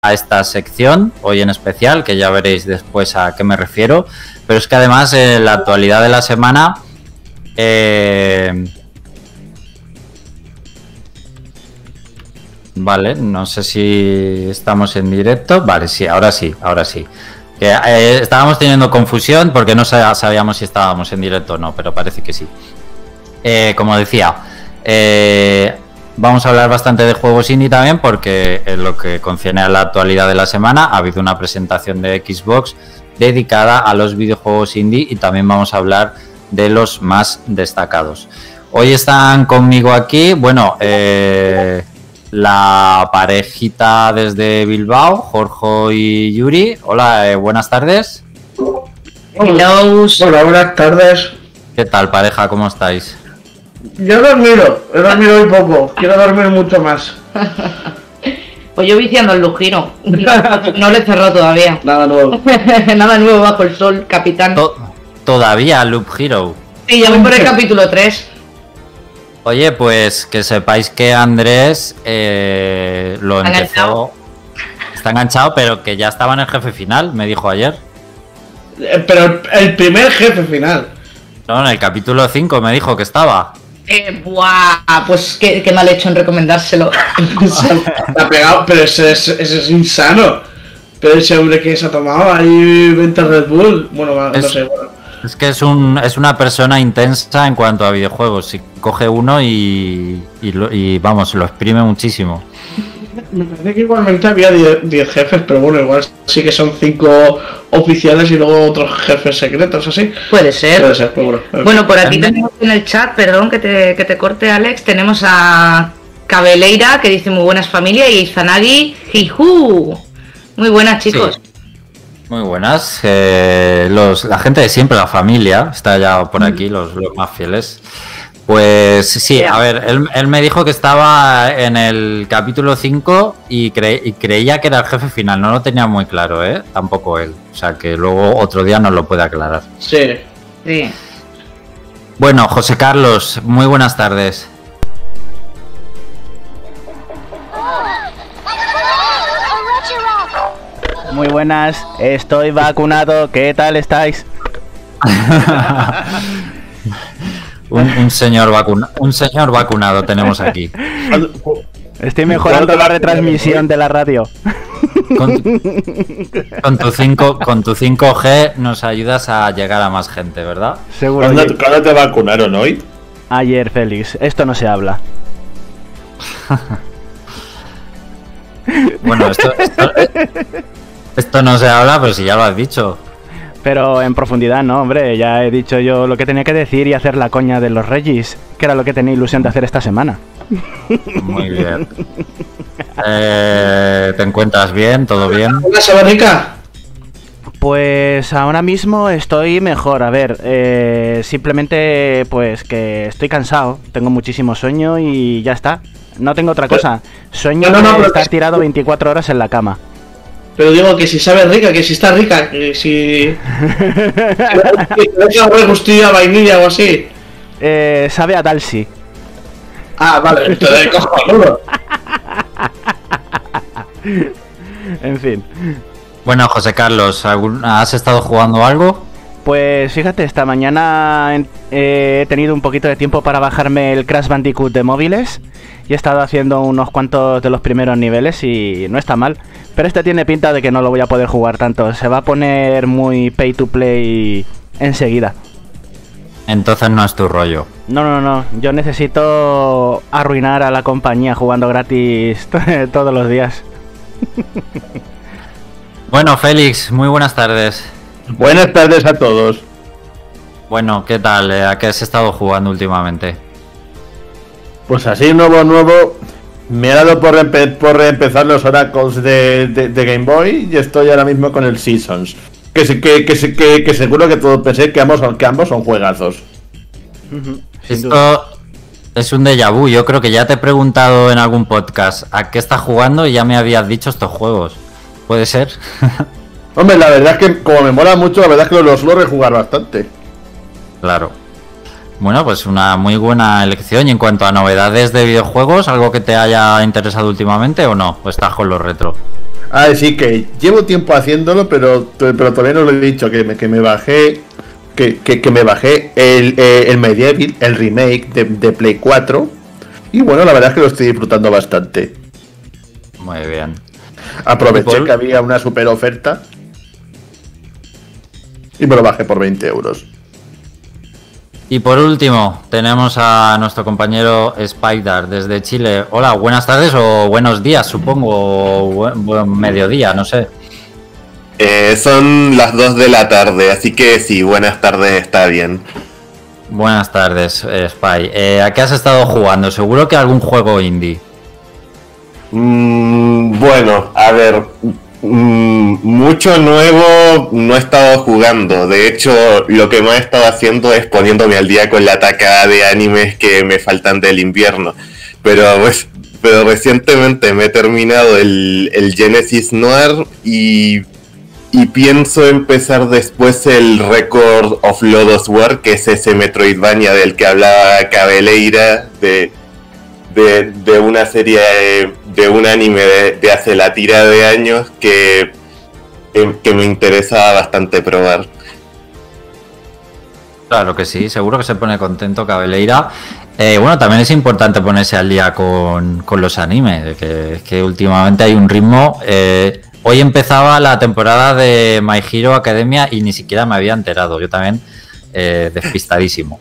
a esta sección, hoy en especial, que ya veréis después a qué me refiero. Pero es que además en la actualidad de la semana... eh, Vale, no sé si estamos en directo. Vale, sí, ahora sí, ahora sí. Eh, estábamos teniendo confusión porque no sa- sabíamos si estábamos en directo o no, pero parece que sí. Eh, como decía, eh, vamos a hablar bastante de juegos indie también porque en lo que concierne a la actualidad de la semana ha habido una presentación de Xbox dedicada a los videojuegos indie y también vamos a hablar de los más destacados. Hoy están conmigo aquí, bueno, eh, la parejita desde Bilbao, Jorge y Yuri. Hola, eh, buenas tardes. Hello. Hola, buenas tardes. ¿Qué tal, pareja? ¿Cómo estáis? Yo he dormido, he dormido muy poco, quiero dormir mucho más. Pues yo viciando el Lujino. No le he cerrado todavía. Nada nuevo. Nada nuevo bajo el sol, capitán. To- todavía Loop Hero. Sí, ya voy por el capítulo 3. Oye, pues que sepáis que Andrés eh, lo Está empezó. enganchado. Está enganchado, pero que ya estaba en el jefe final, me dijo ayer. Eh, Pero el, el primer jefe final. No, en el capítulo 5 me dijo que estaba. Eh, buah, pues qué, qué mal he hecho en recomendárselo. Se ha pegado, pero ese, es- ese es insano. Pero ese hombre que se ha tomado ahí 20 Red Bull. Bueno, va, no Es- sé, bueno. Es que es, un, es una persona intensa en cuanto a videojuegos. Si coge uno y, y, lo- y, vamos, lo exprime muchísimo. Me parece que igualmente había 10 10 jefes, pero bueno, igual sí que son 5 oficiales y luego otros jefes secretos, así. Puede ser. Puede ser, pero bueno. Bueno, por aquí tenemos en el chat, perdón que te, que te corte Alex, tenemos a Cabeleira que dice muy buenas familia y Zanagi Jiju. Muy buenas chicos. Muy buenas. eh, los, la gente de siempre, la familia, está ya por aquí, los, los más fieles. Pues sí, a ver, él, él me dijo que estaba en el capítulo 5 y, cre- y creía que era el jefe final, no lo tenía muy claro, ¿eh? Tampoco él. O sea que luego otro día nos lo puede aclarar. Sí. Sí. Bueno, José Carlos, muy buenas tardes. Muy buenas, estoy vacunado, ¿qué tal estáis? Un, un señor vacuna, un señor vacunado tenemos aquí. Estoy mejorando la retransmisión de la radio. Con, con tu 5 con tu 5G nos ayudas a llegar a más gente, ¿verdad? Seguro. ¿Cuándo, que- cuándo te vacunaron hoy? Ayer, Félix, esto no se habla. Bueno, esto, esto, esto no se habla, pero si ya lo has dicho. Pero en profundidad, no, hombre, ya he dicho yo lo que tenía que decir y hacer la coña de los Regis, que era lo que tenía ilusión de hacer esta semana. Muy bien. Eh, ¿Te encuentras bien? ¿Todo bien? Hola, Sabarrica. Pues ahora mismo estoy mejor, a ver, eh, simplemente pues que estoy cansado, tengo muchísimo sueño y ya está. No tengo otra cosa. Sueño No, no, no, de estar es- tirado 24 horas en la cama. Pero digo que si sabe rica, que si está rica, que si. que un regustillo a vainilla o así. Eh, sabe a Dalsi. Ah, vale, entonces cojonudo. En fin. Bueno, José Carlos, ¿algún- ¿has estado jugando algo? Pues fíjate, esta mañana en- he tenido un poquito de tiempo para bajarme el Crash Bandicoot de móviles y he estado haciendo unos cuantos de los primeros niveles y no está mal. Pero este tiene pinta de que no lo voy a poder jugar tanto. Se va a poner muy pay to play enseguida. Entonces no es tu rollo. No, no, no. Yo necesito arruinar a la compañía jugando gratis todos los días. Bueno, Félix, muy buenas tardes. Buenas tardes a todos. Bueno, ¿qué tal? Eh, ¿A qué has estado jugando últimamente? Pues así, nuevo, nuevo. Me ha dado por, empe- por reempezar los Oracles de, de- de Game Boy y estoy ahora mismo con el Seasons. Que, se- que, que, se- que, que seguro que todos pensé que ambos, son, que ambos son juegazos. Esto es un déjà vu. Yo creo que ya te he preguntado en algún podcast a qué estás jugando y ya me habías dicho estos juegos. ¿Puede ser? Hombre, la verdad es que como me mola mucho, la verdad es que lo suelo rejugar bastante. claro. Bueno, pues una muy buena elección. Y en cuanto a novedades de videojuegos, ¿algo que te haya interesado últimamente o no? ¿O estás con los retro? Ah, sí, que llevo tiempo haciéndolo, pero, pero todavía no lo he dicho, que me, que me bajé. Que, que, que me bajé el, eh, el Medieval, el remake de, de Play 4. Y bueno, la verdad es que lo estoy disfrutando bastante. Muy bien. Aproveché ¿Y por- que había una super oferta. Y me lo bajé por 20 euros. Y por último, tenemos a nuestro compañero Spider desde Chile. Hola, buenas tardes o buenos días, supongo, o buen, buen mediodía, no sé. Eh, son las 2 de la tarde, así que sí, buenas tardes, está bien. Buenas tardes, eh, Spy. Eh, ¿A qué has estado jugando? Seguro que algún juego indie. Mm, bueno, a ver, mm, mucho nuevo no he estado jugando. De hecho, lo que más he estado haciendo es poniéndome al día con la atacada de animes que me faltan del invierno. Pero pues, pero recientemente me he terminado el, el Genesis Noir y, y pienso empezar después el Record of Lodos War, que es ese Metroidvania del que hablaba Cabeleira de, de, una serie de un anime de, hace la tira de años que, que, que me interesa bastante probar. Claro que sí, seguro que se pone contento Cabeleira. Eh, bueno, también es importante ponerse al día con, con los animes, que, que últimamente hay un ritmo. eh, hoy empezaba la temporada de My Hero Academia y ni siquiera me había enterado. Yo también eh, despistadísimo.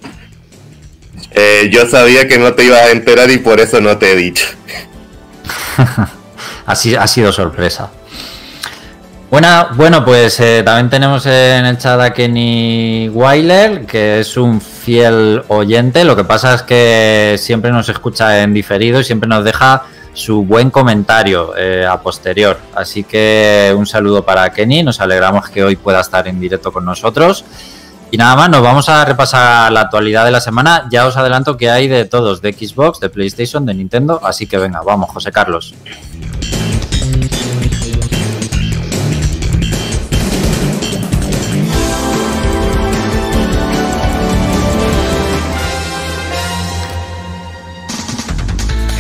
Eh, yo sabía que no te ibas a enterar y por eso no te he dicho. Así ha sido sorpresa. Buena, bueno, pues eh, también tenemos en el chat a Kenny Weiler, que es un fiel oyente. Lo que pasa es que siempre nos escucha en diferido y siempre nos deja su buen comentario eh, a posterior. Así que un saludo para Kenny. Nos alegramos que hoy pueda estar en directo con nosotros. Y nada más, nos vamos a repasar la actualidad de la semana. Ya os adelanto que hay de todos, de Xbox, de PlayStation, de Nintendo. Así que venga, vamos, José Carlos.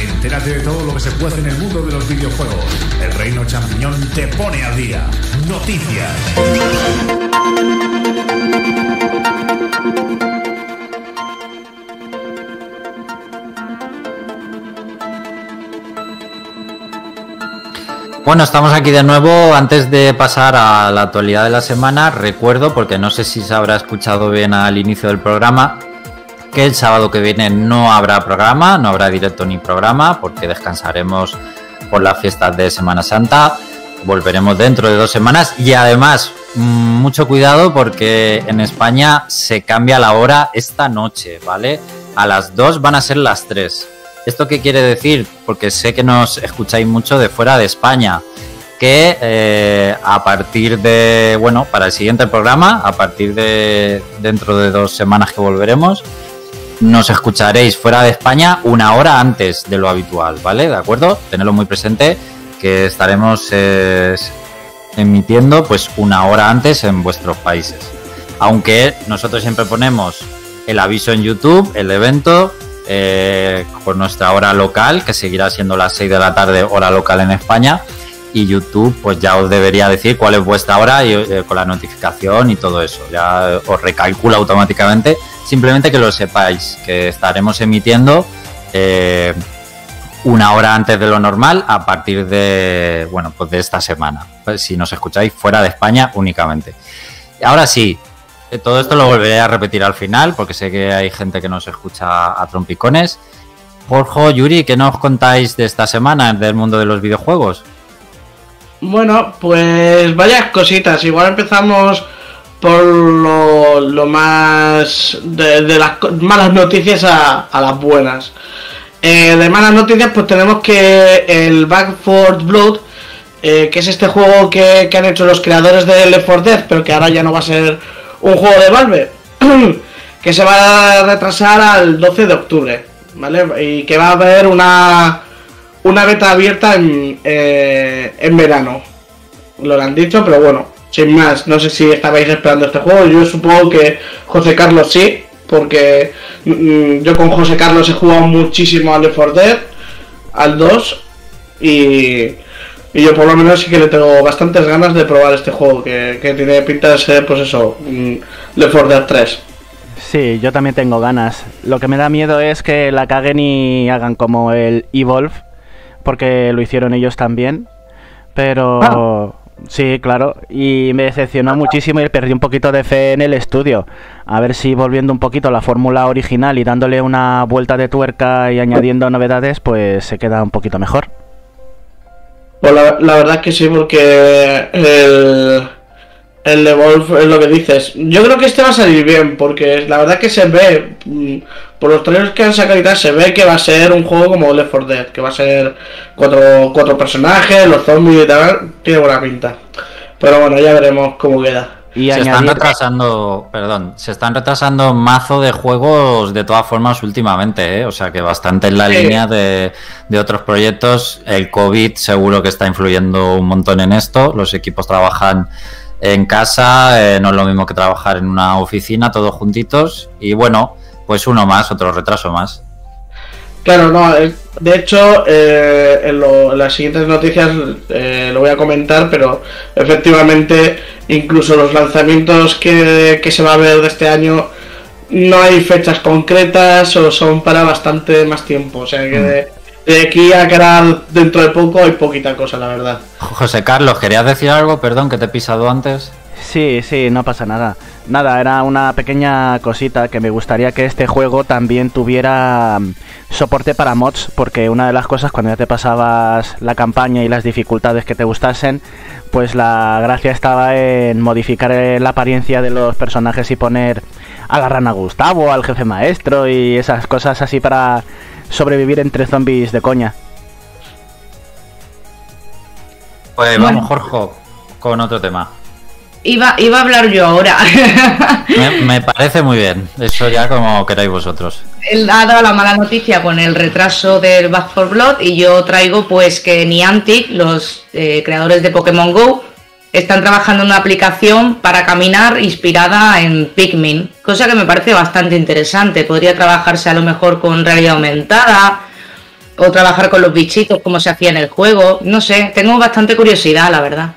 Entérate de todo lo que se puede en el mundo de los videojuegos. El Reino Champiñón te pone al día. Noticias. Bueno, estamos aquí de nuevo. Antes de pasar a la actualidad de la semana, recuerdo, porque no sé si se habrá escuchado bien al inicio del programa, que el sábado que viene no habrá programa, no habrá directo ni programa, porque descansaremos por las fiestas de Semana Santa. Volveremos dentro de dos semanas y además, mucho cuidado porque en España se cambia la hora esta noche, ¿vale? A las 2 van a ser las 3. ¿Esto qué quiere decir? Porque sé que nos escucháis mucho de fuera de España. Que eh, a partir de, bueno, para el siguiente programa, a partir de dentro de dos semanas que volveremos, nos escucharéis fuera de España una hora antes de lo habitual, ¿vale? ¿De acuerdo? Tenedlo muy presente que estaremos eh, emitiendo pues una hora antes en vuestros países. Aunque nosotros siempre ponemos el aviso en YouTube, el evento, eh, con nuestra hora local, que seguirá siendo las 6 de la tarde, hora local en España. Y YouTube, pues ya os debería decir cuál es vuestra hora y, eh, con la notificación y todo eso. Ya os recalcula automáticamente. Simplemente que lo sepáis, que estaremos emitiendo eh, una hora antes de lo normal a partir de, bueno, pues de esta semana. Pues si nos escucháis fuera de España únicamente. Ahora sí, eh, todo esto lo volveré a repetir al final porque sé que hay gente que nos escucha a trompicones. Jorge, Yuri, ¿qué nos contáis de esta semana del mundo de los videojuegos? Bueno, pues varias cositas. Igual empezamos por lo, más de, las malas noticias a las buenas. Eh, de malas noticias, pues tenemos que el Back 4 Blood, eh, que es este juego que, que han hecho los creadores de Left 4 Dead, pero que ahora ya no va a ser un juego de Valve, que se va a retrasar al 12 de octubre, ¿vale? Y que va a haber una, una beta abierta en, eh, en verano. Lo han dicho, pero bueno, sin más, no sé si estabais esperando este juego. Yo supongo que José Carlos sí, porque mm, yo con José Carlos he jugado muchísimo al Left 4 Dead, al 2, y, y yo por lo menos sí que le tengo bastantes ganas de probar este juego, que, que tiene pinta de ser, pues eso, mm, Left 4 Dead 3. Sí, yo también tengo ganas. Lo que me da miedo es que la caguen y hagan como el Evolve, porque lo hicieron ellos también. Pero sí, claro, y me decepcionó muchísimo y perdí un poquito de fe en el estudio. A ver si volviendo un poquito a la fórmula original y dándole una vuelta de tuerca y añadiendo novedades, pues se queda un poquito mejor. Pues la, la verdad es que sí, porque el, el Evolve es lo que dices. Yo creo que este va a salir bien, porque la verdad que se ve, mm, por los trailers que han sacado y tal, se ve que va a ser un juego como Left 4 Dead, que va a ser cuatro, cuatro personajes, los zombies y tal, tiene buena pinta. Pero bueno, ya veremos cómo queda. Y se están retrasando, perdón, se están retrasando mazo de juegos de todas formas últimamente, ¿eh? o sea que bastante en la Sí. línea de, de otros proyectos. El COVID seguro que está influyendo un montón en esto. Los equipos trabajan en casa, eh, no es lo mismo que trabajar en una oficina, todos juntitos. Y bueno, pues uno más, otro retraso más. Claro, no, eh, de hecho, eh, en, lo- en las siguientes noticias eh, lo voy a comentar, pero efectivamente, incluso los lanzamientos que, que se va a ver de este año, no hay fechas concretas o son para bastante más tiempo. O sea que de, de aquí a que hará dentro de poco hay poquita cosa, la verdad. José Carlos, ¿querías decir algo? Perdón, que te he pisado antes. Sí, sí, no pasa nada. Nada, era una pequeña cosita que me gustaría que este juego también tuviera mm, soporte para mods, porque una de las cosas cuando ya te pasabas la campaña y las dificultades que te gustasen, pues la gracia estaba en modificar la apariencia de los personajes y poner a la rana Gustavo, al jefe maestro y esas cosas así para sobrevivir entre zombies de coña. Pues Bueno. vamos, Jorge, con otro tema. Iba, iba a hablar yo ahora. Me, me parece muy bien. Eso ya como queráis vosotros. Él ha dado la mala noticia con el retraso del Back 4 Blood y yo traigo pues que Niantic, los eh, creadores de Pokémon Go, están trabajando en una aplicación para caminar inspirada en Pikmin, cosa que me parece bastante interesante. Podría trabajarse a lo mejor con realidad aumentada o trabajar con los bichitos como se hacía en el juego. No sé, tengo bastante curiosidad, la verdad.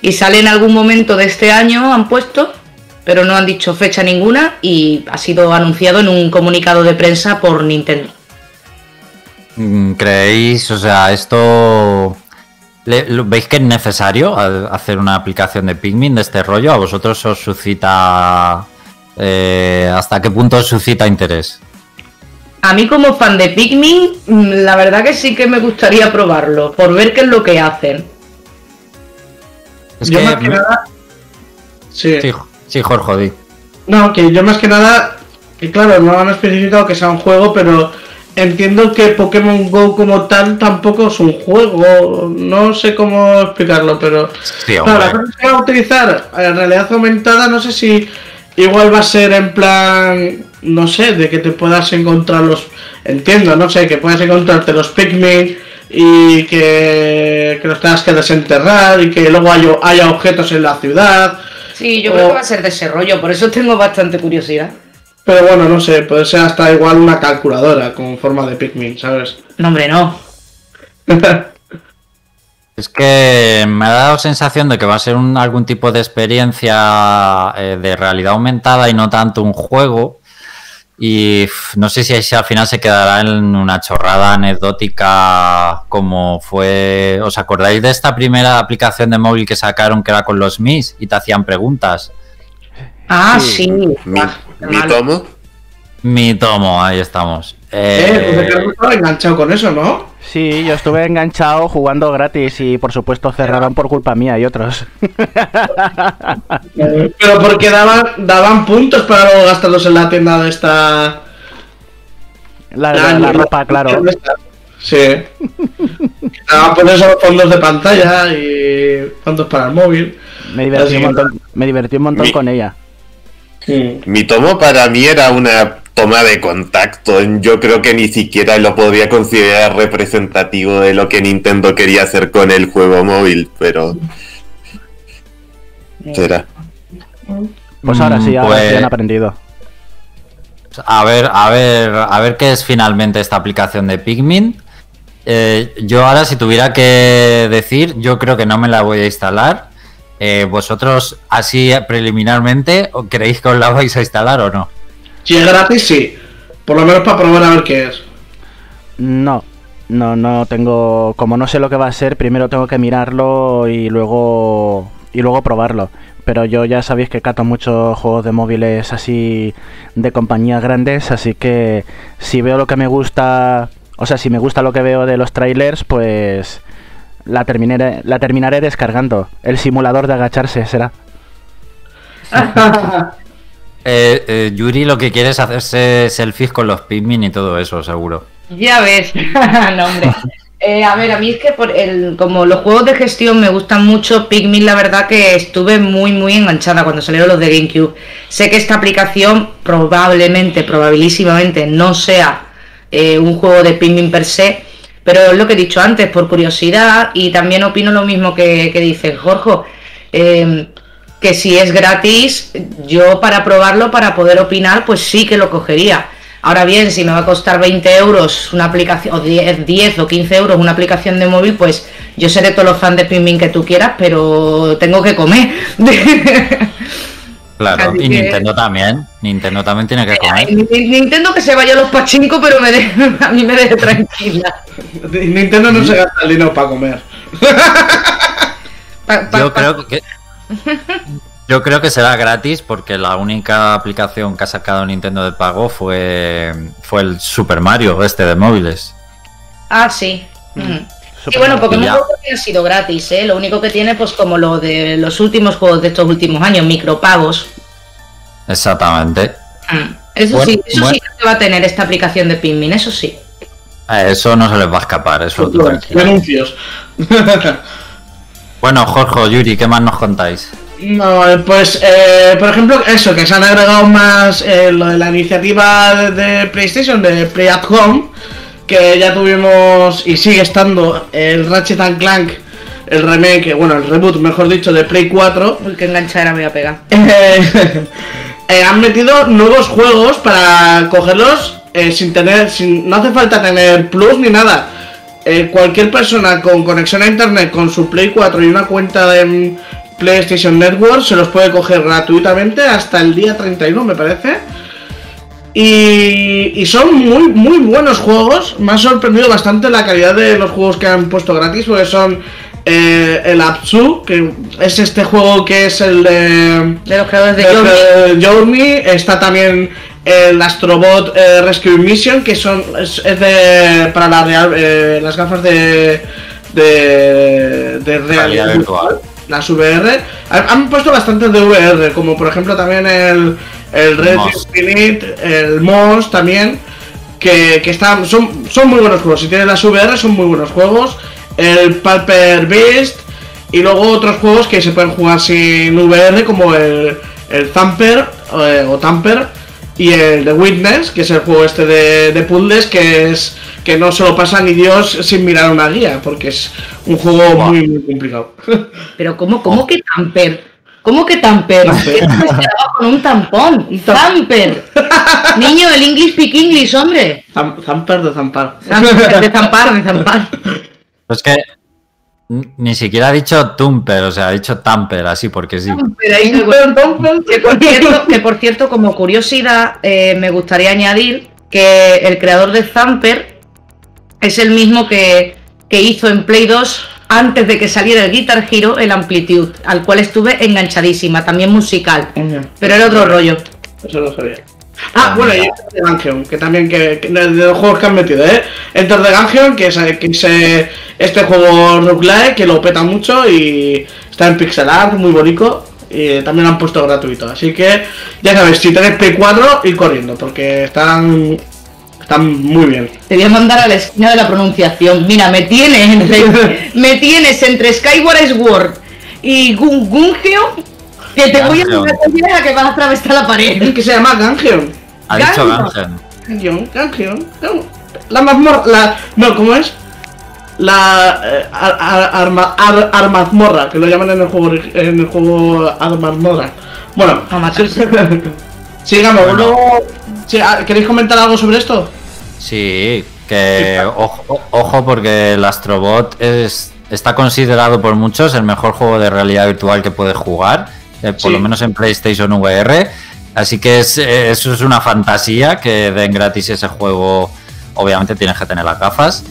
Y sale en algún momento de este año, han puesto, pero no han dicho fecha ninguna y ha sido anunciado en un comunicado de prensa por Nintendo. Mm, ¿Creéis, o sea, esto... ¿Veis que es necesario a- hacer una aplicación de Pikmin de este rollo? ¿A vosotros os suscita... eh, ¿Hasta qué punto os suscita interés? A mí como fan de Pikmin, mm, la verdad que sí que me gustaría probarlo, por ver qué es lo que hacen. Es yo que- más que nada... Sí. Sí, sí, Jorge, di. No, que yo más que nada, que claro, no han especificado que sea un juego, pero entiendo que Pokémon Go como tal tampoco es un juego. No sé cómo explicarlo, pero Sí, claro, la hombre. cosa es que va a utilizar en realidad aumentada, no sé si igual va a ser en plan, no sé, de que te puedas encontrar los, entiendo, no sé, que puedas encontrarte los Pikmin y que, que los tengas que desenterrar y que luego haya, haya objetos en la ciudad. Sí, yo O- creo que va a ser de ese rollo, por eso tengo bastante curiosidad. Pero bueno, no sé, puede ser hasta igual una calculadora con forma de Pikmin, ¿sabes? No, hombre, no. Es que me ha dado sensación de que va a ser un- algún tipo de experiencia eh, de realidad aumentada y no tanto un juego. Y no sé si, si al final se quedará en una chorrada anecdótica como fue... ¿Os acordáis de esta primera aplicación de móvil que sacaron que era con los Mis y te hacían preguntas? Ah, Sí. sí. Mi, Ah, qué mi tomo. Mi tomo, ahí estamos. Eh, pues Eh, Ricardo estaba enganchado con eso, ¿no? Sí, yo estuve enganchado jugando gratis y por supuesto cerraron por culpa mía y otros. Pero porque daban, daban puntos para luego gastarlos en la tienda de esta. La, la- la ropa, claro. Sí. Daban por eso fondos de pantalla y fondos para el móvil. Me divertí un Así montón, me divertí un montón Mi- con ella. Mi tomo para mí era una toma de contacto. Yo creo que ni siquiera lo podría considerar representativo de lo que Nintendo quería hacer con el juego móvil, pero será. Pues ahora sí, Mm, ahora sí pues- han aprendido. A ver, a ver, a ver qué es finalmente esta aplicación de Pikmin. Eh, yo ahora, si tuviera que decir, yo creo que no me la voy a instalar. Eh, ¿Vosotros, así preliminarmente, ¿o creéis que os la vais a instalar o no? Si es gratis, sí. Por lo menos para probar a ver qué es. No, no, no tengo. Como no sé lo que va a ser, primero tengo que mirarlo y luego. y luego probarlo. Pero yo ya sabéis que cato muchos juegos de móviles así de compañías grandes, así que si veo lo que me gusta, o sea, si me gusta lo que veo de los trailers, pues la terminaré, la terminaré descargando. El simulador de agacharse será. Eh, eh, Yuri lo que quiere es hacerse selfies con los Pikmin y todo eso, seguro. Ya ves, no hombre. Eh, a ver, a mí es que por el, como los juegos de gestión me gustan mucho, Pikmin la verdad que estuve muy muy enganchada cuando salieron los de GameCube. Sé que esta aplicación probablemente, probabilísimamente no sea eh, un juego de Pikmin per se, pero lo que he dicho antes, por curiosidad, y también opino lo mismo que, que dice Jorge, eh, que si es gratis, yo para probarlo, para poder opinar, pues sí que lo cogería. Ahora bien, si me va a costar 20 euros una aplicación, o 10, 10 o 15 euros una aplicación de móvil, pues yo seré todos los fans de Pikmin que tú quieras, pero tengo que comer. Claro, Así y que- Nintendo también. Nintendo también tiene que comer. Ni- ni- Nintendo que se vaya a los pachinko, pero me de- a mí me deje tranquila. Nintendo no se gasta el dinero para comer. Pa- pa- Yo pa- creo que. Yo creo que será gratis porque la única aplicación que ha sacado Nintendo de pago fue, fue el Super Mario, este de móviles. Ah, sí. Mm. Y bueno. Pokémon Ya. Go ha sido gratis, ¿eh? Lo único que tiene, pues como lo de los últimos juegos de estos últimos años, micropagos. Exactamente. Mm. Eso Bueno, sí, eso bueno. sí que va a tener esta aplicación de Pikmin, eso sí. A eso no se les va a escapar, eso tú tranquilo. Anuncios. Bueno, Jorge, Yuri, ¿qué más nos contáis? No, pues, eh, por ejemplo, eso, que se han agregado más eh, lo de la iniciativa de, de PlayStation, de Play at Home, que ya tuvimos y sigue estando el Ratchet and Clank, el remake, bueno, el reboot, mejor dicho, de Play 4. Uy, qué enganchadera me voy a pegar. Eh, eh, han metido nuevos juegos para cogerlos eh, sin tener, sin, no hace falta tener plus ni nada. Eh, cualquier persona con conexión a internet con su Play 4 y una cuenta de PlayStation Network se los puede coger gratuitamente hasta el día 31 me parece. Y, y son muy muy buenos juegos. Me ha sorprendido bastante la calidad de los juegos que han puesto gratis porque son eh, el Apsu, que es este juego que es el de De los creadores de de- Journey. Está también el Astrobot eh, Rescue Mission, que son es, es de para la real, eh, las gafas de de, de realidad Realidad virtual. las VR. Han, han puesto bastantes de VR, como por ejemplo también el, el Red. Infinite, el Moss también, que, que están, son, son muy buenos juegos. Si tienes las VR son muy buenos juegos. El Palper Beast y luego otros juegos que se pueden jugar sin VR, como el, el Thumper eh, o Tamper y el The Witness, que es el juego este de, de puzzles que es que no se lo pasa ni Dios sin mirar una guía, porque es un juego muy, muy complicado. Pero ¿cómo, cómo que tamper? ¿Cómo que tamper? Es con un tampón. Tamper. Niño, el English speak English, hombre. Zam- Zamper de zampar. De zampar, de zampar. Pues que ni siquiera ha dicho Tumper, o sea, ha dicho Tamper, así porque sí. Tamper, ahí me Zamper, Zamper. Que por cierto, que por cierto como curiosidad, eh, me gustaría añadir que el creador de Zamper es el mismo que, que hizo en Play 2 antes de que saliera el Guitar Hero, el Amplitude, al cual estuve enganchadísima, también musical, pero era otro rollo. Eso no sabía. Ah, bueno, y the Gungeon, que también que, que de los juegos que han metido, ¿eh? Enter the Gungeon, que es, que es este juego roguelike que lo peta mucho y está en pixel art, muy bonito. Y también lo han puesto gratuito. Así que, ya sabes, si tenéis Play 4, ir corriendo, porque están, están muy bien. Te voy a mandar a la esquina de la pronunciación. Mira, me tienes entre, me tienes entre Skyward Sword y Gun Gungeon, que te voy a decir a que vas a atravesar la Es pared. que se llama Gungeon. Ha dicho. Gungeon, Gungeon. Gun- La mazmorra. La, no, ¿cómo es? La eh, ar- ar- arma, ar- armazmorra, que lo llaman en el juego en el juego armazmorra. Bueno. sigamos. Bueno. luego- ah, ¿Queréis comentar algo sobre esto? Sí, Que ojo, ojo porque el Astrobot es, está considerado por muchos el mejor juego de realidad virtual que puedes jugar, eh, por Sí. lo menos en PlayStation VR. Así que es, eh, eso es una fantasía que den gratis ese juego. Obviamente tienes que tener las gafas.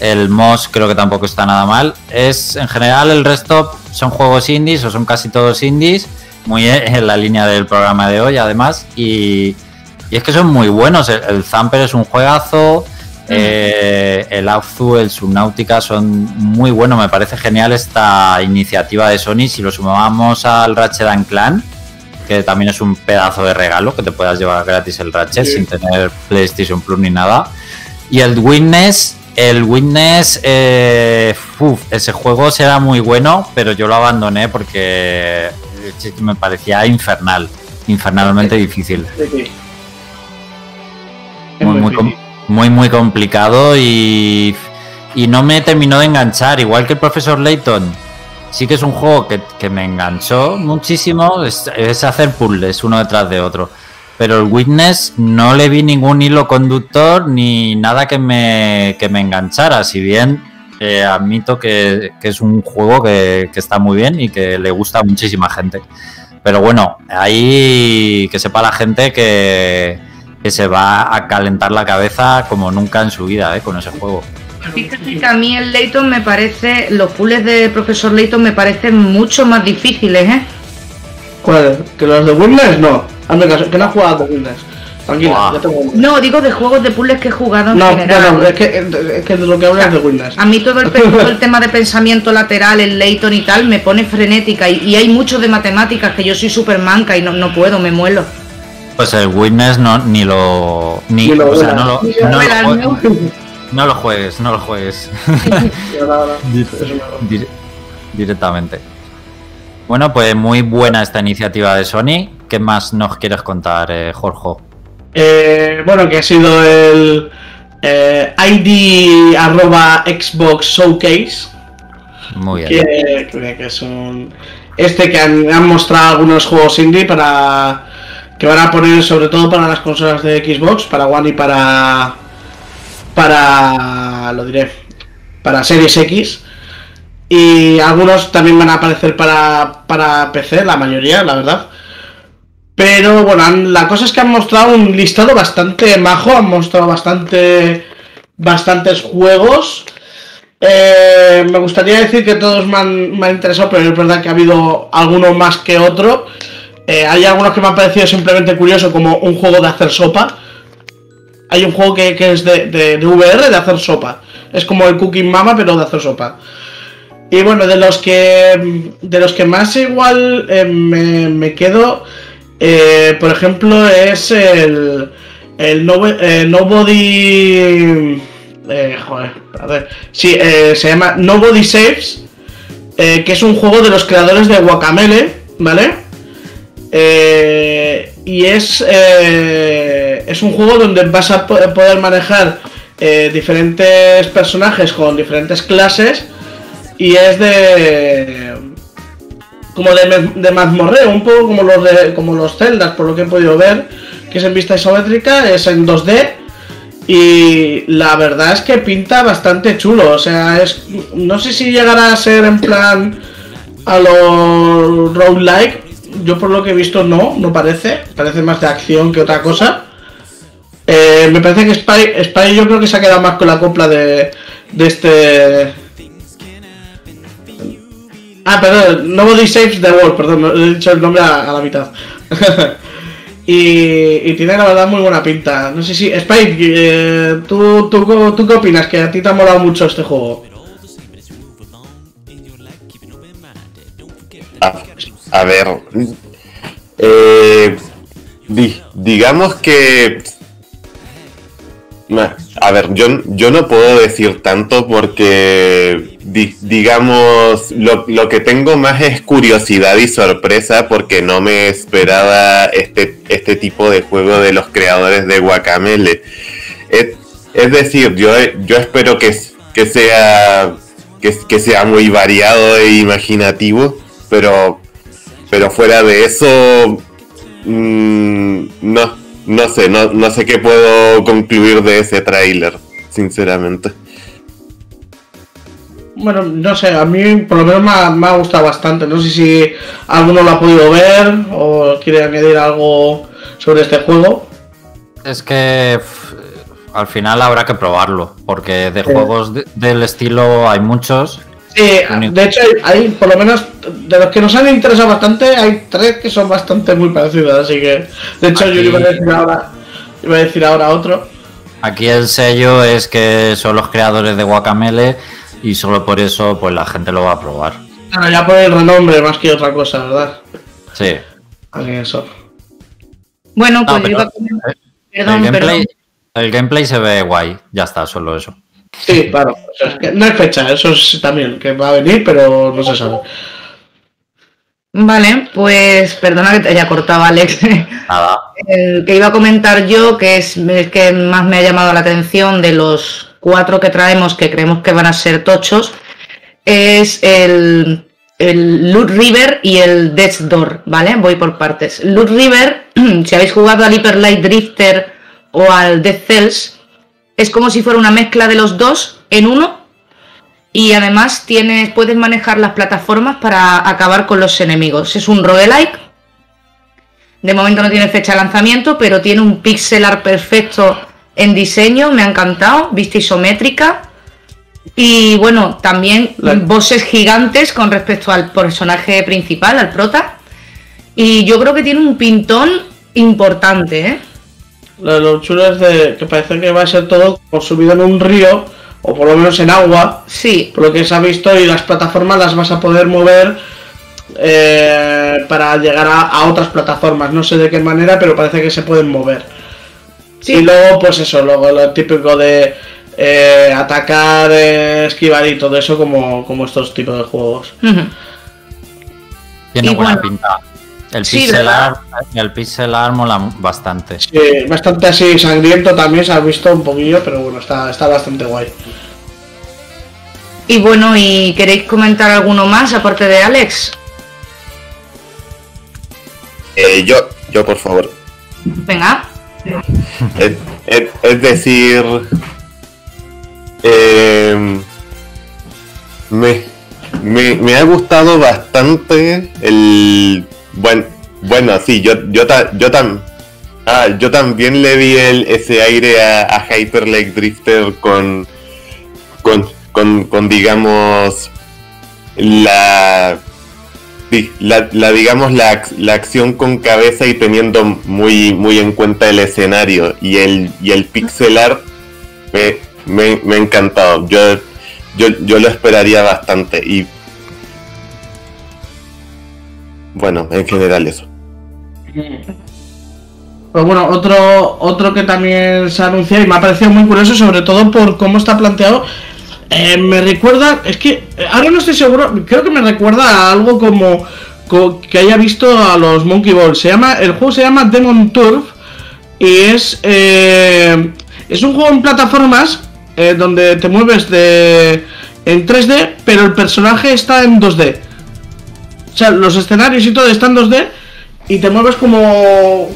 El MOS creo que tampoco está nada mal. Es en general el resto son juegos indies o son casi todos indies, muy en la línea del programa de hoy además. Y, y es que son muy buenos. El, el Zamper es un juegazo. eh, el Abzu, el Subnautica son muy buenos. Me parece genial esta iniciativa de Sony. Si lo sumamos al Ratchet and Clan, que también es un pedazo de regalo que te puedas llevar gratis el Ratchet Sí. sin tener PlayStation Plus ni nada. Y el Witness, el Witness, eh, uf, ese juego será muy bueno, pero yo lo abandoné porque me parecía infernal, infernalmente difícil. Muy, muy, complicado y, y no me terminó de enganchar, igual que el profesor Layton. Sí que es un juego que, que me enganchó muchísimo, es, es hacer puzzles uno detrás de otro. Pero el Witness no le vi ningún hilo conductor ni nada que me, que me enganchara, si bien eh, admito que, que es un juego que, que está muy bien y que le gusta a muchísima gente. Pero bueno, ahí que sepa la gente que, que se va a calentar la cabeza como nunca en su vida eh, con ese juego. Fíjate que a mí el Layton me parece, los puzzles de profesor Layton me parecen mucho más difíciles, ¿eh? ¿Cuál? ¿Que los de Witness? No. Caso, que no has jugado de Witness. Tranquila, Buah. ya tengo uno. No, digo de juegos de puzzles que he jugado en No, general. no, no, es que, es que de lo que hablas de Witness. A mí todo el, pe- todo el tema de pensamiento lateral, el Layton y tal, me pone frenética. Y, y hay mucho de matemáticas que yo soy súper manca y no, no puedo, me muelo. Pues el Witness no, ni lo. Ni, Ni lo o sea, no lo, Ni lo no lo no juegues, no lo juegues. Dire- directamente. Bueno, pues muy buena esta iniciativa de Sony. ¿Qué más nos quieres contar, eh, Jorge? Eh, bueno, que ha sido el eh, ID arroba Xbox Showcase. Muy bien. que, que- es un este que han, han mostrado algunos juegos indie para que van a poner sobre todo para las consolas de Xbox, para One y para para lo diré, para Series X. Y algunos también van a aparecer para, para PC, la mayoría, la verdad. Pero bueno, la cosa es que han mostrado un listado bastante majo, han mostrado bastante bastantes juegos. Eh, me gustaría decir que todos me han, me han interesado, pero es verdad que ha habido alguno más que otro. Eh, hay algunos que me han parecido simplemente curioso, como un juego de hacer sopa. Hay un juego que, que es de, de- de VR de hacer sopa. Es como el Cooking Mama, pero de hacer sopa. Y bueno, de los que de los que más igual eh, me, me quedo, eh, por ejemplo, es el, el No- eh, Nobody. eh, joder, a ver. Sí, eh, se llama Nobody Saves, que es un juego de los creadores de Guacamele, ¿vale? Y es, es un juego donde vas a po- poder manejar diferentes personajes con diferentes clases y es de como de, de mazmorreo, un poco como los de como los celdas, por lo que he podido ver, que es en vista isométrica, es en 2D y la verdad es que pinta bastante chulo, o sea, es no sé si llegará a ser en plan a los roguelike, yo por lo que he visto no, no parece, parece más de acción que otra cosa. Eh, me parece que Spy, Spy yo creo que se ha quedado más con la copla de, de este... Ah, perdón, Nobody Saves the World, perdón, he dicho el nombre a, la mitad. y, y tiene la verdad muy buena pinta. No sé si... Spy, eh, ¿tú, tú, ¿tú qué opinas? Que a ti te ha molado mucho este juego. A, ver. eh, di- digamos que. A ver, yo, yo no puedo decir tanto porque, di- digamos, lo, lo que tengo más es curiosidad y sorpresa porque no me esperaba este, este tipo de juego de los creadores de Guacamele. Es, decir, yo, yo espero que, que sea que, sea muy variado e imaginativo, pero, pero fuera de eso, mm, no, no sé, no, no sé qué puedo concluir de ese tráiler. sinceramente. Bueno, no sé, a mí por lo menos me ha, me ha gustado bastante. No sé si alguno lo ha podido ver o quiere añadir algo sobre este juego. Es que al final habrá que probarlo, porque de juegos de- del estilo hay muchos. Sí, de hecho hay, hay, por lo menos de los que nos han interesado bastante, hay tres que son bastante muy parecidos, así que de hecho yo iba a decir ahora, iba a decir ahora otro. Aquí el sello es que son los creadores de Guacamele y solo por eso pues la gente lo va a probar. Claro, ya por el renombre más que otra cosa, ¿verdad? Sí. Así que eso. Bueno, No, pues yo pero- iba a comentar- el, Perdón, gameplay, perdón. el gameplay se ve guay, ya está, solo eso. Sí, claro. o sea, es que no hay fecha, eso es también, que va a venir, pero no se sabe. Vale, pues perdona que te haya cortado, Alex. Nada. El que iba a comentar yo, que es el que más me ha llamado la atención de los cuatro que traemos, que creemos que van a ser tochos, es el, el Loot River y el Death's Door, ¿vale? Voy por partes. Loot River, si habéis jugado al Hyper Light Drifter o al Death Cells, es como si fuera una mezcla de los dos en uno. Y además tienes, puedes manejar las plataformas para acabar con los enemigos. Es un roguelike de momento no tiene fecha de lanzamiento, pero tiene un pixel art perfecto en diseño, me ha encantado, vista isométrica. Y bueno, también La- bosses gigantes con respecto al personaje principal, al prota. Y yo creo que tiene un pintón importante, ¿eh? Lo chulo es de que parece que va a ser todo como subido en un río, o por lo menos en agua, Sí, por lo que se ha visto, y las plataformas las vas a poder mover eh, para llegar a, a otras plataformas. No sé de qué manera, pero parece que se pueden mover. sí. Y luego, pues eso, luego lo típico de eh, atacar, eh, esquivar y todo eso, como, como estos tipos de juegos. Ujú. Tiene Y buena bueno. pinta. El Sí, pixel ¿verdad? art, el pixel art mola bastante. Sí, bastante así sangriento también se ha visto un poquillo, pero bueno, está, está bastante guay. Y bueno, ¿y queréis comentar alguno más aparte de Alex? Eh, yo, yo por favor. Venga. Es, es- es decir, eh, me, me, me ha gustado bastante el... Bueno, bueno sí, yo, yo, yo, tam- ah, yo también le vi el, ese aire a, a Hyper Lake Drifter con, con, con, digamos, la... La, la, digamos la, la acción con cabeza y teniendo muy muy en cuenta el escenario y el y el pixel art me, me, me ha encantado yo, yo yo lo esperaría bastante y bueno en general eso Pues bueno, otro, otro que también se ha anunciado y me ha parecido muy curioso, sobre todo por cómo está planteado. eh, me recuerda, es que eh, ahora no estoy seguro, creo que me recuerda a algo como, co- que haya visto a los Monkey Ball. Se llama, el juego se llama Demon Turf y es, eh, es un juego en plataformas donde te mueves de en 3D, pero el personaje está en 2D. O sea, los escenarios y todo están en 2D y te mueves como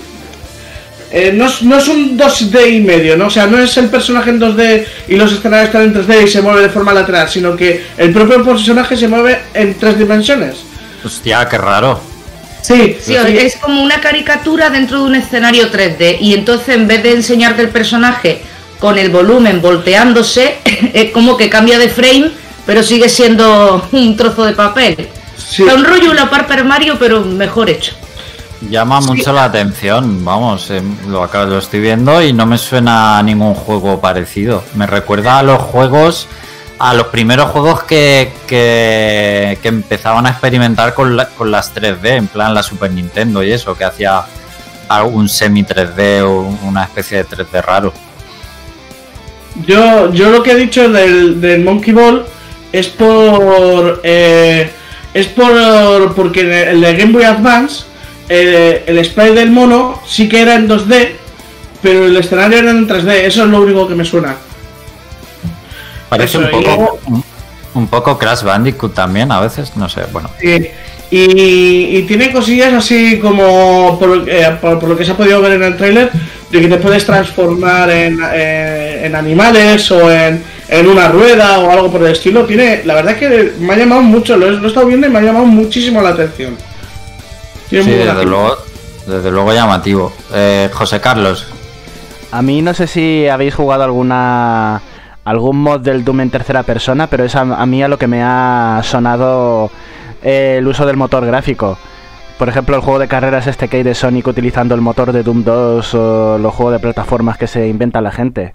eh, no, es, no es un 2D y medio, ¿no? O sea, no es el personaje en 2D y los escenarios están en 3D y se mueve de forma lateral, sino que el propio personaje se mueve en tres dimensiones. Hostia, qué raro. Sí, Sí, es como una caricatura dentro de un escenario 3D y entonces en vez de enseñarte el personaje con el volumen volteándose, es como que cambia de frame, pero sigue siendo un trozo de papel. Sí. Un rollo la Paper Mario, pero mejor hecho. Llama mucho la atención, vamos, eh, lo, acabo, lo estoy viendo y no me suena a ningún juego parecido. Me recuerda a los juegos, a los primeros juegos que, que, que empezaban a experimentar con, la- con las 3D, en plan la Super Nintendo y eso, que hacía algún semi 3D o una especie de 3D raro. Yo, yo lo que he dicho del, del Monkey Ball es por. eh, es por. Porque en el de Game Boy Advance, eh, el sprite del mono sí que era en 2D, pero el escenario era en 3D. Eso es lo único que me suena. Parece Eso, un poco, luego- un, un poco Crash Bandicoot también a veces, no sé, bueno. Sí. Y, y tiene cosillas así como por, eh, por- por lo que se ha podido ver en el tráiler de que te puedes transformar en, eh, en animales o en, en una rueda o algo por el estilo. Tiene, la verdad es que me ha llamado mucho, lo he, lo he estado viendo y me ha llamado muchísimo la atención. Tiene Sí, muy desde luego, desde luego llamativo. Eh, José Carlos, A mí no sé si habéis jugado alguna algún mod del Doom en tercera persona, pero es a, a mí a lo que me ha sonado eh, el uso del motor gráfico. Por ejemplo, el juego de carreras este que hay de Sonic utilizando el motor de Doom 2 o los juegos de plataformas que se inventa la gente.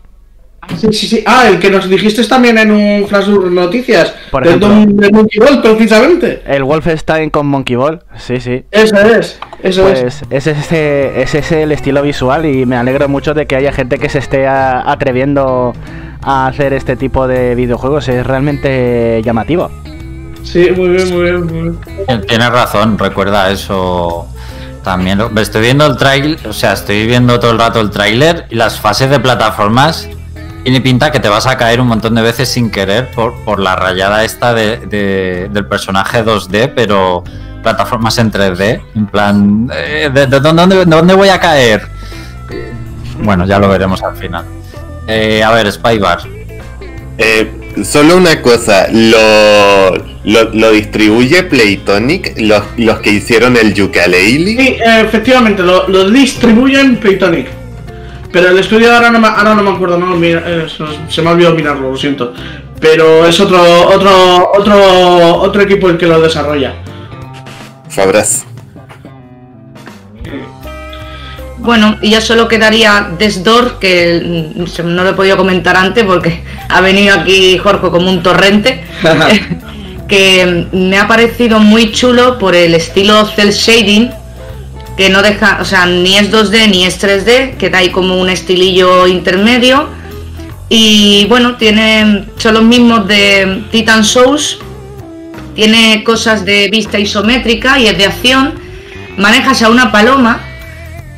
Sí, sí, sí. Ah, el que nos dijiste también en un flash noticias. Por del ejemplo. De Monkey Ball, precisamente. El Wolfenstein con Monkey Ball, sí, sí. Eso es, eso es. Pues ese es, ese, ese es el estilo visual y me alegro mucho de que haya gente que se esté a- atreviendo a hacer este tipo de videojuegos. Es realmente llamativo. Sí, muy bien, muy bien, muy bien. tienes razón, recuerda eso. También lo- estoy viendo el trailer, o sea, estoy viendo todo el rato el tráiler y las fases de plataformas. Tiene pinta que te vas a caer un montón de veces sin querer por, por la rayada esta de, de- del personaje 2D, pero plataformas en 3D. En plan, eh, ¿de, de dónde, de dónde voy a caer? Eh, Bueno, ya lo veremos al final. Eh, a ver, Spybar. Eh, solo una cosa, lo, lo, lo distribuye Playtonic, los, los que hicieron el Yooka-Laylee. Sí, efectivamente, lo, lo distribuyen Playtonic. Pero el estudio ahora no me, ahora no me acuerdo, no, mira, eh, se, me ha olvidado mirarlo, lo siento. Pero es otro, otro, otro, otro equipo el que lo desarrolla. Fabras. Bueno, y ya solo quedaría Desdor, que no lo he podido comentar antes porque ha venido aquí Jorge como un torrente, que me ha parecido muy chulo por el estilo cel shading, que no deja, o sea, ni es 2D ni es 3D, que ahí como un estilillo intermedio. Y bueno, tiene, son los mismos de Titan Souls, tiene cosas de vista isométrica y es de acción. Manejas a una paloma,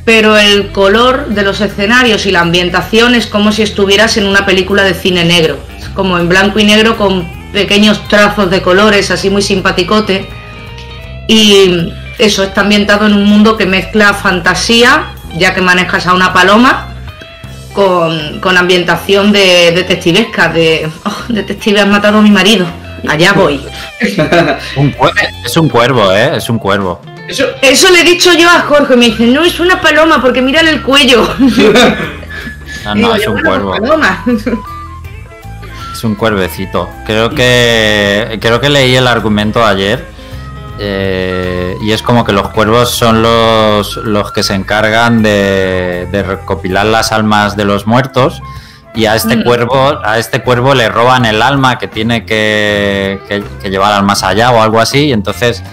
pero el color de los escenarios y la ambientación es como si estuvieras en una película de cine negro. Como en blanco y negro con pequeños trazos de colores, así muy simpaticote. Y eso está ambientado en un mundo que mezcla fantasía, ya que manejas a una paloma, con, con ambientación de detectivesca, de "Oh, detective has matado a mi marido. Allá voy. Un es un cuervo, ¿eh? Es un cuervo. Eso, Eso le he dicho yo a Jorge, me dice, no es una paloma porque mírale el cuello. No, Digo no, es un "Bueno, cuervo. paloma". Es un cuervecito. Creo que creo que leí el argumento ayer eh, y es como que los cuervos son los, los que se encargan de, de recopilar las almas de los muertos y a este Mm. cuervo a este cuervo le roban el alma que tiene que, que- que llevar al más allá o algo así y entonces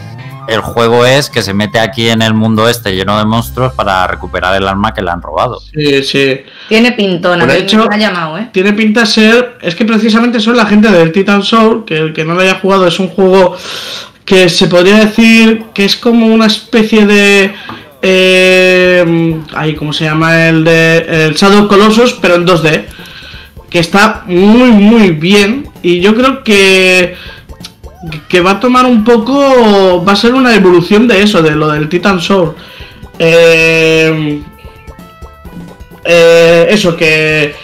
el juego es que se mete aquí en el mundo este lleno de monstruos para recuperar el alma que le han robado. sí, sí. Tiene pintona, Por me hecho- me ha llamado, ¿eh? Tiene pinta de ser. Es que precisamente son la gente del Titan Soul, que el que no lo haya jugado es un juego que se podría decir que es como una especie de. Eh, ay, ¿cómo se llama? El de. El Shadow Colossus, pero en 2D. Que está muy, muy bien. Y yo creo que. Que va a tomar un poco. Va a ser una evolución de eso, de lo del Titan Soul. Eh, eh, eso, que,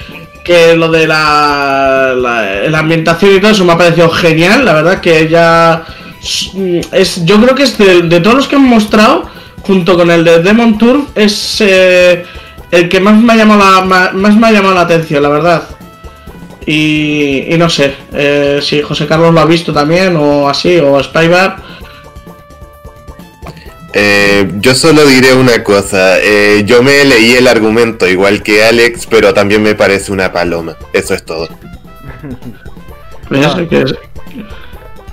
que lo de la, la, la ambientación y todo eso me ha parecido genial, la verdad que ya es, yo creo que es de, de todos los que han mostrado, junto con el de Demon Tour, es eh, el que más me ha llamado la, más me ha llamado la atención, la verdad. Y, y no sé, eh, si José Carlos lo ha visto también, o así, o Spybar. Eh, yo solo diré una cosa. eh, yo me leí el argumento igual que Alex, pero también me parece una paloma. Eso es todo. Ah.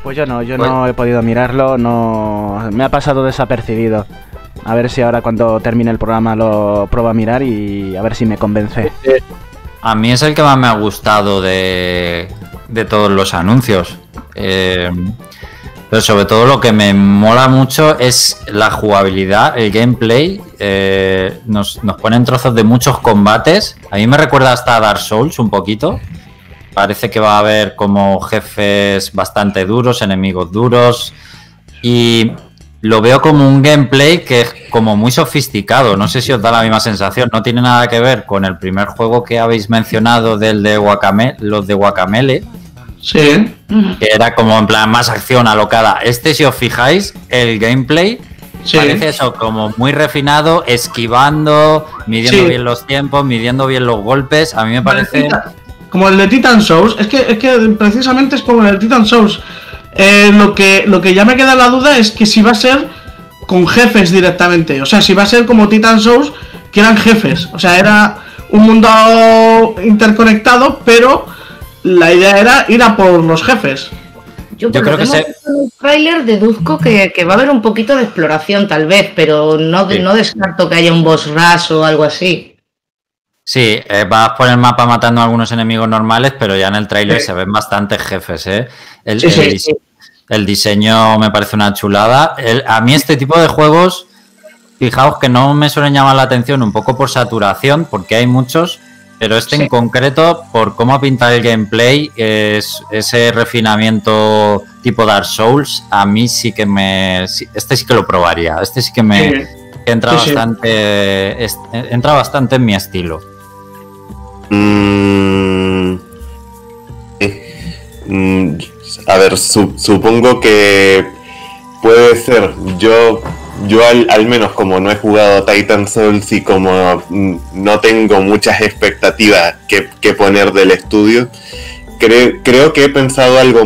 Pues yo no, yo Bueno. no he podido mirarlo, no me ha pasado desapercibido. A ver si ahora cuando termine el programa lo pruebo a mirar y a ver si me convence. A mí es el que más me ha gustado de, de todos los anuncios. Eh, pero sobre todo lo que me mola mucho es la jugabilidad, el gameplay. Eh, nos, nos ponen trozos de muchos combates. A mí me recuerda hasta a Dark Souls un poquito. Parece que va a haber como jefes bastante duros, enemigos duros. Y lo veo como un gameplay que es como muy sofisticado. No sé si os da la misma sensación. No tiene nada que ver con el primer juego que habéis mencionado del de Guacamele, los de Guacamele, Sí. que era como en plan más acción alocada. Este, si os fijáis, el gameplay Sí. parece eso, como muy refinado, esquivando, midiendo Sí. bien los tiempos, midiendo bien los golpes. A mí me parece. Como el de Titan Souls, es que, es que precisamente es como el de Titan Souls. Eh, lo, que, lo que ya me queda la duda es que si va a ser con jefes directamente. O sea, si va a ser como Titan Souls, que eran jefes. O sea, era un mundo interconectado, pero la idea era ir a por los jefes. Yo, creo que que se- en el tráiler deduzco que, que va a haber un poquito de exploración tal vez, pero no, Sí. no descarto que haya un boss rush o algo así. Sí, eh, vas por el mapa matando a algunos enemigos normales, pero ya en el tráiler Sí. se ven bastantes jefes, ¿eh? El, Sí, el sí, dise- sí. el diseño me parece una chulada. El- a mí este tipo de juegos, fijaos que no me suelen llamar la atención un poco por saturación, porque hay muchos, pero este en concreto, por cómo pinta el gameplay, es, ese refinamiento tipo Dark Souls, a mí sí que me... Este sí que lo probaría, este sí que me... Que entra bastante entra bastante en mi estilo. Mm, eh, mm, a ver, su- supongo que puede ser. Yo, yo al, menos como no he jugado Titan Souls y como mm, no tengo muchas expectativas que, poner del estudio, cre- creo que he pensado algo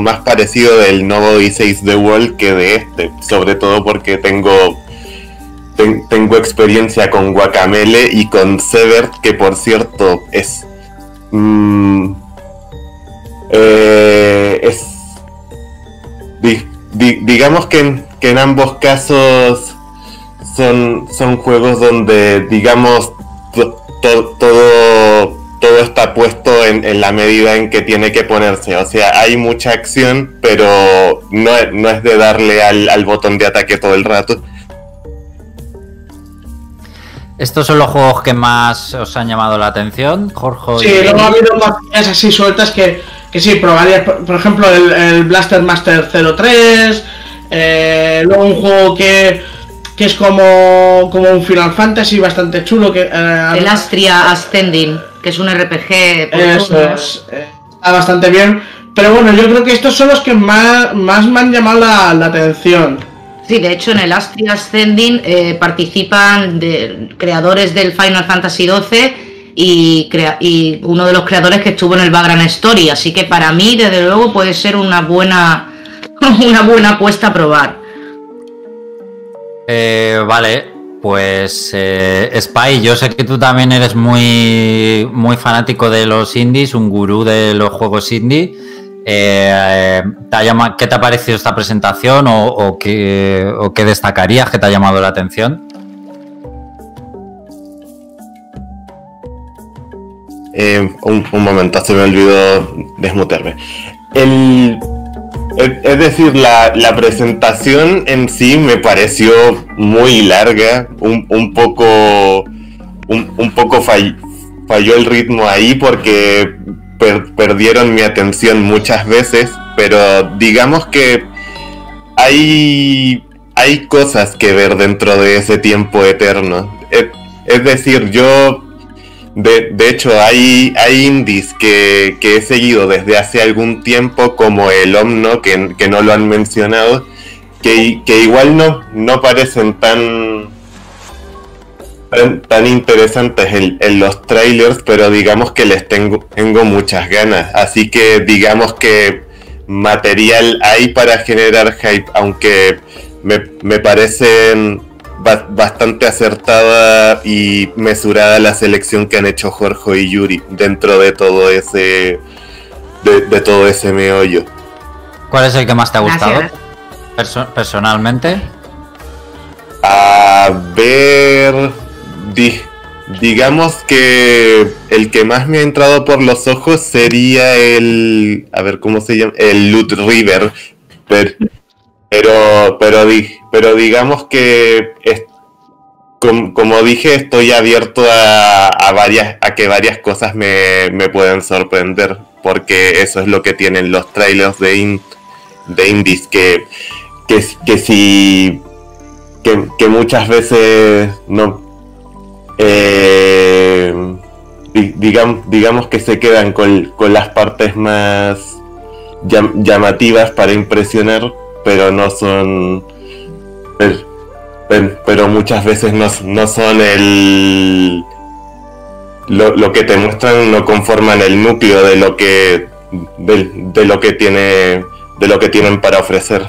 más parecido del nuevo Odyssey The World que de este, sobre todo porque tengo ten- tengo experiencia con Guacamele y con Severt, que por cierto es. mm, eh, es. di- di- digamos que en, ambos casos son, son juegos donde, digamos, to- to- todo, todo está puesto en, en la medida en que tiene que ponerse. O sea, hay mucha acción, pero no, no es de darle al, al botón de ataque todo el rato. Estos son los juegos que más os han llamado la atención, Jorge. Sí, y- luego ha habido más así sueltas que, que sí, probaría. Por, por ejemplo, el, el Blaster Master 03. eh, luego un juego que, que es como, como un Final Fantasy bastante chulo. Que, eh, El Astria Ascending, que es un RPG. por Eso es, eh, está bastante bien. Pero bueno, yo creo que estos son los que más, más me han llamado la, la atención. Sí, de hecho en el Astria Ascending eh, participan creadores del Final Fantasy XII y, y uno de los creadores que estuvo en el Background Story, así que para mí desde luego puede ser una buena una buena apuesta a probar. Eh, vale, pues eh, Spy, yo sé que tú también eres muy, muy fanático de los indies, un gurú de los juegos indie. Eh, ¿te ha llama- ¿Qué te ha parecido esta presentación o, qué, o qué destacarías que te ha llamado la atención? Eh, un, un momento, se me olvidó desmutearme. El, es, decir, la, presentación en sí me pareció muy larga, un, poco, un, poco fall- falló el ritmo ahí porque per- perdieron mi atención muchas veces, pero digamos que hay, hay cosas que ver dentro de ese tiempo eterno. Es, es decir, yo de, de hecho, hay, hay indies que, que he seguido desde hace algún tiempo, como el Omno, que, que no lo han mencionado, que, que igual no, no parecen tan, tan, tan interesantes en, en los trailers, pero digamos que les tengo, tengo muchas ganas. Así que digamos que material hay para generar hype, aunque me, me parecen ba- bastante acertada y mesurada la selección que han hecho Jorge y Yuri dentro de todo ese de, de todo ese meollo. ¿Cuál es el que más te ha gustado perso- personalmente? A ver, di- digamos que el que más me ha entrado por los ojos sería el, a ver cómo se llama, el Loot River, pero pero pero, di- pero digamos que como dije estoy abierto a, a varias a que varias cosas me, me pueden sorprender porque eso es lo que tienen los trailers de in- de indies que que, que si que muchas veces no eh, di- digam- digamos que se quedan con, con las partes más llam- llamativas para impresionar pero no son per- pero muchas veces no, no son el lo, lo que te muestran no conforman el núcleo de lo que de, de lo que tiene de lo que tienen para ofrecer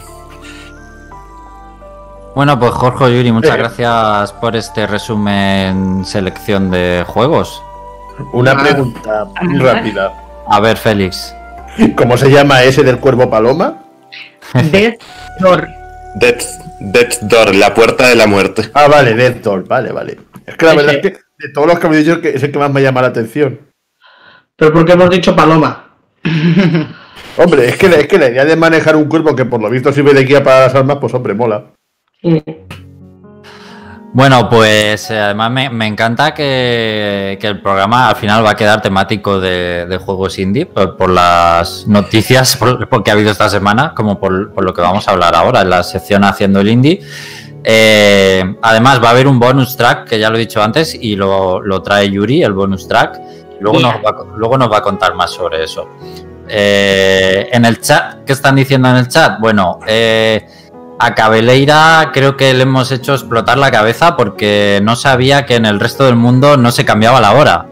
Bueno, pues Jorge Yuri, muchas Eh. gracias por este resumen selección de juegos. Una Ah. pregunta rápida. A ver, Félix. ¿Cómo se llama ese del cuervo paloma? Death Door. Death, Death's Door, la puerta de la muerte. Ah, vale, Death Door, vale, vale. Es que la verdad es que de todos los que habéis dicho que es el que más me llama la atención. Pero porque hemos dicho paloma. Hombre, es que, es que la idea de manejar un cuerpo que por lo visto sirve de guía para las armas, pues hombre, mola. Mm. Bueno, pues eh, además me, me encanta que, que el programa al final va a quedar temático de, de juegos indie por, por las noticias por, por que ha habido esta semana, como por, por lo que vamos a hablar ahora en la sección Haciendo el Indie. Eh, además va a haber un bonus track, que ya lo he dicho antes, y lo, lo trae Yuri, el bonus track. Luego, nos va, a- luego nos va a contar más sobre eso. Eh, en el chat, ¿qué están diciendo en el chat? Bueno, eh, a Cabeleira creo que le hemos hecho explotar la cabeza porque no sabía que en el resto del mundo no se cambiaba la hora.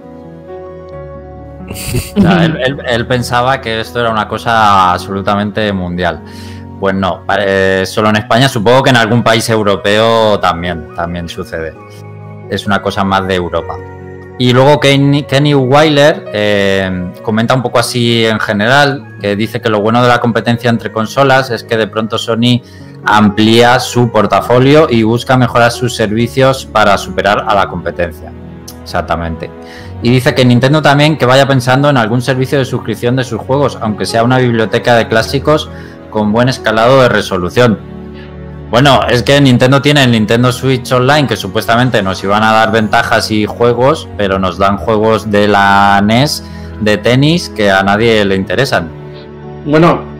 Él, pensaba que esto era una cosa absolutamente mundial. Pues no, solo en España, supongo que en algún país europeo también, también sucede. Es una cosa más de Europa. Y luego Kenny, Kenny Weiler eh, comenta un poco así en general, que dice que lo bueno de la competencia entre consolas es que de pronto Sony amplía su portafolio y busca mejorar sus servicios para superar a la competencia. Exactamente. Y dice que Nintendo también que vaya pensando en algún servicio de suscripción de sus juegos, aunque sea una biblioteca de clásicos con buen escalado de resolución. Bueno, es que Nintendo tiene el Nintendo Switch Online, que supuestamente nos iban a dar ventajas y juegos, pero nos dan juegos de la NES de tenis que a nadie le interesan. Bueno,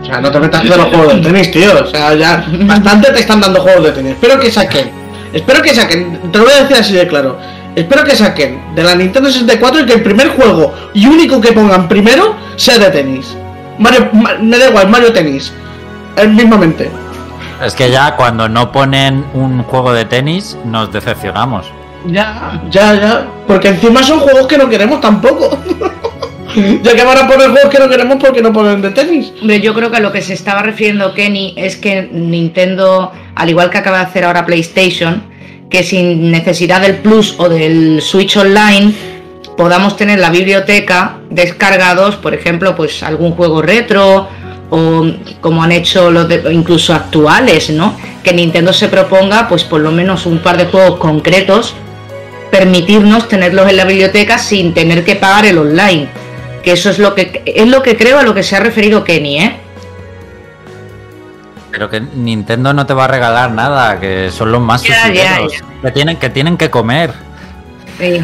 o sea, no te metas de los juegos de tenis, tío. O sea, ya bastante te están dando juegos de tenis. Espero que saquen. Espero que saquen. Te lo voy a decir así de claro. Espero que saquen de la Nintendo 64 y que el primer juego y único que pongan primero sea de tenis. Mario, Ma- me da igual, Mario Tenis. El mismamente. Es que ya cuando no ponen un juego de tenis nos decepcionamos. Ya, ya, ya. Porque encima son juegos que no queremos tampoco. ya que van a poner juegos que no queremos porque no ponen de tenis. Hombre, yo creo que a lo que se estaba refiriendo Kenny es que Nintendo, al igual que acaba de hacer ahora PlayStation, que sin necesidad del Plus o del Switch Online podamos tener la biblioteca descargados, por ejemplo, pues algún juego retro o como han hecho los de, incluso actuales, ¿no? Que Nintendo se proponga, pues por lo menos un par de juegos concretos, permitirnos tenerlos en la biblioteca sin tener que pagar el online. Que eso es lo que es lo que creo a lo que se ha referido Kenny, ¿eh? Pero que Nintendo no te va a regalar nada, que son los más Ya, que tienen que tienen que comer. Sí.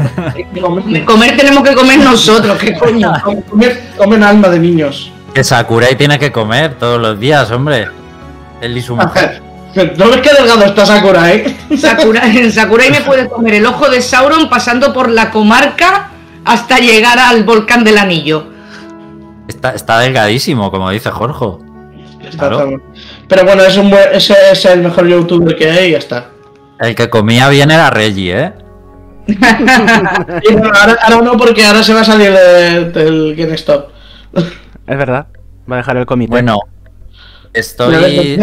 comer tenemos que comer nosotros, ¿qué coño? Comer, comen alma de niños. Que Sakurai tiene que comer todos los días, hombre. Él y su mujer. ¿No ves qué delgado está Sakura? Sakurai, en Sakurai me puede comer el ojo de Sauron pasando por la comarca hasta llegar al volcán del anillo. Está, está delgadísimo, como dice Jorge. Claro. Pero bueno, es un buen- ese es el mejor youtuber que hay y ya está. El que comía bien era Reggie, ¿eh? Y bueno, ahora, ahora no, porque ahora se va a salir de- del GameStop. Es verdad. Va a dejar el comité. Bueno, estoy.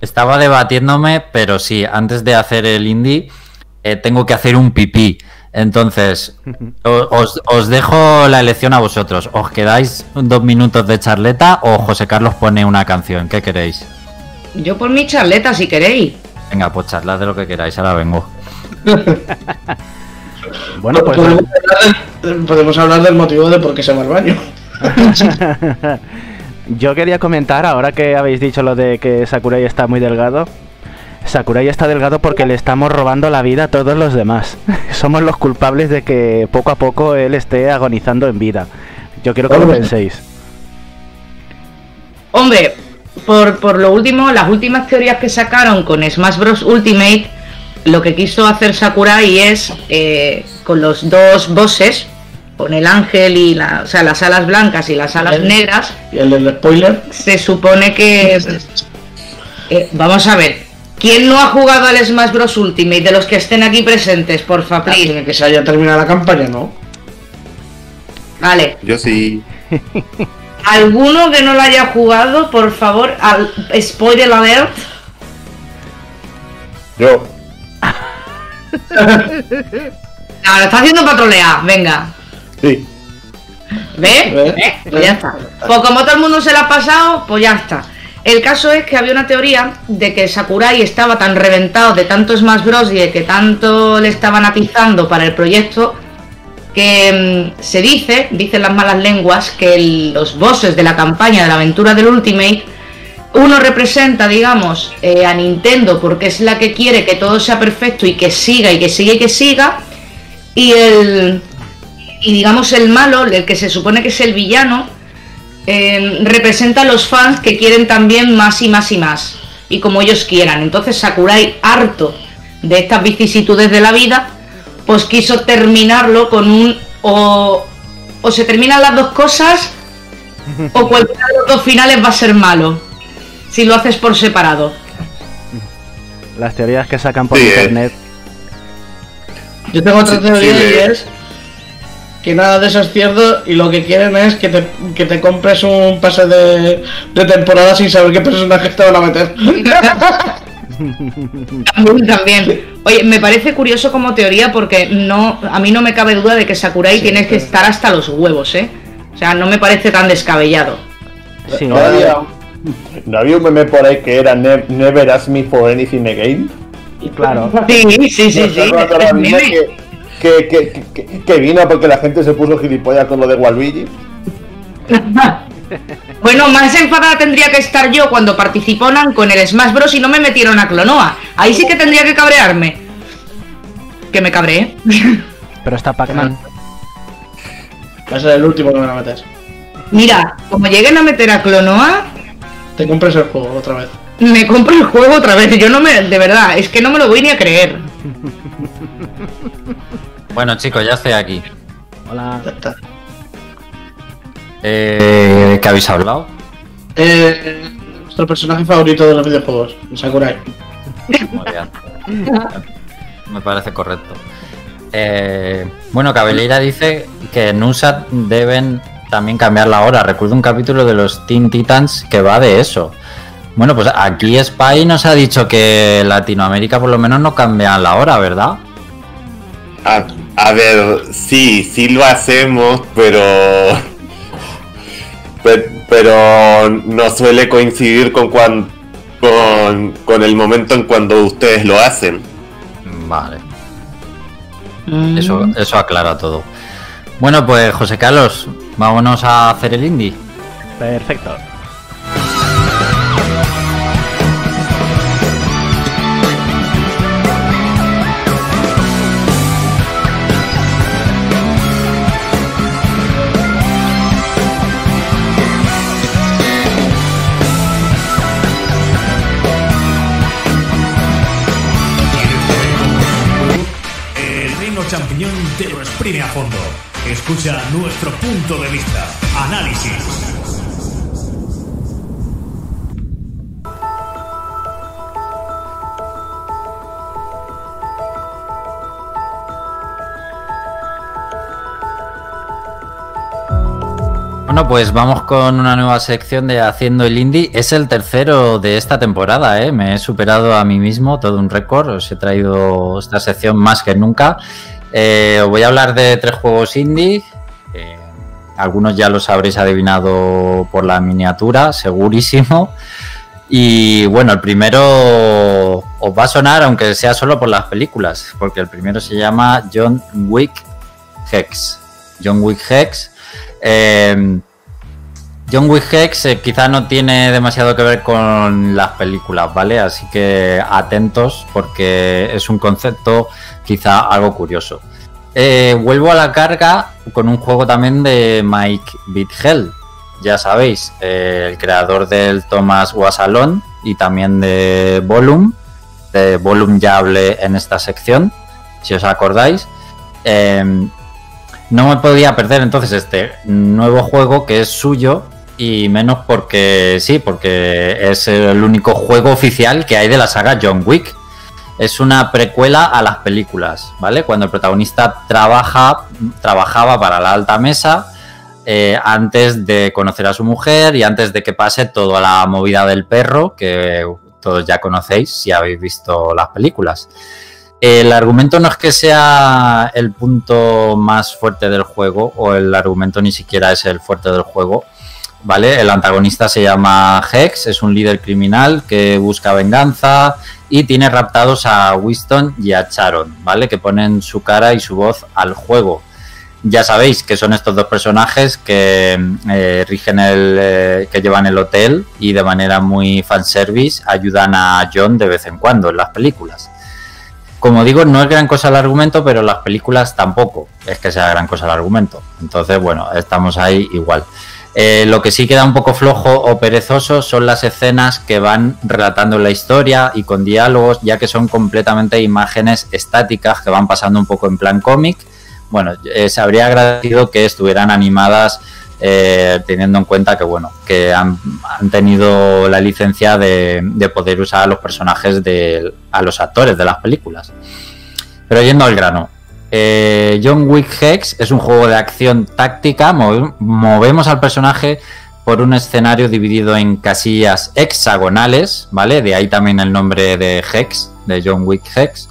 estaba debatiéndome, pero sí, antes de hacer el indie, eh, tengo que hacer un pipí. Entonces, os, os dejo la elección a vosotros. ¿Os quedáis dos minutos de charleta o José Carlos pone una canción? ¿Qué queréis? Yo por mi charleta, si queréis. Venga, pues charlad de lo que queráis, ahora vengo. Bueno, pues podemos, hablar del, podemos hablar del motivo de por qué se va al baño. yo quería comentar, ahora que habéis dicho lo de que Sakurai está muy delgado. Sakurai está delgado porque le estamos robando la vida a todos los demás. Somos los culpables de que poco a poco él esté agonizando en vida. Yo quiero que lo Hombre. penséis. Hombre, por, por lo último, las últimas teorías que sacaron con Smash Bros. Ultimate, lo que quiso hacer Sakurai es eh, con los dos bosses, con el ángel y la, o sea, las alas blancas y las alas El- negras, Y el del spoiler. se supone que. eh, vamos a ver. ¿Quién no ha jugado al Smash Bros. Ultimate de los que estén aquí presentes? Porfa, please. Tiene que se haya terminado la campaña, ¿no? Vale. Yo sí. ¿Alguno que no lo haya jugado, por favor, al spoiler alert? Yo. No, lo está haciendo para trolear, venga. Sí. ¿Ve? ¿Ve? ¿Ve? Pues ya está. Pues como todo el mundo se la ha pasado, pues ya está. El caso es que había una teoría de que Sakurai estaba tan reventado de tanto Smash Bros. y de que tanto le estaban atizando para el proyecto que mm, se dice, dicen las malas lenguas, que los bosses de la campaña de la aventura del Ultimate, uno representa, digamos, eh, a Nintendo porque es la que quiere que todo sea perfecto y que siga y que siga y que siga, y el, y digamos el malo, el que se supone que es el villano, eh, representa a los fans que quieren también más y más y más, y como ellos quieran. Entonces Sakurai, harto de estas vicisitudes de la vida, pues quiso terminarlo con un o, o se terminan las dos cosas o cualquiera de los dos finales va a ser malo si lo haces por separado. Las teorías que sacan por Sí, eh. internet. Yo tengo otra Sí, teoría sí, y es que nada de eso es cierto y lo que quieren es que te, que te compres un pase de, de temporada sin saber qué personaje te van a meter. También, también. Oye, me parece curioso como teoría porque no, a mí no me cabe duda de que Sakurai tiene que estar hasta los huevos, ¿eh? O sea, no me parece tan descabellado. Sí, ¿No había, ¿No había un meme por ahí que era Ne- Never Ask Me for Anything Again? claro. Sí, sí, sí, sí. Que, que, que, que- que vino porque la gente se puso gilipollas con lo de Waluigi. Bueno, más enfadada tendría que estar yo cuando participaron con el Smash Bros. y no me metieron a Clonoa. Ahí sí que tendría que cabrearme. Que me cabreé. Pero está Pac-Man. Va a ser el último que me van a meter. Mira, como lleguen a meter a Clonoa, Te compres el juego otra vez. me compro el juego otra vez. Yo no me. De verdad, es que no me lo voy ni a creer. Bueno, chicos, ya estoy aquí. Hola. Ya está. Eh, ¿Qué habéis hablado? Eh, nuestro personaje favorito de los videojuegos, Sakurai. Muy bien. Me parece correcto. Eh, bueno, Cabeleira dice que en USA deben también cambiar la hora. Recuerdo un capítulo de los Teen Titans que va de eso. Bueno, pues aquí Spy nos ha dicho que Latinoamérica por lo menos no cambian la hora, ¿verdad? A, a ver, sí, sí lo hacemos, pero, pe- pero no suele coincidir con, cuan- con, con el momento en cuando ustedes lo hacen. Vale. Eso, eso aclara todo. Bueno, pues José Carlos, vámonos a hacer el indie. Perfecto. Champiñón te lo exprime a fondo. Escucha nuestro punto de vista. Análisis. Bueno, pues vamos con una nueva sección de Haciendo el Indie. Es el tercero de esta temporada, ¿eh? Me he superado a mí mismo, todo un récord. Os he traído esta sección más que nunca. Eh, os voy a hablar de tres juegos indie. Eh, algunos ya los habréis adivinado por la miniatura, segurísimo. Y bueno, el primero os va a sonar, aunque sea solo por las películas, porque el primero se llama John Wick Hex. John Wick Hex. Eh, John Wick Hex eh, quizá no tiene demasiado que ver con las películas, ¿vale? Así que atentos porque es un concepto quizá algo curioso. Eh, vuelvo a la carga con un juego también de Mike Bithell. ya sabéis, eh, el creador del Thomas Wasalon y también de Volum. De Volum ya hablé en esta sección, si os acordáis. Em, no me podía perder entonces este nuevo juego que es suyo y menos porque sí, porque es el único juego oficial que hay de la saga John Wick. Es una precuela a las películas, ¿vale? Cuando el protagonista trabaja, trabajaba para la alta mesa eh, antes de conocer a su mujer y antes de que pase toda la movida del perro, que todos ya conocéis si habéis visto las películas. El argumento no es que sea el punto más fuerte del juego, o el argumento ni siquiera es el fuerte del juego, ¿vale? El antagonista se llama Hex, es un líder criminal que busca venganza y tiene raptados a Winston y a Sharon, ¿vale? Que ponen su cara y su voz al juego. Ya sabéis que son estos dos personajes que eh, rigen el, eh, que llevan el hotel y de manera muy fanservice ayudan a John de vez en cuando en las películas. Como digo, no es gran cosa el argumento, pero las películas tampoco es que sea gran cosa el argumento. Entonces, bueno, estamos ahí igual. Eh, lo que sí queda un poco flojo o perezoso son las escenas que van relatando la historia y con diálogos, ya que son completamente imágenes estáticas que van pasando un poco en plan cómic. Bueno, eh, se habría agradecido que estuvieran animadas eh, teniendo en cuenta que bueno que han, tenido la licencia de, de, poder usar a los personajes de a los actores de las películas pero yendo al grano eh, John Wick Hex es un juego de acción táctica. movemos al personaje por un escenario dividido en casillas hexagonales, ¿vale? De ahí también el nombre de Hex, de John Wick Hex.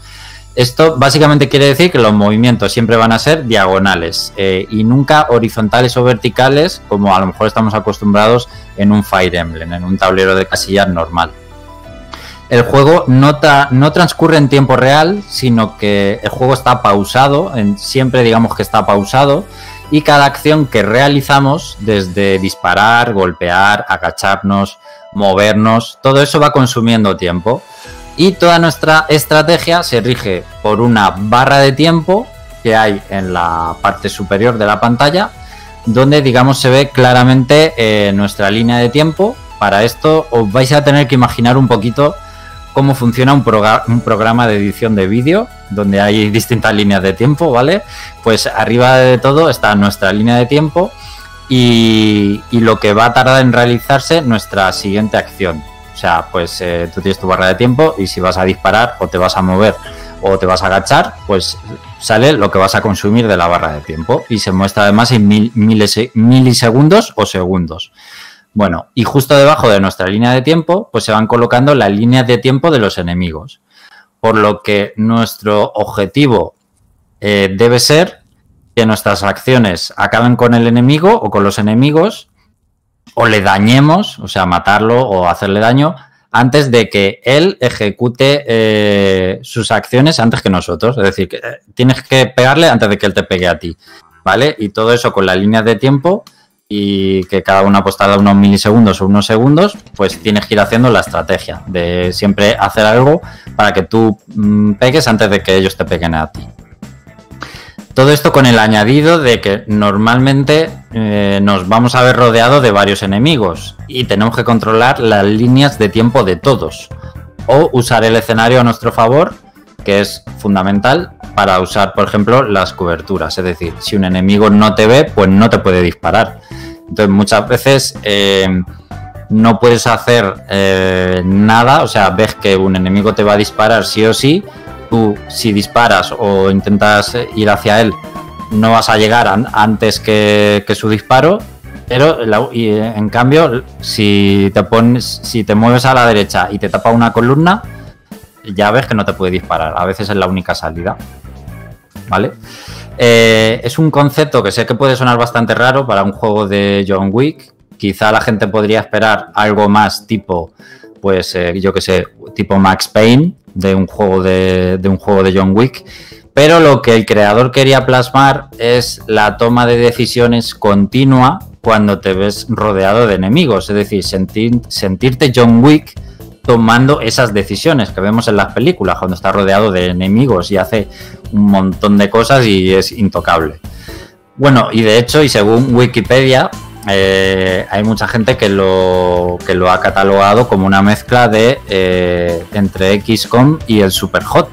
Esto básicamente quiere decir que los movimientos siempre van a ser diagonales eh, y nunca horizontales o verticales, como a lo mejor estamos acostumbrados en un Fire Emblem, en un tablero de casillas normal el juego no, transcurre en tiempo real, sino que el juego está pausado, siempre digamos que está pausado, y cada acción que realizamos, desde disparar, golpear, agacharnos, movernos, todo eso va consumiendo tiempo. Y toda nuestra estrategia se rige por una barra de tiempo que hay en la parte superior de la pantalla, donde digamos se ve claramente eh, nuestra línea de tiempo. Para esto os vais a tener que imaginar un poquito cómo funciona un, programa de edición de vídeo, donde hay distintas líneas de tiempo, ¿vale? Pues arriba de todo está nuestra línea de tiempo y, lo que va a tardar en realizarse nuestra siguiente acción. O sea, pues eh, tú tienes tu barra de tiempo y si vas a disparar o te vas a mover o te vas a agachar, pues sale lo que vas a consumir de la barra de tiempo y se muestra además en mil, milisegundos o segundos. Bueno, y justo debajo de nuestra línea de tiempo, pues se van colocando las líneas de tiempo de los enemigos. Por lo que nuestro objetivo eh, debe ser que nuestras acciones acaben con el enemigo o con los enemigos, o le dañemos, o sea, matarlo o hacerle daño, antes de que él ejecute eh, sus acciones antes que nosotros. Es decir, que eh, tienes que pegarle antes de que él te pegue a ti. ¿Vale? Y todo eso con las líneas de tiempo y que cada una pues tarda unos milisegundos o unos segundos, pues tienes que ir haciendo la estrategia de siempre hacer algo para que tú mm, pegues antes de que ellos te peguen a ti. Todo esto con el añadido de que normalmente eh, nos vamos a ver rodeado de varios enemigos y tenemos que controlar las líneas de tiempo de todos o usar el escenario a nuestro favor, que es fundamental para usar, por ejemplo, las coberturas. Es decir, si un enemigo no te ve, pues no te puede disparar. Entonces muchas veces eh, no puedes hacer eh, nada, o sea, ves que un enemigo te va a disparar sí o sí, tú si disparas o intentas ir hacia él, no vas a llegar antes que, su disparo, pero en cambio, si te pones, si te mueves a la derecha y te tapa una columna, ya ves que no te puede disparar. A veces es la única salida. ¿Vale? Eh, es un concepto que sé que puede sonar bastante raro para un juego de John Wick. Quizá la gente podría esperar algo más tipo, pues eh, yo que sé, tipo Max Payne de un juego de, un juego de John Wick. Pero lo que el creador quería plasmar es la toma de decisiones continua cuando te ves rodeado de enemigos. Es decir, sentirte John Wick tomando esas decisiones que vemos en las películas, cuando está rodeado de enemigos y hace un montón de cosas y es intocable. Bueno, y de hecho, y según Wikipedia, eh, hay mucha gente que lo, que lo ha catalogado como una mezcla de eh, entre XCOM y el Super Hot.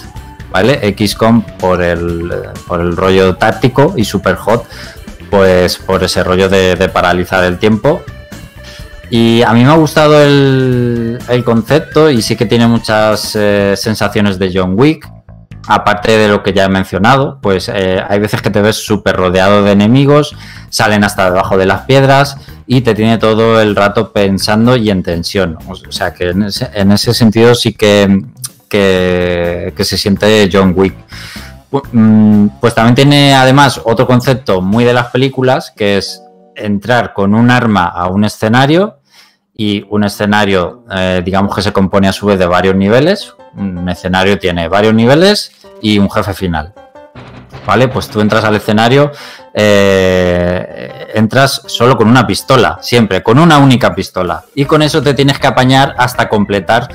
¿Vale? XCOM por el, por el rollo táctico y Super Hot pues por ese rollo de, de paralizar el tiempo. Y a mí me ha gustado el, concepto y sí que tiene muchas eh, sensaciones de John Wick. Aparte de lo que ya he mencionado, pues eh, hay veces que te ves súper rodeado de enemigos, salen hasta debajo de las piedras y te tiene todo el rato pensando y en tensión. O sea que en ese, en ese sentido sí que, que, se siente John Wick. Mm, Pues también tiene además otro concepto muy de las películas, que es entrar con un arma a un escenario y un escenario, eh, digamos que se compone a su vez de varios niveles. Un escenario tiene varios niveles y un jefe final. ¿Vale? Pues tú entras al escenario, eh, entras solo con una pistola, siempre, con una única pistola. Y con eso te tienes que apañar hasta completar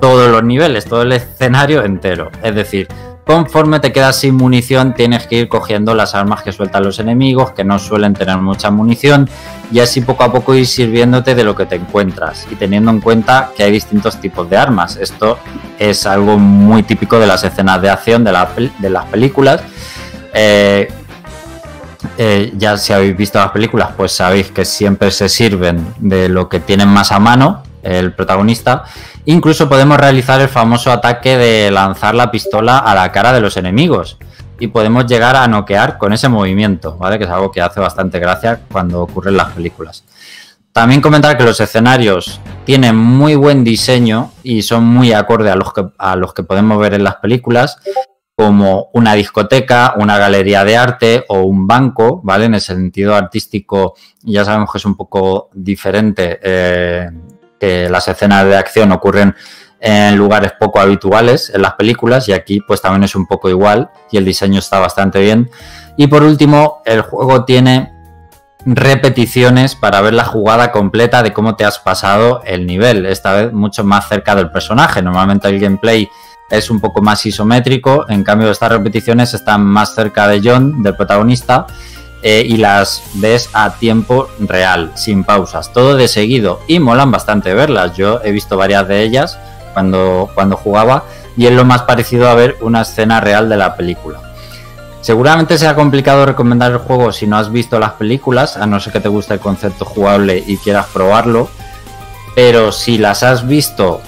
todos los niveles, todo el escenario entero. Es decir, conforme te quedas sin munición, tienes que ir cogiendo las armas que sueltan los enemigos, que no suelen tener mucha munición, y así poco a poco ir sirviéndote de lo que te encuentras y teniendo en cuenta que hay distintos tipos de armas. Esto es algo muy típico de las escenas de acción de, las películas. Eh, eh, ya si habéis visto las películas, pues sabéis que siempre se sirven de lo que tienen más a mano el protagonista. Incluso podemos realizar el famoso ataque de lanzar la pistola a la cara de los enemigos. Y podemos llegar a noquear con ese movimiento, ¿vale? Que es algo que hace bastante gracia cuando ocurre en las películas. También comentar que los escenarios tienen muy buen diseño y son muy acorde a los que, a los que podemos ver en las películas, como una discoteca, una galería de arte o un banco, ¿vale? En el sentido artístico ya sabemos que es un poco diferente, eh, que las escenas de acción ocurren en lugares poco habituales en las películas y aquí pues también es un poco igual y el diseño está bastante bien. Y por último, el juego tiene repeticiones para ver la jugada completa de cómo te has pasado el nivel, esta vez mucho más cerca del personaje. Normalmente el gameplay es un poco más isométrico, en cambio estas repeticiones están más cerca de John, del protagonista, eh, y las ves a tiempo real, sin pausas, todo de seguido, y molan bastante verlas. Yo he visto varias de ellas cuando, cuando jugaba, y es lo más parecido a ver una escena real de la película. Seguramente sea complicado recomendar el juego si no has visto las películas, a no ser que te guste el concepto jugable y quieras probarlo. Pero si las has visto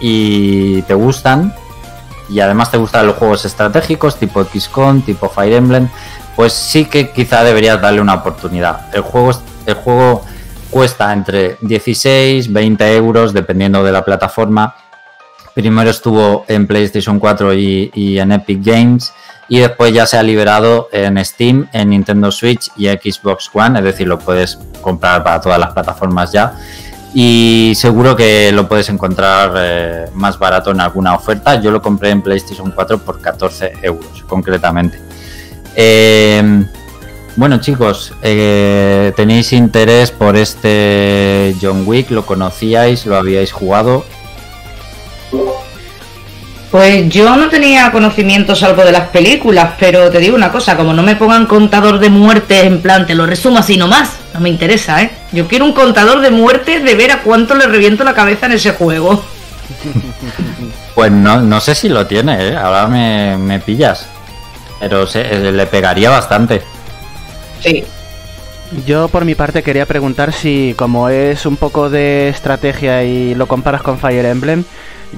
y te gustan, y además te gustan los juegos estratégicos tipo XCOM, tipo Fire Emblem, pues sí que quizá deberías darle una oportunidad. El juego, el juego cuesta entre 16, 20 euros, dependiendo de la plataforma. Primero estuvo en PlayStation 4 y, en Epic Games y después ya se ha liberado en Steam, en Nintendo Switch y Xbox One, es decir, lo puedes comprar para todas las plataformas ya. Y seguro que lo puedes encontrar eh, más barato en alguna oferta. Yo lo compré en PlayStation 4 por 14 euros, concretamente. Eh, bueno, chicos, eh, ¿tenéis interés por este John Wick? ¿Lo conocíais? ¿Lo habíais jugado? Pues yo no tenía conocimiento salvo de las películas, pero te digo una cosa, como no me pongan contador de muertes en plan, te lo resumo así nomás, no me interesa, ¿eh? Yo quiero un contador de muertes de ver a cuánto le reviento la cabeza en ese juego. Pues no, no sé si lo tiene, ¿eh? ahora me, me pillas. Pero se- eh, le pegaría bastante. Sí. Yo por mi parte quería preguntar si como es un poco de estrategia y lo comparas con Fire Emblem,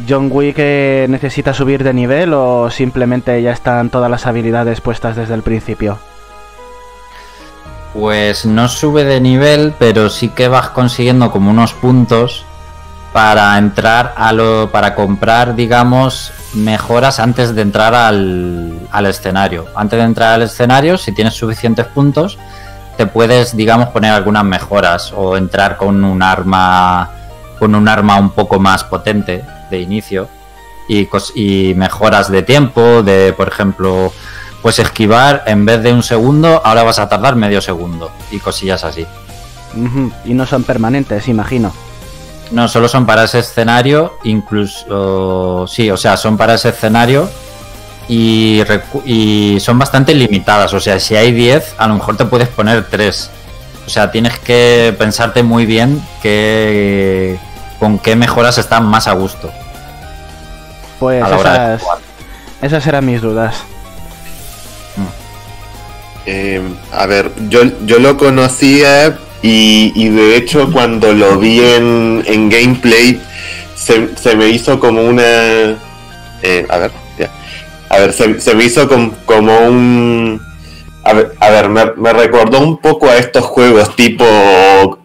John Wick eh, necesita subir de nivel o simplemente ya están todas las habilidades puestas desde el principio. Pues no sube de nivel, pero sí que vas consiguiendo como unos puntos para entrar a lo. para comprar, digamos, mejoras antes de entrar al, al escenario. Antes de entrar al escenario, si tienes suficientes puntos, te puedes, digamos, poner algunas mejoras o entrar con un arma. con un arma un poco más potente de inicio. Y, y mejoras de tiempo, de por ejemplo, pues esquivar en vez de un segundo, ahora vas a tardar medio segundo y cosillas así. Y no son permanentes, imagino. No, solo son para ese escenario, incluso sí, o sea, son para ese escenario y, son bastante limitadas. O sea, si hay 10, a lo mejor te puedes poner 3. O sea, tienes que pensarte muy bien que, con qué mejoras están más a gusto. Pues a la hora de esas, jugar. esas eran mis dudas. Eh, a ver, yo, yo lo conocía y, de hecho cuando lo vi en, en gameplay se, se me hizo como una... eh, a ver, ya. A ver, se, me hizo com- como un... A ver, me, me recordó un poco a estos juegos tipo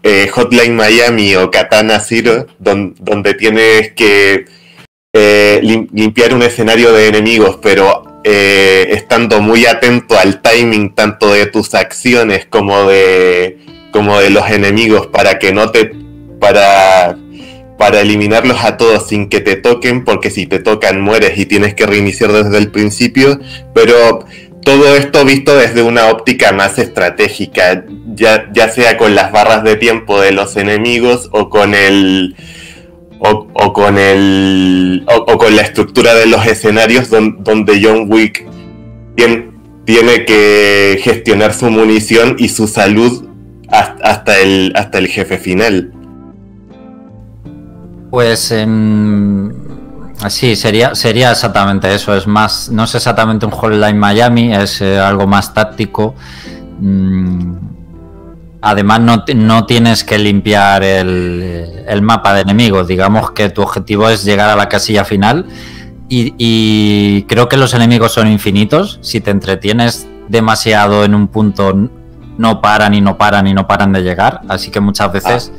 eh, Hotline Miami o Katana Zero, don- donde tienes que eh, lim- limpiar un escenario de enemigos, pero eh, estando muy atento al timing tanto de tus acciones como de como de los enemigos para que no te para para eliminarlos a todos sin que te toquen porque si te tocan mueres y tienes que reiniciar desde el principio. Pero todo esto visto desde una óptica más estratégica ya, ya sea con las barras de tiempo de los enemigos o con el o, con el o, con la estructura de los escenarios don- donde John Wick tien- tiene que gestionar su munición y su salud has- hasta el hasta el jefe final. Pues em, sí, sería, sería exactamente eso. Es más, no es exactamente un Hotline Miami, es eh, algo más táctico. Mm, además, no, no tienes que limpiar el, el mapa de enemigos. Digamos que tu objetivo es llegar a la casilla final. Y creo que los enemigos son infinitos. Si te entretienes demasiado en un punto, no paran y no paran y no paran de llegar. Así que muchas veces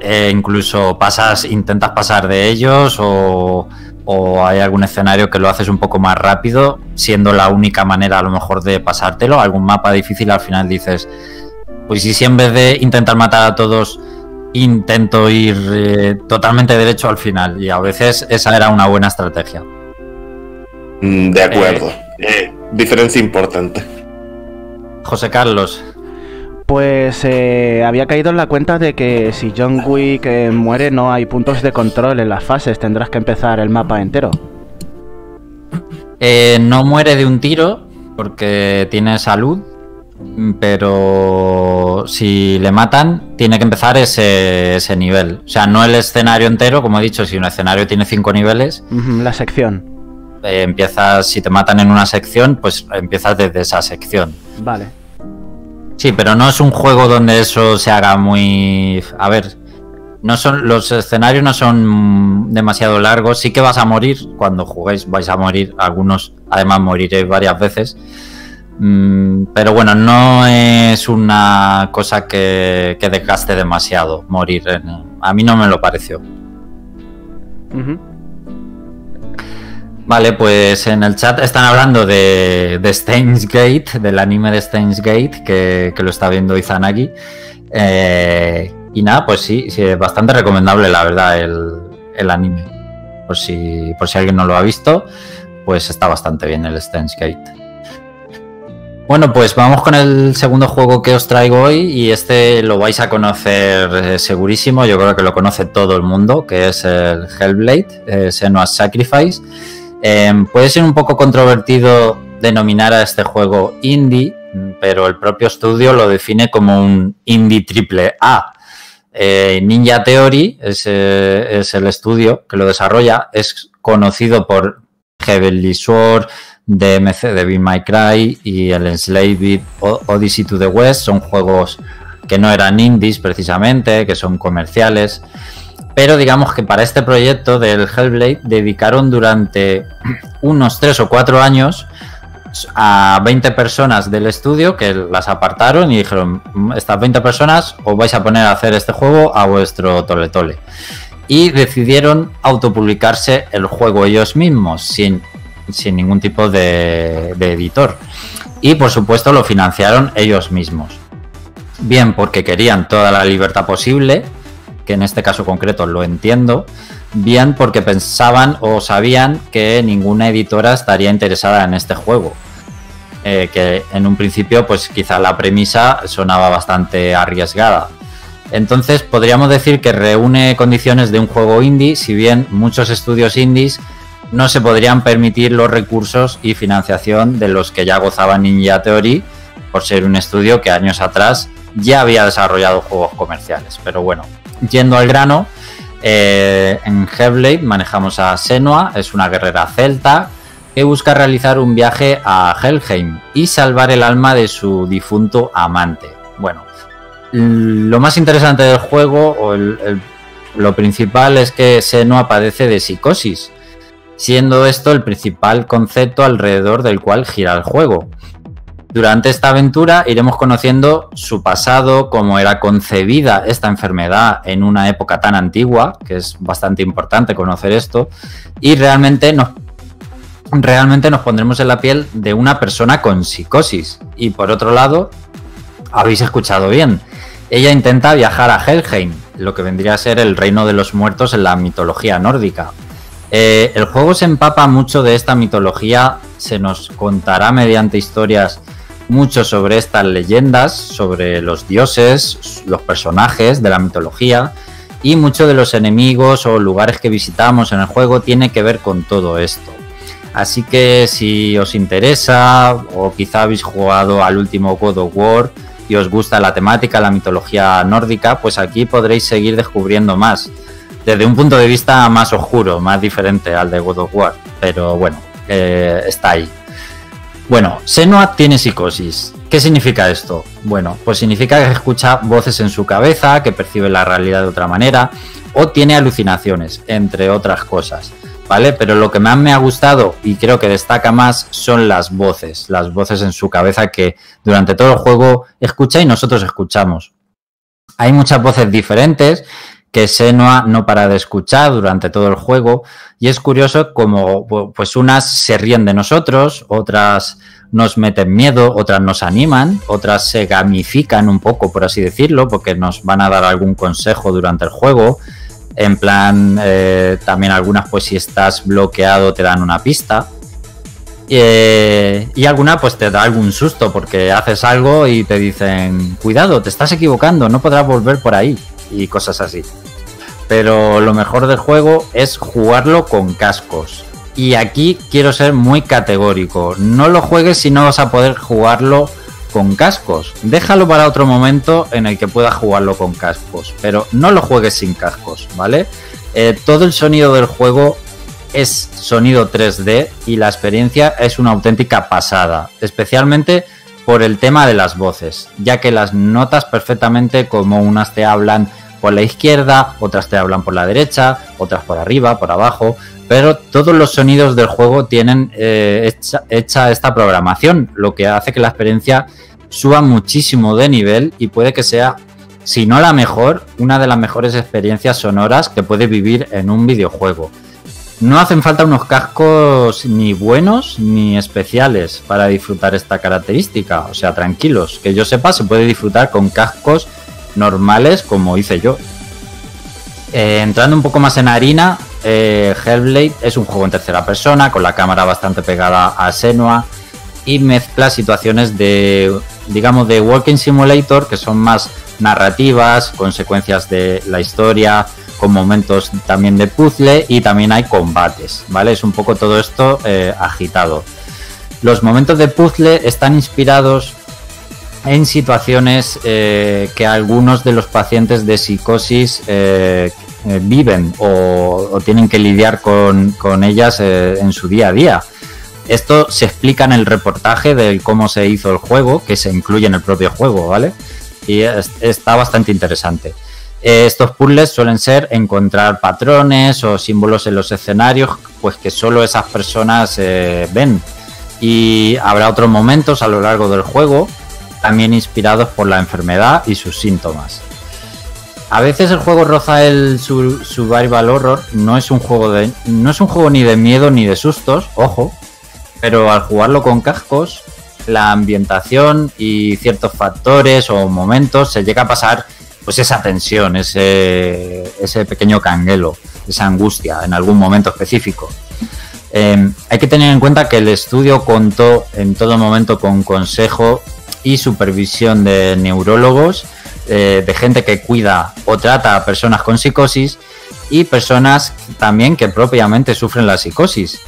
eh, incluso pasas, intentas pasar de ellos o, o hay algún escenario que lo haces un poco más rápido, siendo la única manera a lo mejor de pasártelo. Algún mapa difícil al final dices, pues y si en vez de intentar matar a todos intento ir eh, totalmente derecho al final y a veces esa era una buena estrategia. Mm, de acuerdo. Eh, diferencia importante. José Carlos, Pues eh, había caído en la cuenta de que si John Wick eh, muere no hay puntos de control en las fases, tendrás que empezar el mapa entero. Eh, no muere de un tiro porque tiene salud, pero si le matan tiene que empezar ese, ese nivel. O sea, no el escenario entero, como he dicho, si un escenario tiene cinco niveles, La sección. empiezas, si te matan en una sección, pues empiezas desde esa sección. Vale. Sí, pero no es un juego donde eso se haga muy... A ver, no son los escenarios no son demasiado largos. Sí que vas a morir cuando juguéis, vais a morir. Algunos, además, moriréis varias veces. Mm, pero bueno, no es una cosa que, que desgaste demasiado morir. a mí no me lo pareció. Ujú. Vale, pues en el chat están hablando de, de Gate, del anime de Steins Gate, que, lo está viendo Izanagi. Eh, y nada, pues sí, sí, bastante recomendable, la verdad, el, el anime. Por si, por si alguien no lo ha visto, pues está bastante bien el Steins Gate. Bueno, pues vamos con el segundo juego que os traigo hoy y este lo vais a conocer eh, segurísimo, yo creo que lo conoce todo el mundo, que es el Hellblade, eh, Senua's Sacrifice. Eh, puede ser un poco controvertido denominar a este juego indie, mm, pero el propio estudio lo define como un indie triple A. Eh, Ninja Theory es, eh, es el estudio que lo desarrolla, es conocido por Heavenly Sword, DMC, Devil May Cry y el Enslaved Odyssey to the West. Son juegos que no eran indies precisamente, que son comerciales. Pero digamos que para este proyecto del Hellblade dedicaron durante unos 3 o 4 años a 20 personas del estudio que las apartaron y dijeron, "Mm, estas 20 personas os vais a poner a hacer este juego a vuestro tole tole. Y decidieron autopublicarse el juego ellos mismos, sin, sin ningún tipo de, de editor. Y por supuesto lo financiaron ellos mismos. Bien porque querían toda la libertad posible, que en este caso concreto lo entiendo, bien porque pensaban o sabían que ninguna editora estaría interesada en este juego. Eh, que en un principio, pues quizá la premisa sonaba bastante arriesgada. Entonces podríamos decir que reúne condiciones de un juego indie, si bien muchos estudios indies no se podrían permitir los recursos y financiación de los que ya gozaba Ninja Theory, por ser un estudio que años atrás ya había desarrollado juegos comerciales. Pero bueno, yendo al grano, eh, en Hellblade manejamos a Senua, es una guerrera celta que busca realizar un viaje a Helheim y salvar el alma de su difunto amante. Bueno, lo más interesante del juego, o lo principal, es que Senua padece de psicosis, siendo esto el principal concepto alrededor del cual gira el juego. Durante esta aventura iremos conociendo su pasado, cómo era concebida esta enfermedad en una época tan antigua, que es bastante importante conocer esto, y realmente nos, realmente nos pondremos en la piel de una persona con psicosis. Y por otro lado, habéis escuchado bien, ella intenta viajar a Helheim, lo que vendría a ser el reino de los muertos en la mitología nórdica. Eh, el juego se empapa mucho de esta mitología, se nos contará mediante historias mucho sobre estas leyendas, sobre los dioses, los personajes de la mitología y mucho de los enemigos o lugares que visitamos en el juego tiene que ver con todo esto. Así que si os interesa o quizá habéis jugado al último God of War y os gusta la temática, la mitología nórdica, pues aquí podréis seguir descubriendo más. Desde un punto de vista más oscuro, más diferente al de God of War. Pero bueno, eh, está ahí. Bueno, Senua tiene psicosis. ¿Qué significa esto? Bueno, pues significa que escucha voces en su cabeza, que percibe la realidad de otra manera, o tiene alucinaciones, entre otras cosas. ¿Vale? Pero lo que más me ha gustado y creo que destaca más son las voces, las voces en su cabeza que durante todo el juego escucha y nosotros escuchamos. Hay muchas voces diferentes que Senua no para de escuchar durante todo el juego y es curioso como pues unas se ríen de nosotros, otras nos meten miedo, otras nos animan, otras se gamifican un poco, por así decirlo, porque nos van a dar algún consejo durante el juego. En plan, eh, también algunas, pues si estás bloqueado, te dan una pista. Eh, y alguna, pues te da algún susto porque haces algo y te dicen, cuidado, te estás equivocando, no podrás volver por ahí y cosas así. Pero lo mejor del juego es jugarlo con cascos. Y aquí quiero ser muy categórico. No lo juegues si no vas a poder jugarlo con cascos. Déjalo para otro momento en el que puedas jugarlo con cascos. Pero no lo juegues sin cascos, ¿vale? Eh, todo el sonido del juego es sonido 3D y la experiencia es una auténtica pasada. Especialmente por el tema de las voces, ya que las notas perfectamente como unas te hablan por la izquierda, otras te hablan por la derecha, otras por arriba, por abajo, pero todos los sonidos del juego tienen eh, hecha, esta programación, lo que hace que la experiencia suba muchísimo de nivel y puede que sea, si no la mejor, una de las mejores experiencias sonoras que puede vivir en un videojuego. No hacen falta unos cascos ni buenos ni especiales para disfrutar esta característica. O sea, tranquilos, que yo sepa, se puede disfrutar con cascos normales como hice yo. Eh, entrando un poco más en harina, eh, Hellblade es un juego en tercera persona, con la cámara bastante pegada a Senua y mezcla situaciones de, digamos, de Walking Simulator, que son más narrativas, consecuencias de la historia, con momentos también de puzzle y también hay combates, ¿vale? Es un poco todo esto eh, agitado. Los momentos de puzzle están inspirados en situaciones eh, que algunos de los pacientes de psicosis eh, viven o, tienen que lidiar con, ellas en su día a día. Esto se explica en el reportaje de cómo se hizo el juego, que se incluye en el propio juego, ¿vale? Y está bastante interesante. Eh, estos puzzles suelen ser encontrar patrones o símbolos en los escenarios, pues que solo esas personas eh, ven. Y habrá otros momentos a lo largo del juego, también inspirados por la enfermedad y sus síntomas. A veces el juego roza el survival horror, no es un juego de, no es un juego ni de miedo ni de sustos, ojo, pero al jugarlo con cascos, la ambientación y ciertos factores o momentos se llega a pasar pues esa tensión, ese, ese pequeño canguelo, esa angustia en algún momento específico. Em, hay que tener en cuenta que el estudio contó en todo momento con consejo y supervisión de neurólogos, eh, de gente que cuida o trata a personas con psicosis y personas también que propiamente sufren la psicosis.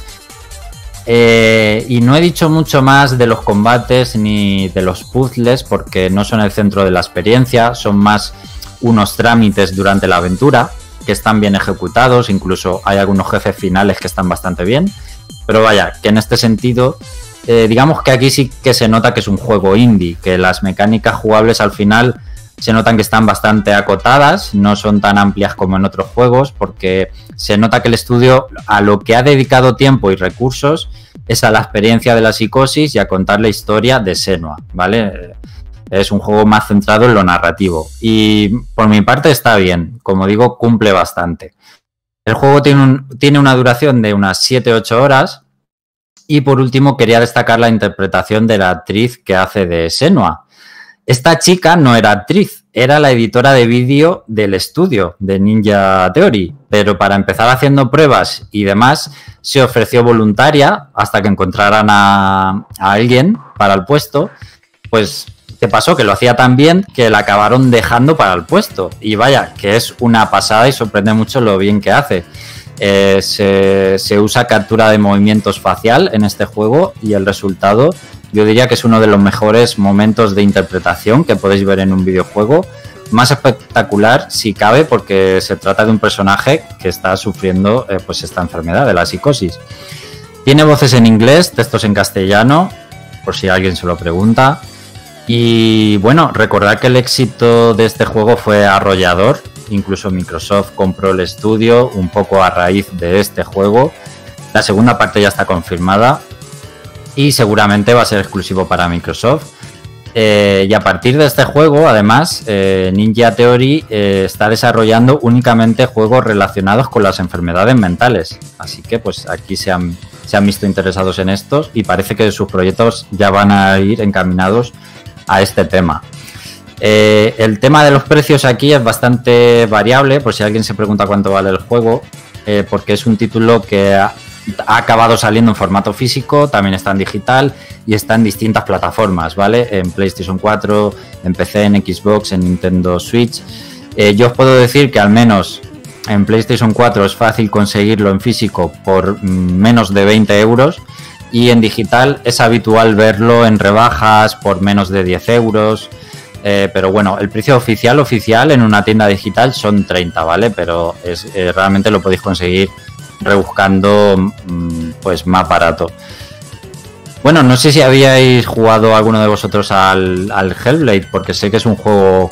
Eh, y no he dicho mucho más de los combates ni de los puzzles porque no son el centro de la experiencia, son más unos trámites durante la aventura que están bien ejecutados, incluso hay algunos jefes finales que están bastante bien. Pero vaya, que en este sentido, eh, digamos que aquí sí que se nota que es un juego indie, que las mecánicas jugables al final se notan que están bastante acotadas, no son tan amplias como en otros juegos, porque se nota que el estudio a lo que ha dedicado tiempo y recursos es a la experiencia de la psicosis y a contar la historia de Senua, ¿vale? Es un juego más centrado en lo narrativo. Y por mi parte está bien, como digo, cumple bastante. El juego tiene, tiene una duración de unas 7-8 horas. Y por último, quería destacar la interpretación de la actriz que hace de Senua. Esta chica no era actriz, era la editora de vídeo del estudio de Ninja Theory, pero para empezar haciendo pruebas y demás, se ofreció voluntaria hasta que encontraran a, alguien para el puesto. Pues ¿Qué pasó? Que lo hacía tan bien que la acabaron dejando para el puesto. Y vaya, que es una pasada y sorprende mucho lo bien que hace. Eh, se, usa captura de movimientos facial en este juego y el resultado yo diría que es uno de los mejores momentos de interpretación que podéis ver en un videojuego. Más espectacular si cabe porque se trata de un personaje que está sufriendo eh, pues esta enfermedad de la psicosis. Tiene voces en inglés, textos en castellano, por si alguien se lo pregunta. Y bueno, recordad que el éxito de este juego fue arrollador. Incluso Microsoft compró el estudio un poco a raíz de este juego. La segunda parte ya está confirmada y seguramente va a ser exclusivo para Microsoft. Eh, y a partir de este juego, además, eh, Ninja Theory eh, está desarrollando únicamente juegos relacionados con las enfermedades mentales. Así que pues aquí se han, se han visto interesados en estos y parece que sus proyectos ya van a ir encaminados a este tema. Eh, el tema de los precios aquí es bastante variable, por si alguien se pregunta cuánto vale el juego, eh, porque es un título que ha, acabado saliendo en formato físico, también está en digital y está en distintas plataformas, ¿vale? En PlayStation 4, en PC, en Xbox, en Nintendo Switch. Eh, yo os puedo decir que al menos en PlayStation 4 es fácil conseguirlo en físico por mm, menos de 20 euros y en digital es habitual verlo en rebajas por menos de 10 euros. Eh, pero bueno, el precio oficial oficial en una tienda digital son 30, ¿vale? Pero es, eh, realmente lo podéis conseguir rebuscando mm, pues más barato. Bueno, no sé si habíais jugado alguno de vosotros al, Hellblade, porque sé que es un juego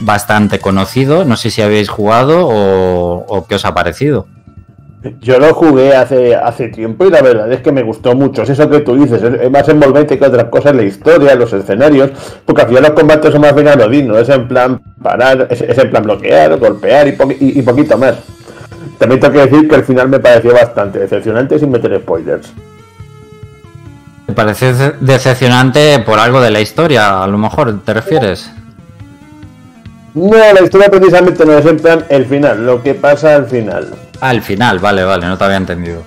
bastante conocido. No sé si habéis jugado o qué os ha parecido. Yo lo jugué hace, hace tiempo y la verdad es que me gustó mucho. Es eso que tú dices, es más envolvente que otras cosas, la historia, los escenarios, porque al final los combates son más bien anodinos, es en plan parar, es, en plan bloquear, golpear y, poquito más. También tengo que decir que al final me pareció bastante decepcionante sin meter spoilers. ¿Te parece decepcionante por algo de la historia? A lo mejor, ¿te refieres? No, la historia precisamente no es en plan el final, lo que pasa al final. Al final, vale, vale, no te había entendido.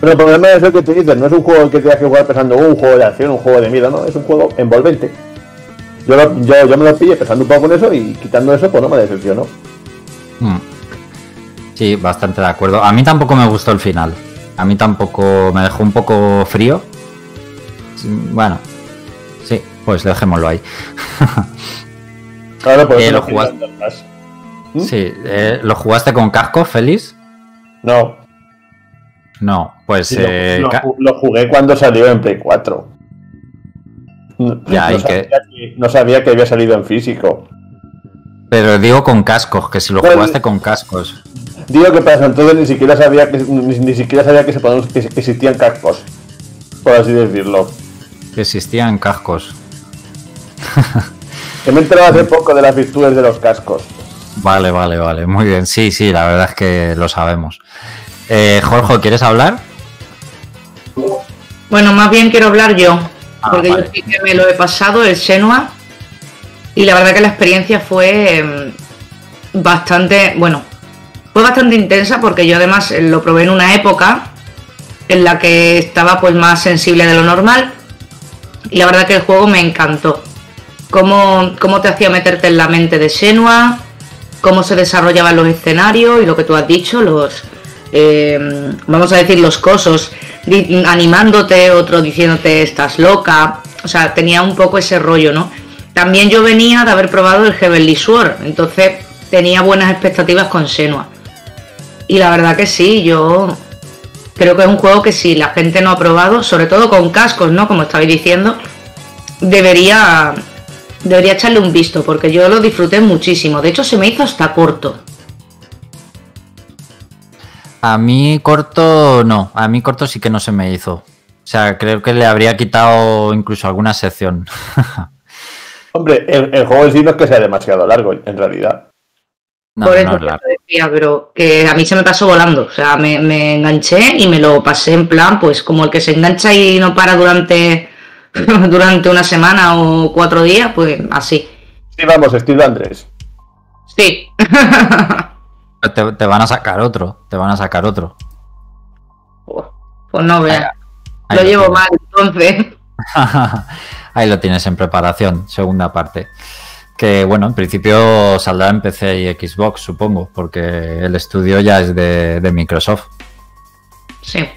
Pero el problema es lo que te dices, no es un juego que tengas que jugar pensando uh, un juego de acción, un juego de miedo, no, es un juego envolvente. Yo, yo, me lo pillé pensando un poco en eso y quitando eso, pues no me decepcionó. Hmm. Sí, bastante de acuerdo. A mí tampoco me gustó el final. A mí tampoco me dejó un poco frío. Bueno, sí, pues dejémoslo ahí. Claro, pues eh, lo jugaste. ¿Mm? Sí, eh, ¿lo jugaste con casco, Félix? No. No, pues. eh, lo, jugué cuando salió en Play 4. Ya, no, sabía que... no sabía que había salido en físico. Pero digo con cascos, que si lo jugaste con cascos. Digo que para entonces ni siquiera sabía que ni, siquiera sabía que, se que existían cascos. Por así decirlo. Que existían cascos. que me he enterado hace poco de las virtudes de los cascos. Vale, vale, vale. Muy bien. Sí, sí, la verdad es que lo sabemos. Eh, Jorge, ¿quieres hablar? Bueno, más bien quiero hablar yo. Ah, porque yo sí que me lo he pasado, el Senua. Y la verdad que la experiencia fue em, bastante, bueno, fue bastante intensa porque yo además lo probé en una época en la que estaba pues más sensible de lo normal. Y la verdad que el juego me encantó. Cómo, cómo te hacía meterte en la mente de Senua, cómo se desarrollaban los escenarios y lo que tú has dicho, los, eh, vamos a decir, los cosos, animándote, otro diciéndote estás loca. O sea, tenía un poco ese rollo, ¿no? También yo venía de haber probado el Heavenly Sword, entonces tenía buenas expectativas con Senua. Y la verdad que sí, yo creo que es un juego que si la gente no ha probado, sobre todo con cascos, ¿no? Como estabais diciendo, debería debería echarle un visto porque yo lo disfruté muchísimo. De hecho, se me hizo hasta corto. A mí corto no, a mí corto sí que no se me hizo. O sea, creo que le habría quitado incluso alguna sección. Hombre, el, el juego en sí no es que sea demasiado largo, en realidad. No, Por no eso es te largo. lo decía, pero que a mí se me pasó volando. O sea, me, me enganché y me lo pasé en plan, pues como el que se engancha y no para durante, durante una semana o cuatro días, pues así. Sí, vamos, estilo Andrés. Sí. Te, te van a sacar otro, te van a sacar otro. pues no veas. Ahí Lo lo llevo tienes. mal, entonces. Ahí lo tienes en preparación, segunda parte. Que bueno, en principio saldrá en PC y Xbox, supongo, porque el estudio ya es de, de Microsoft. Sí.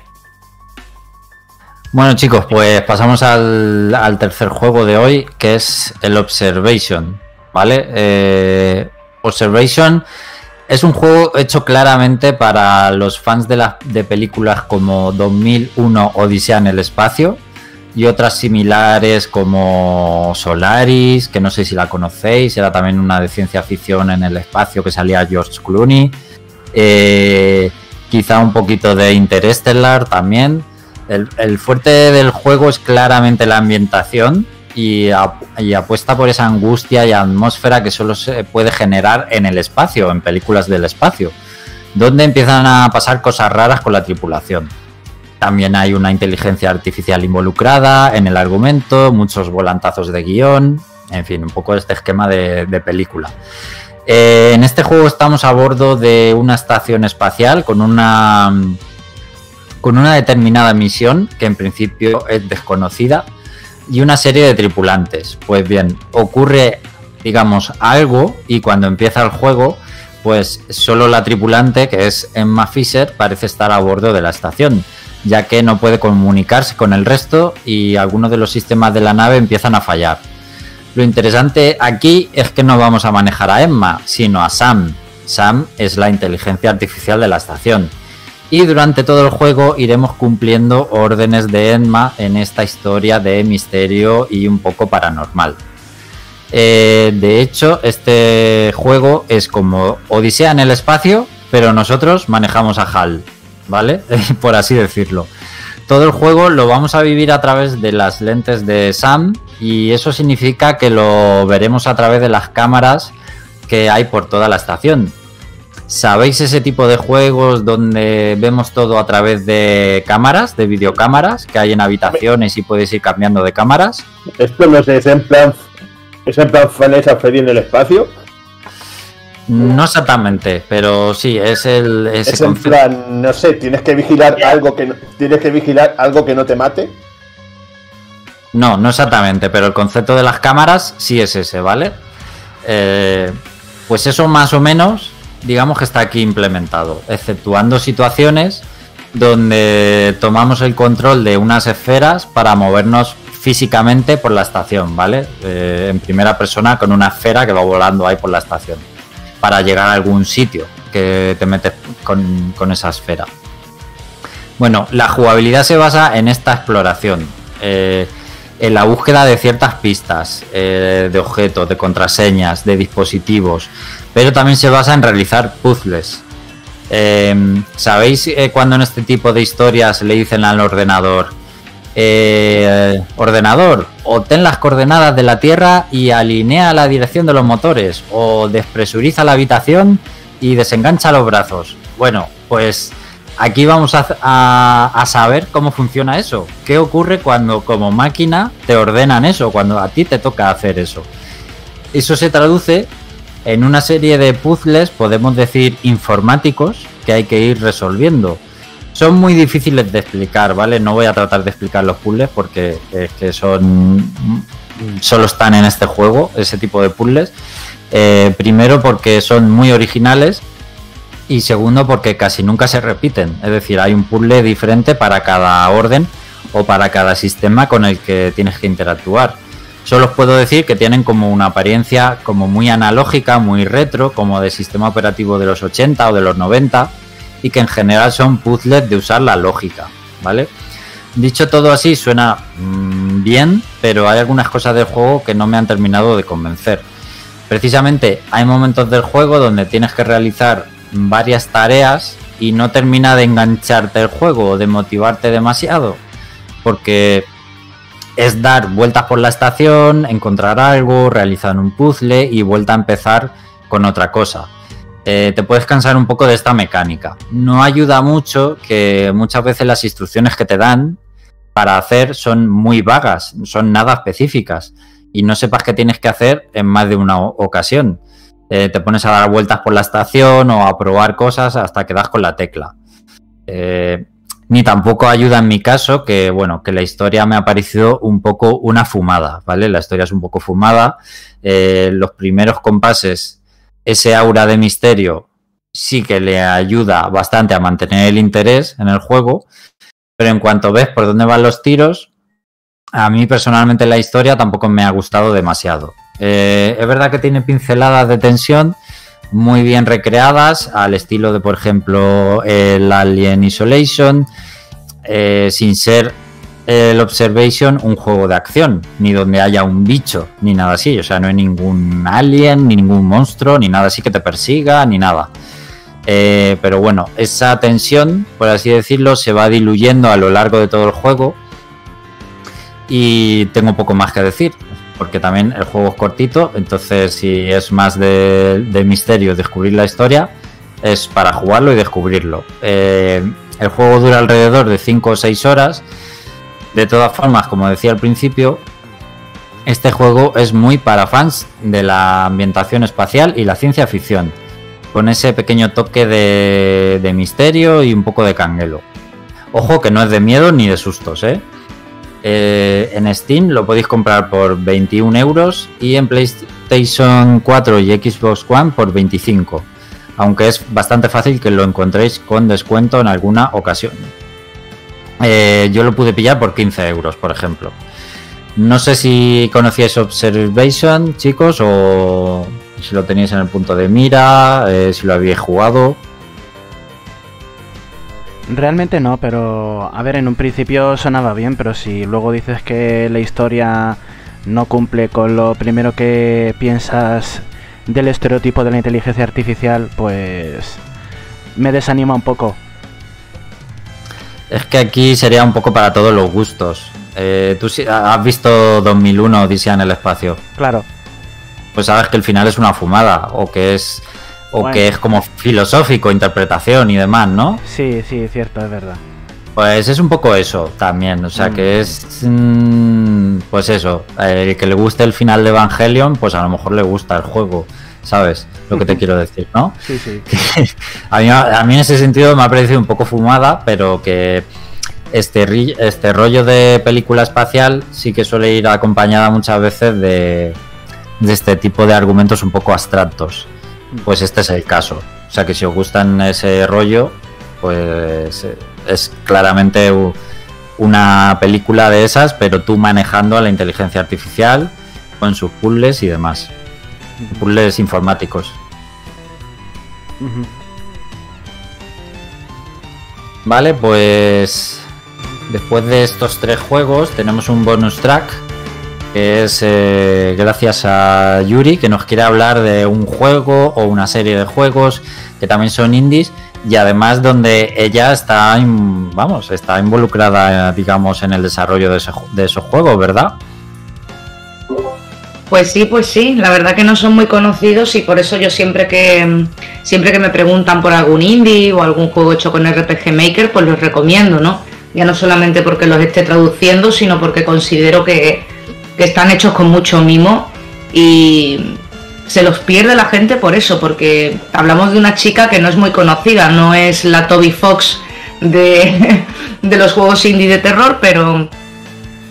Bueno chicos, pues pasamos al, tercer juego de hoy, que es el Observation, ¿vale? Eh, Observation es un juego hecho claramente para los fans de, las de películas como 2001 Odisea en el espacio y otras similares como Solaris, que no sé si la conocéis, era también una de ciencia ficción en el espacio que salía George Clooney. Eh, quizá un poquito de Interstellar también. El, fuerte del juego es claramente la ambientación y, ap- y apuesta por esa angustia y atmósfera que solo se puede generar en el espacio, en películas del espacio, donde empiezan a pasar cosas raras con la tripulación. También hay una inteligencia artificial involucrada en el argumento, muchos volantazos de guion, en fin, un poco este esquema de, de película. Eh, en este juego estamos a bordo de una estación espacial con una con una determinada misión que en principio es desconocida y una serie de tripulantes. Pues bien, ocurre, digamos, algo y cuando empieza el juego, pues solo la tripulante, que es Emma Fisher, parece estar a bordo de la estación, ya que no puede comunicarse con el resto y algunos de los sistemas de la nave empiezan a fallar. Lo interesante aquí es que no vamos a manejar a Emma, sino a Sam. Sam es la inteligencia artificial de la estación. Y durante todo el juego iremos cumpliendo órdenes de Emma en esta historia de misterio y un poco paranormal. Eh, de hecho, este juego es como Odisea en el espacio, pero nosotros manejamos a HAL, ¿vale? Por así decirlo. Todo el juego lo vamos a vivir a través de las lentes de Sam y eso significa que lo veremos a través de las cámaras que hay por toda la estación. ¿Sabéis ese tipo de juegos donde vemos todo a través de cámaras, de videocámaras, que hay en habitaciones y puedes ir cambiando de cámaras? Esto no sé, es en plan. Es en plan Vanessa Freddy en el espacio. No exactamente, pero sí, es el ese Es en plan, no sé, tienes que vigilar algo que no, tienes que vigilar algo que no te mate. No, no exactamente, pero el concepto de las cámaras sí es ese, ¿vale? Eh, pues eso más o menos, digamos que está aquí implementado, exceptuando situaciones donde tomamos el control de unas esferas para movernos físicamente por la estación, ¿vale? Eh, en primera persona con una esfera que va volando ahí por la estación, para llegar a algún sitio que te metes con, con esa esfera. Bueno, la jugabilidad se basa en esta exploración, eh, en la búsqueda de ciertas pistas, eh, de objetos, de contraseñas, de dispositivos, pero también se basa en realizar puzzles. Eh, ¿Sabéis eh, cuando en este tipo de historias le dicen al ordenador, eh, ordenador, obtén las coordenadas de la Tierra y alinea la dirección de los motores, o despresuriza la habitación y desengancha los brazos? Bueno, pues aquí vamos a, a- a saber cómo funciona eso. ¿Qué ocurre cuando como máquina te ordenan eso, cuando a ti te toca hacer eso? Eso se traduce en una serie de puzzles, podemos decir informáticos, que hay que ir resolviendo. Son muy difíciles de explicar, ¿vale? No voy a tratar de explicar los puzzles porque es que son. solo están en este juego, ese tipo de puzzles. Eh, primero porque son muy originales Y segundo, porque casi nunca se repiten. Es decir, hay un puzzle diferente para cada orden o para cada sistema con el que tienes que interactuar. Solo os puedo decir que tienen como una apariencia como muy analógica, muy retro, como de sistema operativo de los 80 o de los 90 y que en general son puzzles de usar la lógica, ¿vale? Dicho todo así, suena mm, bien, pero hay algunas cosas del juego que no me han terminado de convencer. Precisamente hay momentos del juego donde tienes que realizar varias tareas y no termina de engancharte el juego o de motivarte demasiado, porque es dar vueltas por la estación, encontrar algo, realizar un puzzle y vuelta a empezar con otra cosa. Eh, te puedes cansar un poco de esta mecánica. No ayuda mucho que muchas veces las instrucciones que te dan para hacer son muy vagas, son nada específicas y no sepas qué tienes que hacer en más de una ocasión. Eh, te pones a dar vueltas por la estación o a probar cosas hasta que das con la tecla. Eh, ni tampoco ayuda en mi caso que, bueno, que la historia me ha parecido un poco una fumada, ¿vale? La historia es un poco fumada. Eh, los primeros compases, ese aura de misterio sí que le ayuda bastante a mantener el interés en el juego, pero en cuanto ves por dónde van los tiros, a mí personalmente la historia tampoco me ha gustado demasiado. Eh, es verdad que tiene pinceladas de tensión muy bien recreadas al estilo de, por ejemplo, el Alien Isolation, eh, sin ser el Observation un juego de acción, ni donde haya un bicho, ni nada así. O sea, no hay ningún alien, ni ningún monstruo, ni nada así que te persiga, ni nada. Eh, pero bueno, esa tensión, por así decirlo, se va diluyendo a lo largo de todo el juego. Y tengo poco más que decir porque también el juego es cortito, entonces si es más de, misterio descubrir la historia, es para jugarlo y descubrirlo. Eh, el juego dura alrededor de 5 o 6 horas. De todas formas, como decía al principio, este juego es muy para fans de la ambientación espacial y la ciencia ficción, con ese pequeño toque de, de misterio y un poco de canguelo. Ojo que no es de miedo ni de sustos, ¿eh? Eh, en Steam lo podéis comprar por 21 euros y en PlayStation 4 y Xbox One por 25, aunque es bastante fácil que lo encontréis con descuento en alguna ocasión. Eh, yo lo pude pillar por 15 euros, por ejemplo. No sé si conocíais Observation, chicos, o si lo teníais en el punto de mira, eh, si lo habíais jugado. Realmente no, pero a ver, en un principio sonaba bien, pero si luego dices que la historia no cumple con lo primero que piensas del estereotipo de la inteligencia artificial, pues me desanima un poco. Es que aquí sería un poco para todos los gustos. Eh, Tú has visto 2001 Odisea en el espacio. Claro. Pues sabes que el final es una fumada o que es o que es como filosófico, interpretación y demás, ¿no? Sí, sí, cierto, es verdad. Pues es un poco eso también, o sea que mm. es, mm, pues eso, el que le guste el final de Evangelion, pues a lo mejor le gusta el juego, ¿sabes? Lo que te quiero decir, ¿no? Sí, sí. a, mí, a mí en ese sentido me ha parecido un poco fumada, pero que este, este rollo de película espacial sí que suele ir acompañada muchas veces de, de este tipo de argumentos un poco abstractos pues este es el caso. O sea que si os gustan ese rollo, pues eh, es claramente una película de esas, pero tú manejando a la inteligencia artificial con sus puzzles y demás. Puzzles informáticos. Vale, pues después de estos tres juegos tenemos un bonus track es eh, gracias a Yuri, que nos quiere hablar de un juego o una serie de juegos que también son indies y además donde ella está, vamos, está involucrada, digamos, en el desarrollo de, de esos juegos, ¿verdad? Pues sí, pues sí, la verdad que no son muy conocidos y por eso yo siempre que siempre que me preguntan por algún indie o algún juego hecho con RPG Maker, pues los recomiendo, ¿no? Ya no solamente porque los esté traduciendo, sino porque considero que, que están hechos con mucho mimo y se los pierde la gente por eso, porque hablamos de una chica que no es muy conocida, no es la Toby Fox de, los juegos indie de terror, pero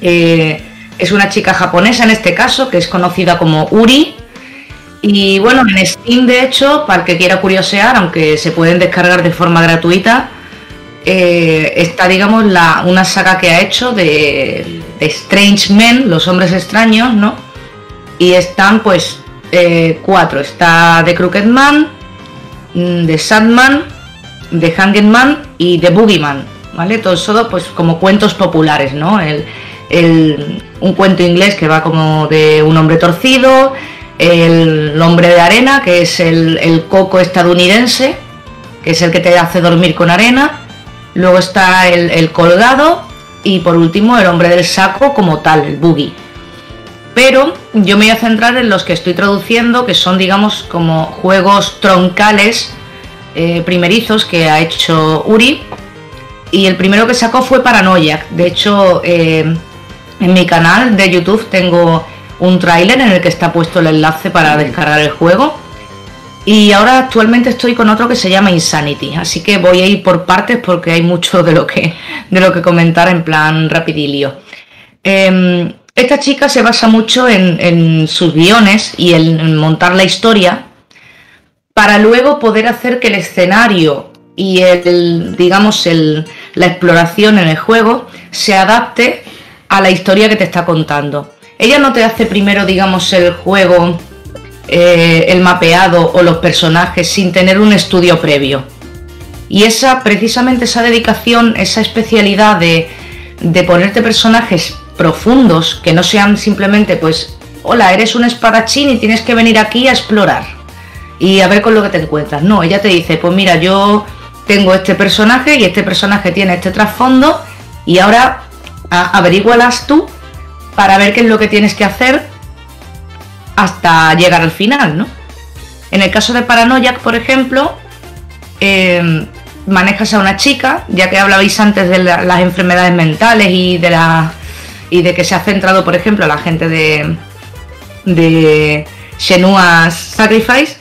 eh, es una chica japonesa en este caso, que es conocida como Uri, Y bueno, en Steam, de hecho, para el que quiera curiosear, aunque se pueden descargar de forma gratuita, eh, está, digamos, la, una saga que ha hecho de, Strange Men, los hombres extraños, ¿no? Y están, pues, eh, cuatro. Está The Crooked Man, mm, The Sandman, The Hanged Man y The Boogeyman, ¿vale? Todos son, pues, como cuentos populares, ¿no? El, el- un cuento inglés que va como de un hombre torcido, el hombre de arena, que es el, el coco estadounidense, que es el que te hace dormir con arena, luego está el, el colgado y por último el hombre del saco como tal, el boogie. Pero yo me voy a centrar en los que estoy traduciendo, que son digamos como juegos troncales eh, primerizos que ha hecho Uri. Y el primero que sacó fue Paranoiac. De hecho, eh, en mi canal de YouTube tengo un tráiler en el que está puesto el enlace para descargar el juego. Y ahora actualmente estoy con otro que se llama Insanity, así que voy a ir por partes porque hay mucho de lo que, de lo que comentar en plan rapidilio. Em, esta chica se basa mucho en, sus guiones y en, en montar la historia para luego poder hacer que el escenario y el, digamos, el, la exploración en el juego se adapte a la historia que te está contando. Ella no te hace primero, digamos, el juego, eh, el mapeado o los personajes sin tener un estudio previo. Y esa, precisamente esa dedicación, esa especialidad de, de ponerte personajes profundos, que no sean simplemente, pues, hola, eres un espadachín y tienes que venir aquí a explorar y a ver con lo que te encuentras. No, ella te dice, pues mira, yo tengo este personaje y este personaje tiene este trasfondo y ahora averígualas tú para ver qué es lo que tienes que hacer hasta llegar al final, ¿no? En el caso de Paranoiac, por ejemplo, eh, manejas a una chica, ya que hablabais antes de la- las enfermedades mentales y de la y de que se ha centrado, por ejemplo, la gente de de Sacrifice,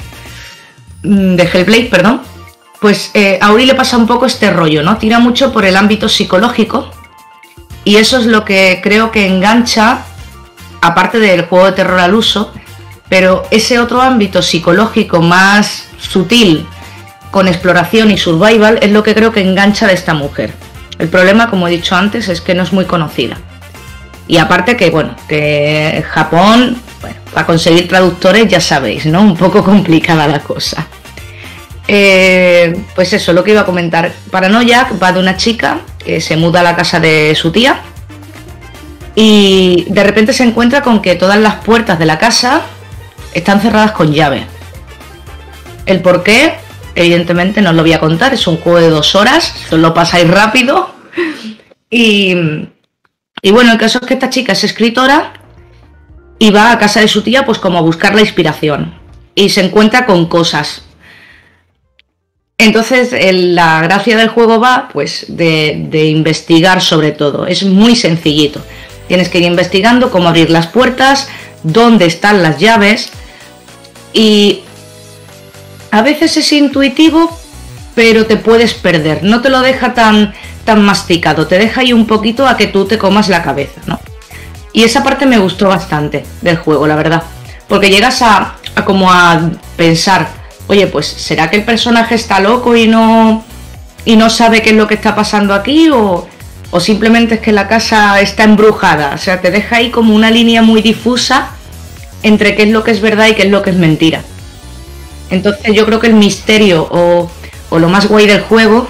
mm, de Hellblade, perdón, pues eh, a Uri le pasa un poco este rollo, ¿no? Tira mucho por el ámbito psicológico y eso es lo que creo que engancha, aparte del juego de terror al uso, pero ese otro ámbito psicológico más sutil, con exploración y survival, es lo que creo que engancha de esta mujer. El problema, como he dicho antes, es que no es muy conocida. Y aparte que, bueno, que Japón, bueno, para conseguir traductores ya sabéis, ¿no? Un poco complicada la cosa. Eh, pues eso, lo que iba a comentar. Paranoiac va de una chica que se muda a la casa de su tía y de repente se encuentra con que todas las puertas de la casa están cerradas con llave. El por qué, evidentemente no os lo voy a contar, es un juego de dos horas, lo pasáis rápido. Y, y bueno, el caso es que esta chica es escritora y va a casa de su tía pues como a buscar la inspiración. Y se encuentra con cosas. Entonces la gracia del juego va pues de investigar sobre todo. Es muy sencillito. Tienes que ir investigando cómo abrir las puertas, dónde están las llaves. Y a veces es intuitivo, pero te puedes perder. No te lo deja tan, tan masticado. Te deja ahí un poquito a que tú te comas la cabeza, ¿no? Y esa parte me gustó bastante del juego, la verdad. Porque llegas a, a como a pensar, oye, pues ¿será que el personaje está loco y no, y no sabe qué es lo que está pasando aquí? O, o simplemente es que la casa está embrujada. O sea, te deja ahí como una línea muy difusa entre qué es lo que es verdad y qué es lo que es mentira. Entonces yo creo que el misterio o, lo más guay del juego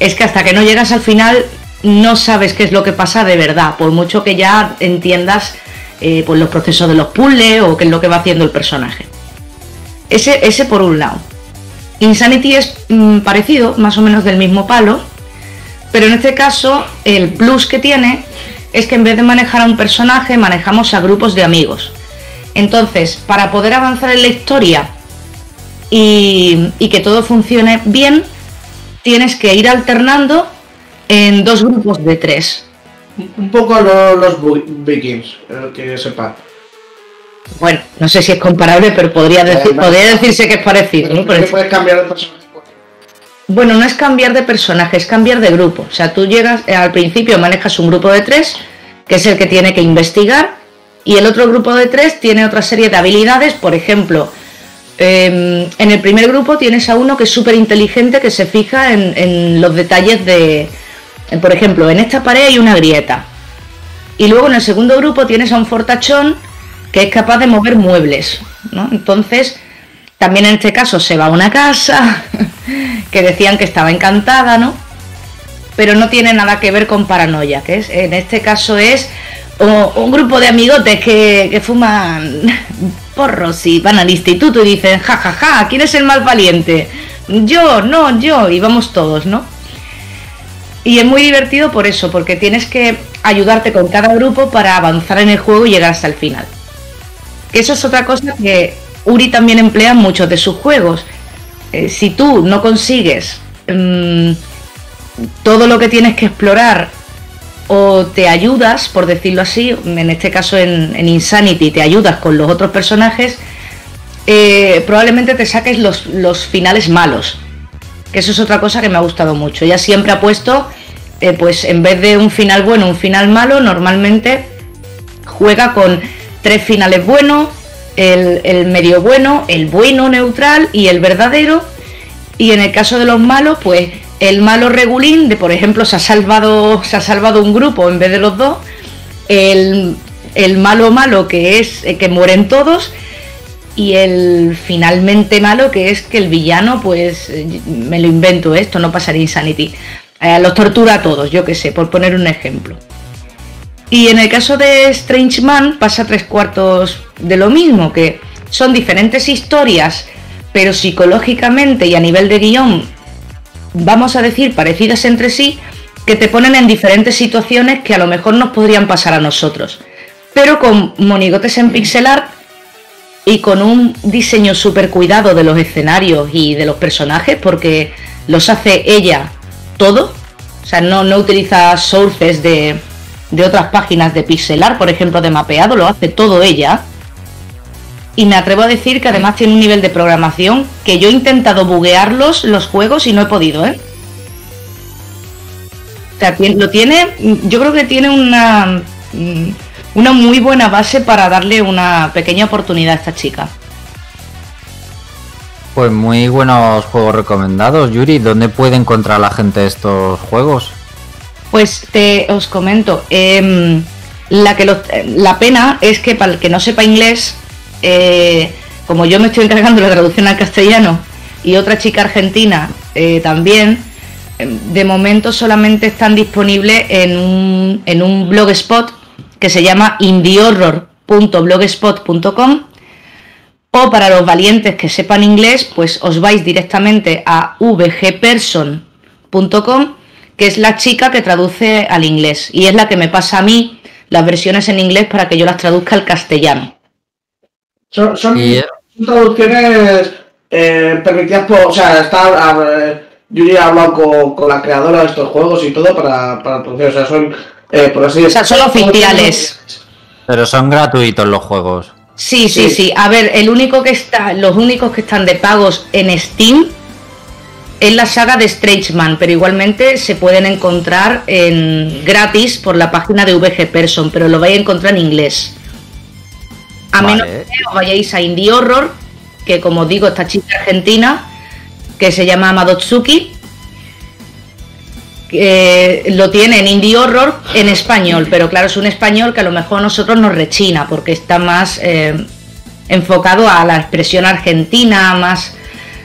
es que hasta que no llegas al final no sabes qué es lo que pasa de verdad, por mucho que ya entiendas eh, pues los procesos de los puzzles o qué es lo que va haciendo el personaje. Ese, ese por un lado. Insanity es mm, parecido, más o menos del mismo palo, pero en este caso el plus que tiene es que en vez de manejar a un personaje, manejamos a grupos de amigos. Entonces, para poder avanzar en la historia y, y que todo funcione bien, tienes que ir alternando en dos grupos de tres. Un poco lo- los Vikings, que sepa. Bueno, no sé si es comparable, pero podría, decir, Además- podría decirse que es parecido. ¿no? Que puedes cambiar de personaje. Bueno, no es cambiar de personaje, es cambiar de grupo. O sea, tú llegas, eh, al principio manejas un grupo de tres, que es el que tiene que investigar, y el otro grupo de tres tiene otra serie de habilidades, por ejemplo, em, en el primer grupo tienes a uno que es súper inteligente, que se fija en, los detalles de, por ejemplo, en esta pared hay una grieta. Y luego en el segundo grupo tienes a un fortachón que es capaz de mover muebles. ¿no? Entonces, también en este caso se va a una casa que decían que estaba encantada, ¿no? Pero no tiene nada que ver con paranoia, que es, en este caso es un grupo de amigotes que, que fuman porros y van al instituto y dicen, ja, ja, ja, ¿quién es el más valiente? Yo, no, yo, y vamos todos, ¿no? Y es muy divertido por eso, porque tienes que ayudarte con cada grupo para avanzar en el juego y llegar hasta el final. Eso es otra cosa que Uri también emplea muchos de sus juegos. Eh, si tú no consigues mm, todo lo que tienes que explorar o te ayudas, por decirlo así, en este caso en, Insanity, te ayudas con los otros personajes, eh, probablemente te saques los, los finales malos. Que eso es otra cosa que me ha gustado mucho. Ella siempre ha puesto, eh, pues en vez de un final bueno, un final malo, normalmente juega con tres finales buenos, el, medio bueno, el bueno neutral y el verdadero. Y en el caso de los malos, pues el malo regulín, de por ejemplo, se ha salvado, se ha salvado un grupo en vez de los dos. El, el malo malo que es eh, que mueren todos. Y el finalmente malo que es que el villano, pues eh, me lo invento esto, no pasaría Insanity. Eh, los tortura a todos, yo que sé, por poner un ejemplo. Y en el caso de Strange Man pasa tres cuartos de lo mismo, que son diferentes historias, pero psicológicamente y a nivel de guion, vamos a decir, parecidas entre sí, que te ponen en diferentes situaciones que a lo mejor nos podrían pasar a nosotros. Pero con monigotes en pixel art y con un diseño súper cuidado de los escenarios y de los personajes, porque los hace ella todo. O sea, no, no utiliza sources de, de otras páginas de pixelar, por ejemplo, de mapeado, lo hace todo ella. Y me atrevo a decir que además tiene un nivel de programación que yo he intentado buguearlos los juegos y no he podido, ¿eh? O sea, lo tiene, yo creo que tiene una, mm, una muy buena base para darle una pequeña oportunidad a esta chica. Pues muy buenos juegos recomendados, Yuri. ¿Dónde puede encontrar la gente estos juegos? Pues te os comento, em, la, que la pena es que para el que no sepa inglés, eh, como yo me estoy encargando de la traducción al castellano y otra chica argentina eh, también, em, de momento solamente están disponibles en un, en un blogspot que se llama indiehorror.blogspot.com o para los valientes que sepan inglés, pues os vais directamente a vgperson.com, que es la chica que traduce al inglés y es la que me pasa a mí las versiones en inglés para que yo las traduzca al castellano. Son, son- traducciones eh, permitidas por. O sea, está. a ver, Yuri ha hablado con, con la creadora de estos juegos y todo para, para traducir. O sea, son. eh, por así O sea, son oficiales. Pero son gratuitos los juegos. Sí, sí, Sí. sí. A ver, el único que está, los únicos que están de pagos en Steam es la saga de Strange Man, pero igualmente se pueden encontrar en gratis por la página de VG Person, pero lo vais a encontrar en inglés. A Vale. menos que os vayáis a Indie Horror, que como digo, esta chica argentina, que se llama Madotsuki, que lo tiene en Indie Horror en español, pero claro, es un español que a lo mejor a nosotros nos rechina, porque está más eh, enfocado a la expresión argentina, más,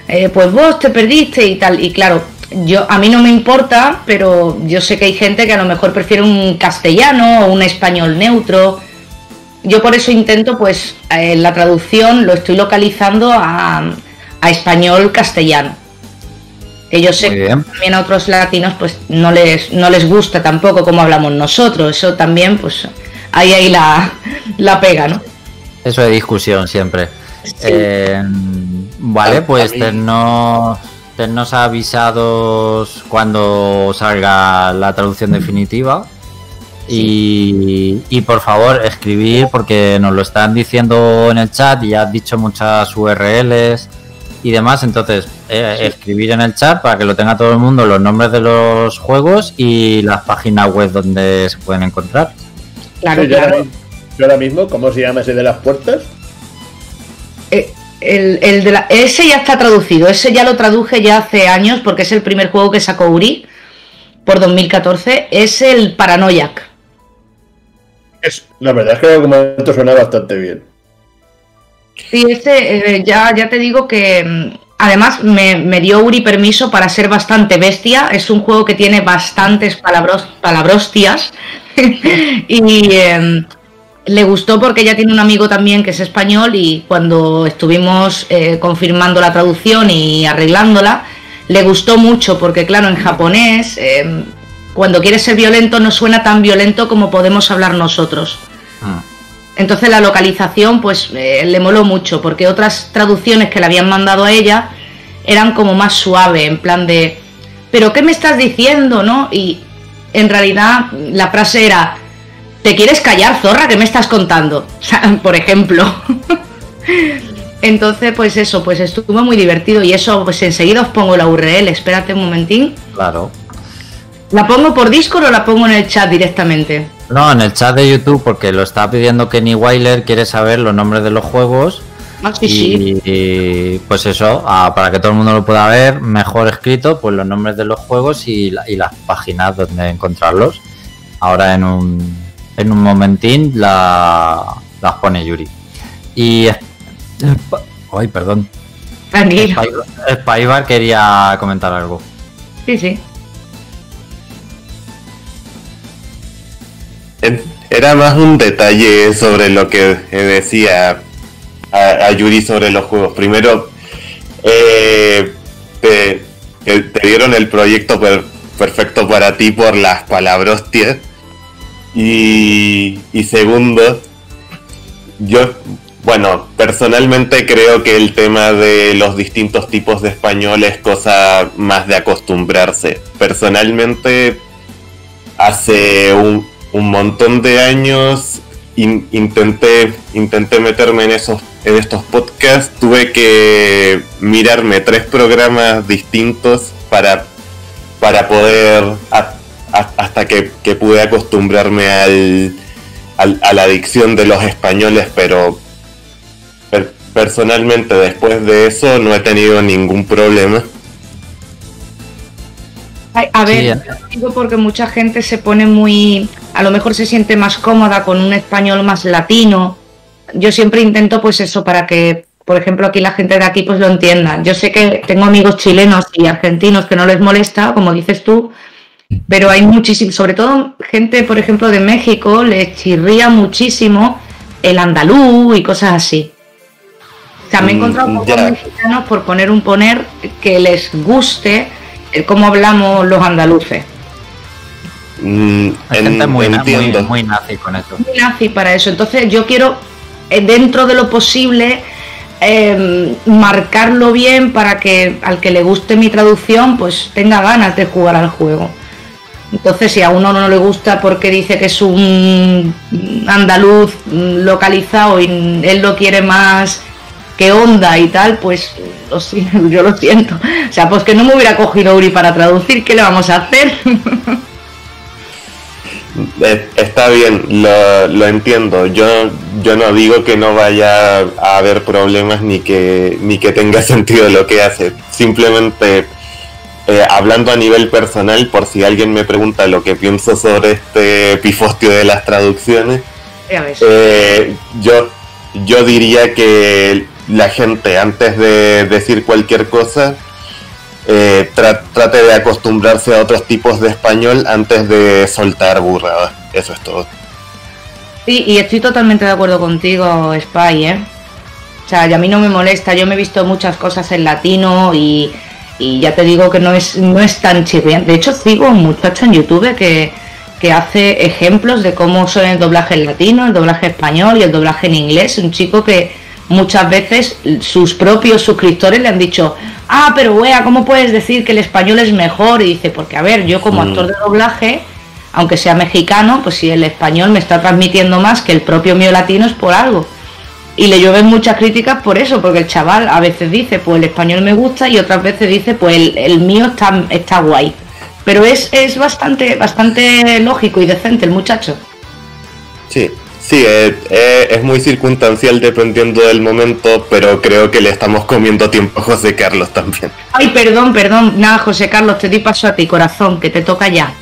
eh, pues vos te perdiste y tal, y claro, yo a mí no me importa, pero yo sé que hay gente que a lo mejor prefiere un castellano o un español neutro. Yo por eso intento, pues, eh, la traducción lo estoy localizando a, a español castellano. Que yo sé que también a otros latinos, pues, no les, no les gusta tampoco como hablamos nosotros. Eso también, pues, ahí hay la, la pega, ¿no? Eso de discusión siempre. Eh, vale, A- pues tennos, tennos avisados cuando salga la traducción definitiva. Y, y por favor, escribir porque nos lo están diciendo en el chat y ya has dicho muchas URLs y demás. Entonces, eh, escribir en el chat para que lo tenga todo el mundo los nombres de los juegos y las páginas web donde se pueden encontrar. Claro, Sí, yo, ahora, claro. yo ahora mismo, ¿cómo se llama ese de las puertas? Eh, El, el de la- ese ya está traducido, ese ya lo traduje ya hace años porque es el primer juego que sacó Uri por 2014, es el Paranoiac. Es- la verdad es que el argumento suena bastante bien. Sí, este eh, ya, ya te digo que mm, además me, me dio Uri permiso para ser bastante bestia. Es un juego que tiene bastantes palabros, palabrostias. y em, le gustó porque ella tiene un amigo también que es español y cuando estuvimos eh, confirmando la traducción y arreglándola, le gustó mucho porque claro, en japonés, em, cuando quieres ser violento no suena tan violento como podemos hablar nosotros. Mm. Entonces la localización pues eh, le moló mucho porque otras traducciones que le habían mandado a ella eran como más suave, en plan de, pero ¿qué me estás diciendo? ¿no? Y en realidad la frase era, ¿te quieres callar, zorra? ¿Qué me estás contando? Por ejemplo. Entonces, pues eso, pues estuvo muy divertido y eso, pues enseguida os pongo la URL, espérate un momentín. Claro. ¿La pongo por Discord o la pongo en el chat directamente? No, en el chat de YouTube, porque lo está pidiendo Kenny Weiler, quiere saber los nombres de los juegos. Ah, sí, sí. Y, y, pues eso, ah, para que todo el mundo lo pueda ver, mejor escrito, pues los nombres de los juegos y, la- y las páginas donde encontrarlos. Ahora en un, en un momentín la, las pone Yuri. Y... Ay, perdón. Tranquilo. Spy- Spybar quería comentar algo. Sí, sí. Era más un detalle sobre lo que eh, decía a, a Yuri sobre los juegos. Primero, eh, te, te- te dieron el proyecto per- perfecto para ti por las palabrostias. Y, y segundo, yo, bueno, personalmente creo que el tema de los distintos tipos de español es cosa más de acostumbrarse. Personalmente, hace un, un montón de años in- intenté intenté meterme en esos en estos podcasts tuve que mirarme tres programas distintos para para poder hasta que, que pude acostumbrarme al, al- a la adicción de los españoles pero per- personalmente después de eso no he tenido ningún problema Ay, A Sí, ver, eh. digo porque mucha gente se pone muy, a lo mejor se siente más cómoda con un español más latino. Yo siempre intento pues eso para que, por ejemplo, aquí la gente de aquí pues lo entienda. Yo sé que tengo amigos chilenos y argentinos que no les molesta, como dices tú, pero hay muchísimo, sobre todo gente, por ejemplo, de México, les chirría muchísimo el andaluz y cosas así. Me he Mm, encontrado pocos mexicanos por poner un poner que les guste el cómo hablamos los andaluces. Mm, Hay en- gente muy, muy, nazi con eso. Muy nazi para eso. Entonces yo quiero, eh, dentro de lo posible, eh, marcarlo bien para que al que le guste mi traducción, pues tenga ganas de jugar al juego. Entonces, si a uno no le gusta porque dice que es un andaluz localizado y él lo quiere más que onda y tal, pues lo yo lo siento. O sea, pues que no me hubiera cogido Uri para traducir, ¿qué le vamos a hacer? Eh, Está bien, lo, lo entiendo. Yo, yo no digo que no vaya a haber problemas ni que, ni que tenga sentido lo que hace. Simplemente eh, hablando a nivel personal, por si alguien me pregunta lo que pienso sobre este pifostio de las traducciones, ves. eh, yo, yo diría que la gente antes de decir cualquier cosa eh, tra- trate de acostumbrarse a otros tipos de español antes de soltar burradas. Eso es todo. Sí, y estoy totalmente de acuerdo contigo, Spy, ¿eh? O sea, y a mí no me molesta, yo me he visto muchas cosas en latino y, y ya te digo que no es, no es tan chirriante. De hecho, sigo un muchacho en YouTube que, que hace ejemplos de cómo son el doblaje en latino, el doblaje español y el doblaje en inglés. Un chico que muchas veces sus propios suscriptores le han dicho, ah, pero wea, ¿cómo puedes decir que el español es mejor? Y dice, porque a ver, yo como Mm. actor de doblaje, aunque sea mexicano, pues si el español me está transmitiendo más que el propio mío latino es por algo. Y le llueven muchas críticas por eso, porque el chaval a veces dice, pues el español me gusta y otras veces dice, pues el, el mío está, está guay. Pero es, es bastante, bastante lógico y decente el muchacho. Sí, Sí, eh, es muy circunstancial dependiendo del momento, pero creo que le estamos comiendo tiempo a José Carlos también. Ay, perdón, perdón. Nada, José Carlos, te di paso a ti, corazón, que te toca ya.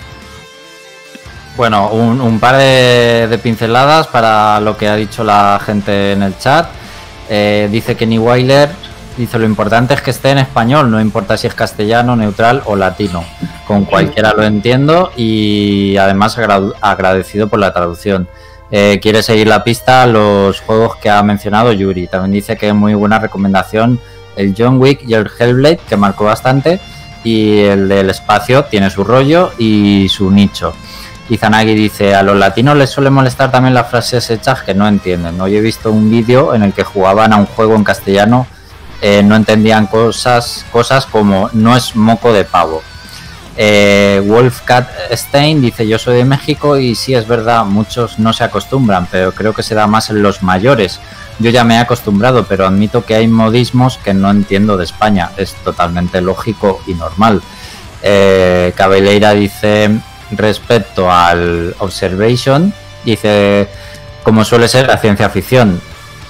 Bueno, un, un par de, pinceladas para lo que ha dicho la gente en el chat. Eh, dice Kenny Weiler, dice lo importante es que esté en español, no importa si es castellano, neutral o latino. Con cualquiera lo entiendo y además agra- agradecido por la traducción. Eh, quiere seguir la pista a los juegos que ha mencionado Yuri. También dice que es muy buena recomendación el John Wick y el Hellblade, que marcó bastante. Y el del espacio tiene su rollo y su nicho. Y Zanagi dice, a los latinos les suele molestar también las frases hechas que no entienden. Hoy he visto un vídeo en el que jugaban a un juego en castellano, eh, no entendían cosas, cosas como no es moco de pavo. Eh, Wolfcat Stein dice, yo soy de México y sí es verdad, muchos no se acostumbran, pero creo que se da más en los mayores. Yo ya me he acostumbrado, pero admito que hay modismos que no entiendo de España. Es totalmente lógico y normal. Eh, Cabeleira dice respecto al Observation, dice como suele ser la ciencia ficción,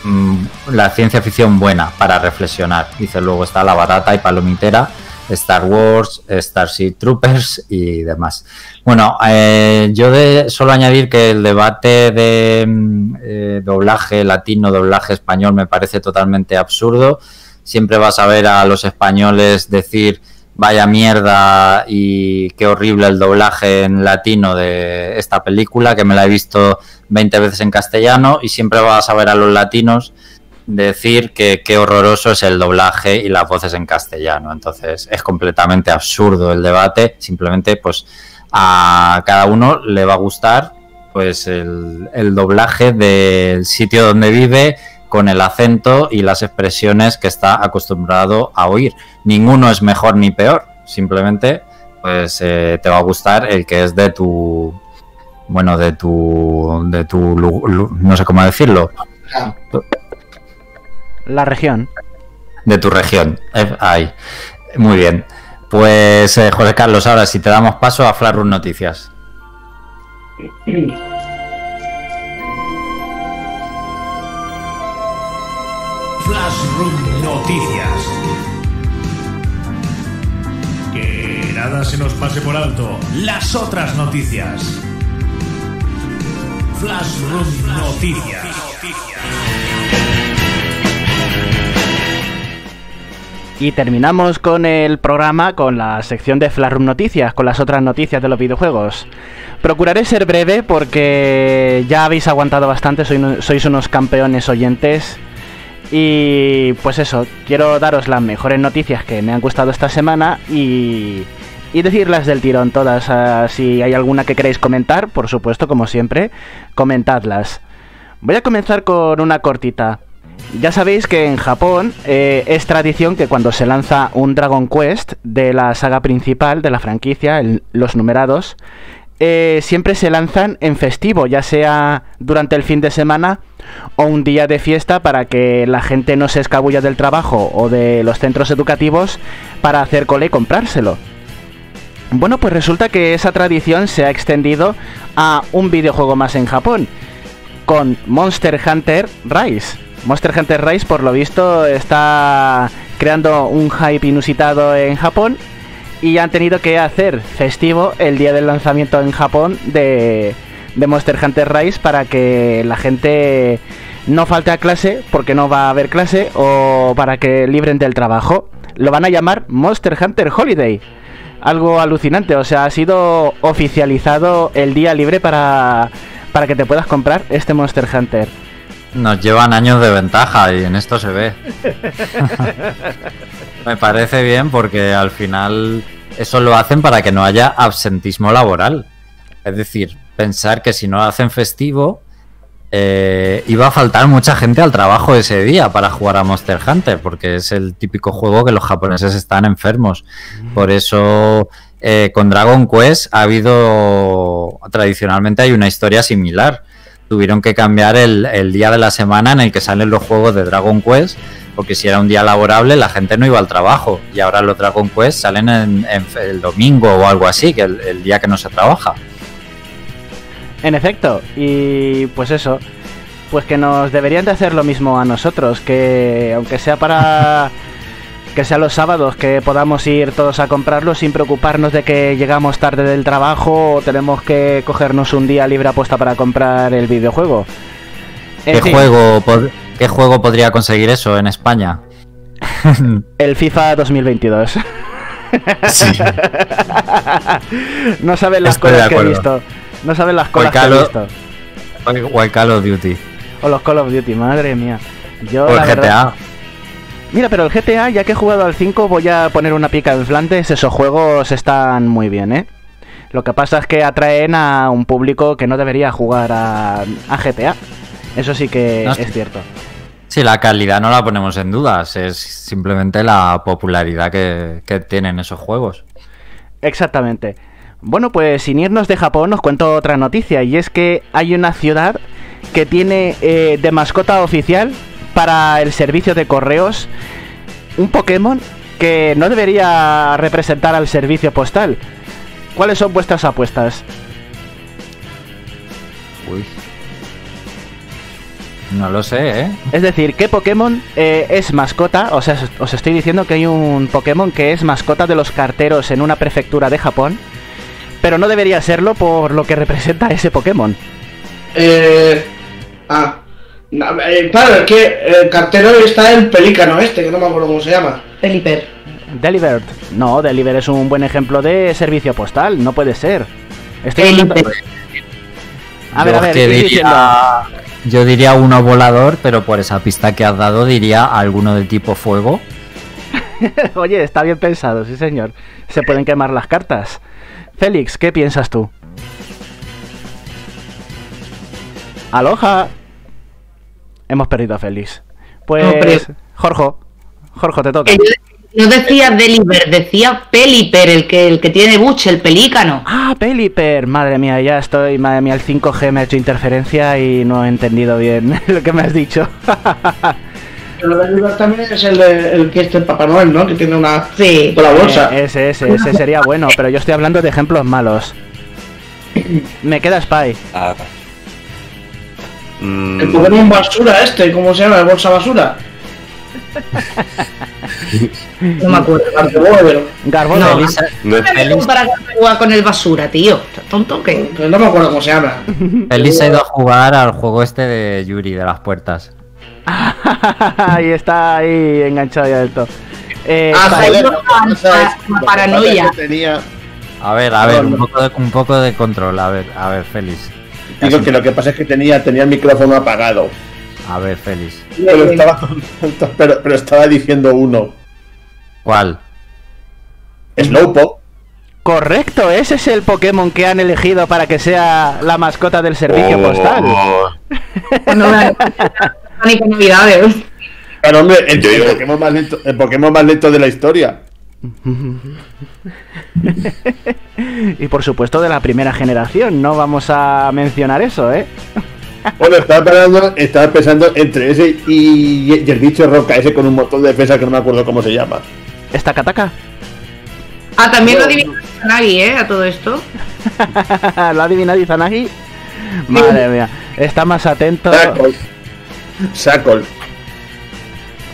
mm, la ciencia ficción buena para reflexionar. Dice luego está la barata y palomitera, Star Wars, Starship Troopers y demás. Bueno, eh, yo de, solo añadir que el debate de mm, eh, doblaje latino, doblaje español me parece totalmente absurdo. Siempre vas a ver a los españoles decir vaya mierda y qué horrible el doblaje en latino de esta película, que me la he visto 20 veces en castellano, y siempre vas a ver a los latinos decir que qué horroroso es el doblaje y las voces en castellano. Entonces es completamente absurdo el debate, simplemente pues a cada uno le va a gustar pues el, el doblaje del sitio donde vive con el acento y las expresiones que está acostumbrado a oír. Ninguno es mejor ni peor, simplemente pues eh, te va a gustar el que es de tu bueno, de tu de tu lu- lu- no sé cómo decirlo, La región. de tu región. Eh, Ahí. Muy bien. Pues eh, José Carlos, ahora si te damos paso a Flarun Noticias. Flashroom Noticias. Que nada se nos pase por alto. Las otras noticias. Flashroom Noticias. Y terminamos con el programa con la sección de Flashroom Noticias, con las otras noticias de los videojuegos. Procuraré ser breve porque ya habéis aguantado bastante, sois, uno- sois unos campeones oyentes. Y pues eso, quiero daros las mejores noticias que me han gustado esta semana y, y decirlas del tirón todas. Ah, si hay alguna que queréis comentar, por supuesto, como siempre, comentadlas. Voy a comenzar con una cortita. Ya sabéis que en Japón eh, es tradición que cuando se lanza un Dragon Quest de la saga principal de la franquicia, los numerados, eh, siempre se lanzan en festivo, ya sea durante el fin de semana o un día de fiesta para que la gente no se escabulla del trabajo o de los centros educativos para hacer cole y comprárselo. Bueno, pues resulta que esa tradición se ha extendido a un videojuego más en Japón, con Monster Hunter Rise. Monster Hunter Rise, por lo visto, está creando un hype inusitado en Japón y han tenido que hacer festivo el día del lanzamiento en Japón de, de Monster Hunter Rise para que la gente no falte a clase porque no va a haber clase o para que libren del trabajo. Lo van a llamar Monster Hunter Holiday. Algo alucinante, o sea, ha sido oficializado el día libre para, para que te puedas comprar este Monster Hunter. Nos llevan años de ventaja y en esto se ve. Me parece bien porque al final eso lo hacen para que no haya absentismo laboral. Es decir, pensar que si no lo hacen festivo, eh, iba a faltar mucha gente al trabajo ese día para jugar a Monster Hunter, porque es el típico juego que los japoneses están enfermos. Por eso eh, con Dragon Quest ha habido, tradicionalmente hay una historia similar. Tuvieron que cambiar el, el día de la semana en el que salen los juegos de Dragon Quest, porque si era un día laborable la gente no iba al trabajo. Y ahora los Dragon Quest salen en, en el domingo o algo así, que el, el día que no se trabaja. En efecto, y pues eso. pues que nos deberían de hacer lo mismo a nosotros, que aunque sea para que sea los sábados que podamos ir todos a comprarlo sin preocuparnos de que llegamos tarde del trabajo o tenemos que cogernos un día libre apuesta para comprar el videojuego. En ¿Qué fin, juego, ¿Qué juego podría conseguir eso en España? El FIFA 2022. Sí. no saben las Estoy colas que he visto. No saben las colas que he visto. O el Call of Duty. O los Call of Duty, madre mía. Yo, O el la GTA. verdad- Mira, pero el GTA, ya que he jugado al 5, voy a poner una pica en Flandes. Esos juegos están muy bien, ¿eh? Lo que pasa es que atraen a un público que no debería jugar a, a GTA. Eso sí que No, es cierto. Sí, la calidad no la ponemos en dudas, es simplemente la popularidad que, que tienen esos juegos. Exactamente. Bueno, pues sin irnos de Japón, os cuento otra noticia. Y es que hay una ciudad que tiene eh, de mascota oficial para el servicio de correos un Pokémon que no debería representar al servicio postal. ¿Cuáles son vuestras apuestas? Uy. No lo sé, ¿eh? Es decir, ¿qué Pokémon eh, es mascota? O sea, os- os estoy diciendo que hay un Pokémon que es mascota de los carteros en una prefectura de Japón, pero no debería serlo por lo que representa ese Pokémon. Eh, ah, no, eh, claro, es que el cartero está el pelícano este, que no me acuerdo cómo se llama. Felipe. Delivered. No, Deliver es un buen ejemplo de servicio postal, no puede ser. Estoy A ver, Yo a ver, ¿qué diría, yo diría uno volador, pero por esa pista que has dado diría alguno del tipo fuego. Oye, está bien pensado, sí señor. Se pueden quemar las cartas. Félix, ¿qué piensas tú? Aloha. Hemos perdido a Félix. Pues, No, pero- Jorge, Jorge, te toca. No decía Deliver, decía Peliper, el que, el que tiene Butch, el pelícano. Ah, Peliper, madre mía, ya estoy, madre mía, el 5G me ha hecho interferencia y no he entendido bien lo que me has dicho. Pero el de también es el, de- el que es el Papá Noel, ¿no? Que tiene una, Sí. con la bolsa. Eh, ese, ese, ese sería bueno, pero yo estoy hablando de ejemplos malos. Me queda Spy. Ah. Mm, El Pokémon basura este, ¿cómo se llama? ¿El bolsa basura? No me acuerdo. Garbodor. No. No es- ¿Cómo para jugar con el basura, tío? ¿Estás tonto? Que No me acuerdo cómo se llama. Felisa ha ido a jugar al juego este de Yuri de las puertas. ahí está, ahí enganchado ya del todo. Eh, Ah, joder, no, paranoia. tenía- A ver, a ver, No, un no. poco de, un poco de control, a ver, a ver, Félix. Digo que lo que pasa es que tenía, tenía el micrófono apagado. A ver, Félix. Pero estaba, pero, pero estaba diciendo uno. ¿Cuál? Slowpoke. Correcto, ese es el Pokémon que han elegido para que sea la mascota del servicio Oh, postal. No me ni con navidades. Claro, hombre, el, Yo el digo- Pokémon más lento, el Pokémon más lento de la historia. Y por supuesto de la primera generación, no vamos a mencionar eso, ¿eh? Bueno, estaba pensando, estaba pensando entre ese y, y el bicho roca, ese con un montón de defensa que no me acuerdo cómo se llama. ¿Esta Kataka? Ah, también lo adivina Nagi, ¿eh? A todo esto. ¿Lo ha adivinado Izanagi? Madre mía, está más atento. Sacol. Sacol.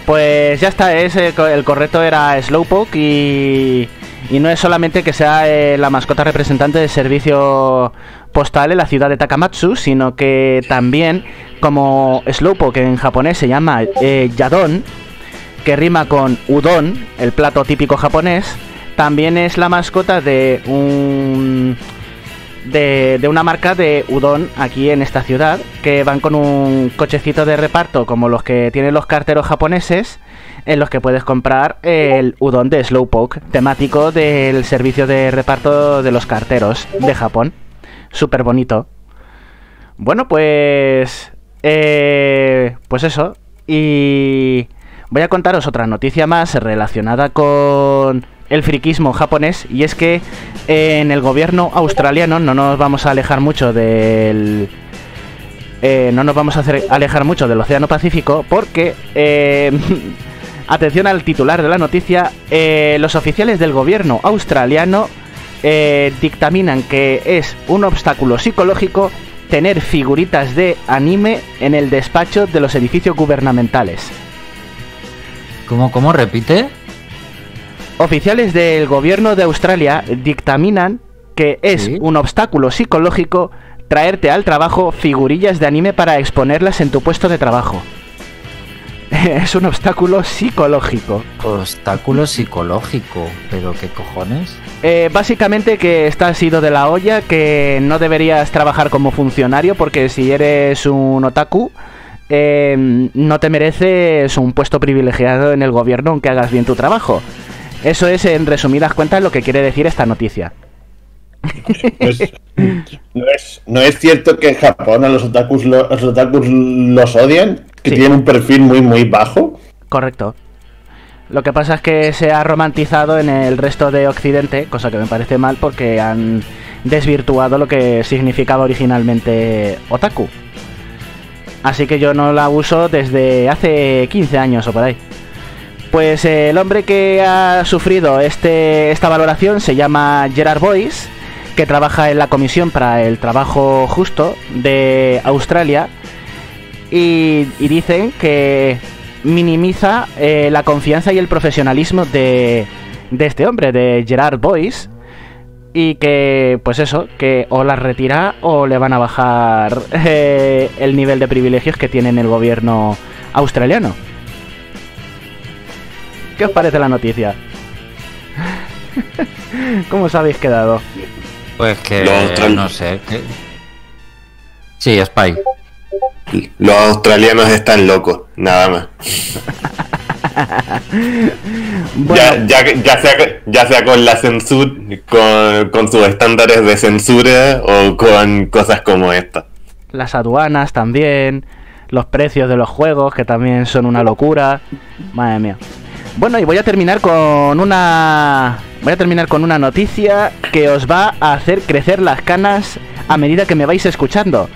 Pues ya está, es, eh, el correcto era Slowpoke y, y no es solamente que sea eh, la mascota representante del servicio postal en la ciudad de Takamatsu, sino que también, como Slowpoke en japonés se llama eh, Yadon, que rima con udon, el plato típico japonés, también es la mascota de un de, una marca de udon aquí en esta ciudad que van con un cochecito de reparto como los que tienen los carteros japoneses en los que puedes comprar el udon de Slowpoke temático del servicio de reparto de los carteros de Japón. Súper bonito bueno pues eh, pues eso. Y voy a contaros otra noticia más relacionada con el friquismo japonés y es que eh, en el gobierno australiano no nos vamos a alejar mucho del eh, no nos vamos a hacer alejar mucho del Océano Pacífico porque eh, atención al titular de la noticia eh, los oficiales del gobierno australiano dictaminan que es un obstáculo psicológico tener figuritas de anime en el despacho de los edificios gubernamentales. ¿Cómo, cómo repite? Oficiales del gobierno de Australia dictaminan que es Sí. un obstáculo psicológico traerte al trabajo figurillas de anime para exponerlas en tu puesto de trabajo. Es un obstáculo psicológico. Obstáculo psicológico. ¿Pero qué cojones? Eh, básicamente que estás ido de la olla, que no deberías trabajar como funcionario porque si eres un otaku, eh, no te mereces un puesto privilegiado en el gobierno aunque hagas bien tu trabajo. Eso es, en resumidas cuentas, lo que quiere decir esta noticia. Pues, no, es, no es cierto que en Japón a los otakus, lo- los otakus los odian, que Sí. tienen un perfil muy, muy bajo. Correcto. Lo que pasa es que se ha romantizado en el resto de Occidente, cosa que me parece mal porque han desvirtuado lo que significaba originalmente otaku. Así que yo no la uso desde hace 15 años o por ahí. Pues eh, el hombre que ha sufrido este, esta valoración se llama Gerard Boyce, que trabaja en la Comisión para el Trabajo Justo de Australia. Y, dicen que minimiza eh, la confianza y el profesionalismo de, de este hombre, de Gerard Boyce. Y que, pues eso, que o las retira o le van a bajar eh, el nivel de privilegios que tiene en el gobierno australiano. ¿Qué os parece la noticia? ¿Cómo os habéis quedado? Pues que Lo austral- no sé. que- Sí, Spy. Los australianos están locos, nada más. Bueno, Ya, ya, ya, sea, ya sea con la censura, con, con sus estándares de censura o con cosas como esta. las aduanas también, los precios de los juegos que también son una locura. Madre mía. Bueno, y voy a terminar con una voy a terminar con una noticia que os va a hacer crecer las canas a medida que me vais escuchando.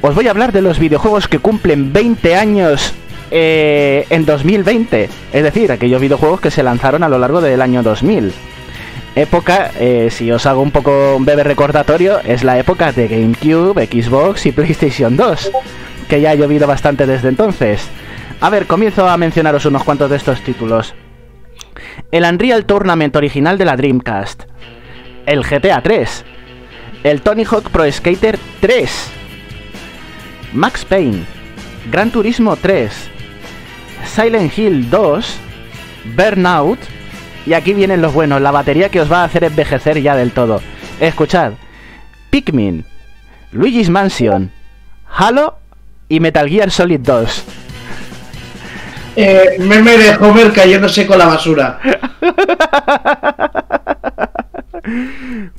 Os voy a hablar de los videojuegos que cumplen 20 años eh, en 2020, es decir, aquellos videojuegos que se lanzaron a lo largo del año 2000 época, eh, si os hago un poco un breve recordatorio, es la época de GameCube, Xbox y PlayStation 2, que ya ha llovido bastante desde entonces. A ver, comienzo a mencionaros unos cuantos de estos títulos. El Unreal Tournament original de la Dreamcast, el GTA 3, el Tony Hawk Pro Skater 3, Max Payne, Gran Turismo 3, Silent Hill 2, Burnout, y aquí vienen los buenos, la batería que os va a hacer envejecer ya del todo. Escuchad, Pikmin, Luigi's Mansion, Halo y Metal Gear Solid 2. Eh, meme de Homer cayéndose con la basura.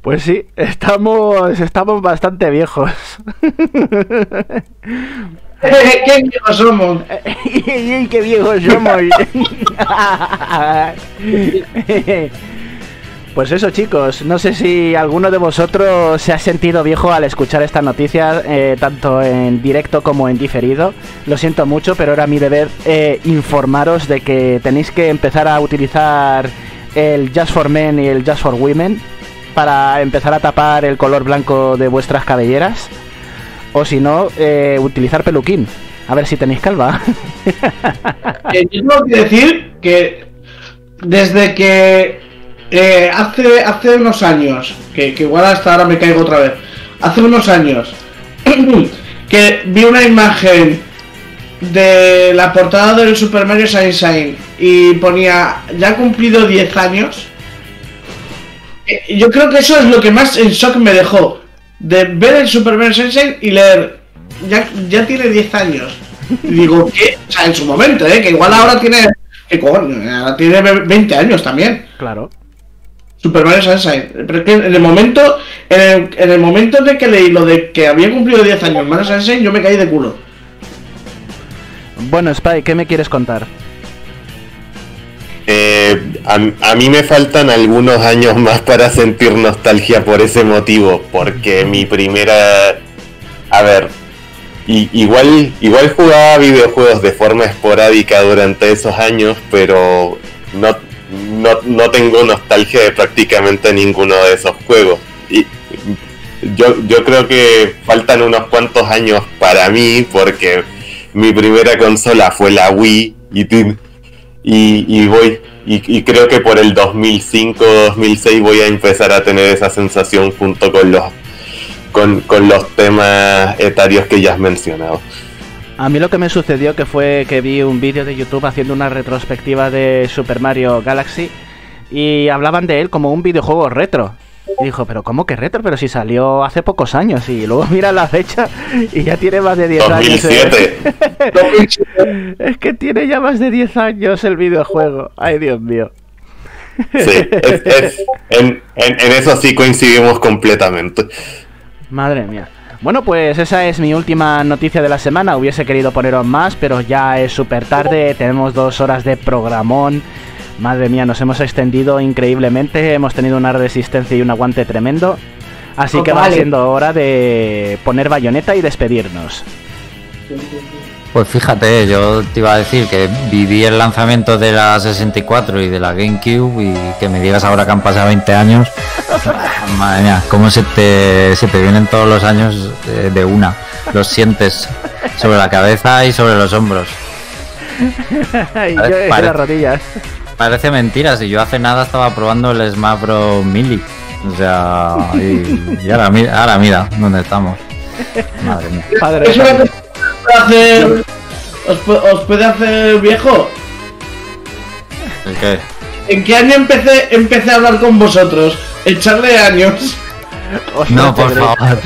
Pues sí, estamos, estamos bastante viejos. ¡Qué viejos somos! ¡Y qué viejos somos! Pues eso chicos, no sé si alguno de vosotros se ha sentido viejo al escuchar esta noticia, eh, tanto en directo como en diferido. Lo siento mucho, pero era mi deber eh, informaros de que tenéis que empezar a utilizar el Just for Men y el Just for Women para empezar a tapar el color blanco de vuestras cabelleras. O si no, eh, utilizar peluquín. A ver si tenéis calva. Eh, yo tengo que decir que desde que eh, hace, hace unos años, que, que igual hasta ahora me caigo otra vez, hace unos años, que vi una imagen de la portada del Super Mario Sunshine y ponía ya ha cumplido 10 años. eh, Yo creo que eso es lo que más en shock me dejó. De ver el Super Mario Sunshine y leer, ya, ya tiene 10 años. Y digo, ¿qué? O sea, en su momento, ¿eh? Que igual ahora tiene. Que coño, ahora tiene 20 años también. claro. Super Mario Sunshine. Pero es que en el momento. En el, en el momento de que leí lo de que había cumplido 10 años Mario Sunshine, yo me caí de culo. Bueno, Spy, ¿qué me quieres contar? Eh, a, a mí me faltan algunos años más para sentir nostalgia por ese motivo, porque mi primera... A ver, igual, igual jugaba videojuegos de forma esporádica durante esos años, pero no, no, no tengo nostalgia de prácticamente ninguno de esos juegos. Y yo, yo creo que faltan unos cuantos años para mí, porque mi primera consola fue la Wii y, y, voy. Y, y creo que por el 2005-2006 voy a empezar a tener esa sensación junto con los con, con los temas etarios que ya has mencionado. A mí lo que me sucedió que fue que vi un vídeo de YouTube haciendo una retrospectiva de Super Mario Galaxy y hablaban de él como un videojuego retro. Y dijo, pero ¿cómo que retro? Pero si salió hace pocos años y luego mira la fecha y ya tiene más de 10 años. ¿eh? 2007. Es que tiene ya más de 10 años el videojuego. Ay, Dios mío. Sí, es- es- en, en- en eso sí coincidimos completamente. Madre mía. Bueno, pues esa es mi última noticia de la semana. Hubiese querido poneros más, pero ya es súper tarde. Tenemos dos horas de programón. Madre mía, nos hemos extendido increíblemente. Hemos tenido una resistencia y un aguante tremendo. Así Oh, que va siendo hora de poner bayoneta y despedirnos. Pues fíjate, yo te iba a decir que viví el lanzamiento de la 64 y de la GameCube y que me digas ahora que han pasado 20 años. Madre mía, cómo se te, se te vienen todos los años de, de una. Los sientes sobre la cabeza y sobre los hombros. y yo en las rodillas. Parece mentira, si yo hace nada estaba probando el Smash Bros. Melee. O sea, y, y ahora, mira, ahora mira dónde estamos. Madre mía. Padre Es una santo. cosa que os puede hacer. Os, os puede hacer viejo. ¿En qué año empecé, empecé a hablar con vosotros? Echarle años. No, por favor.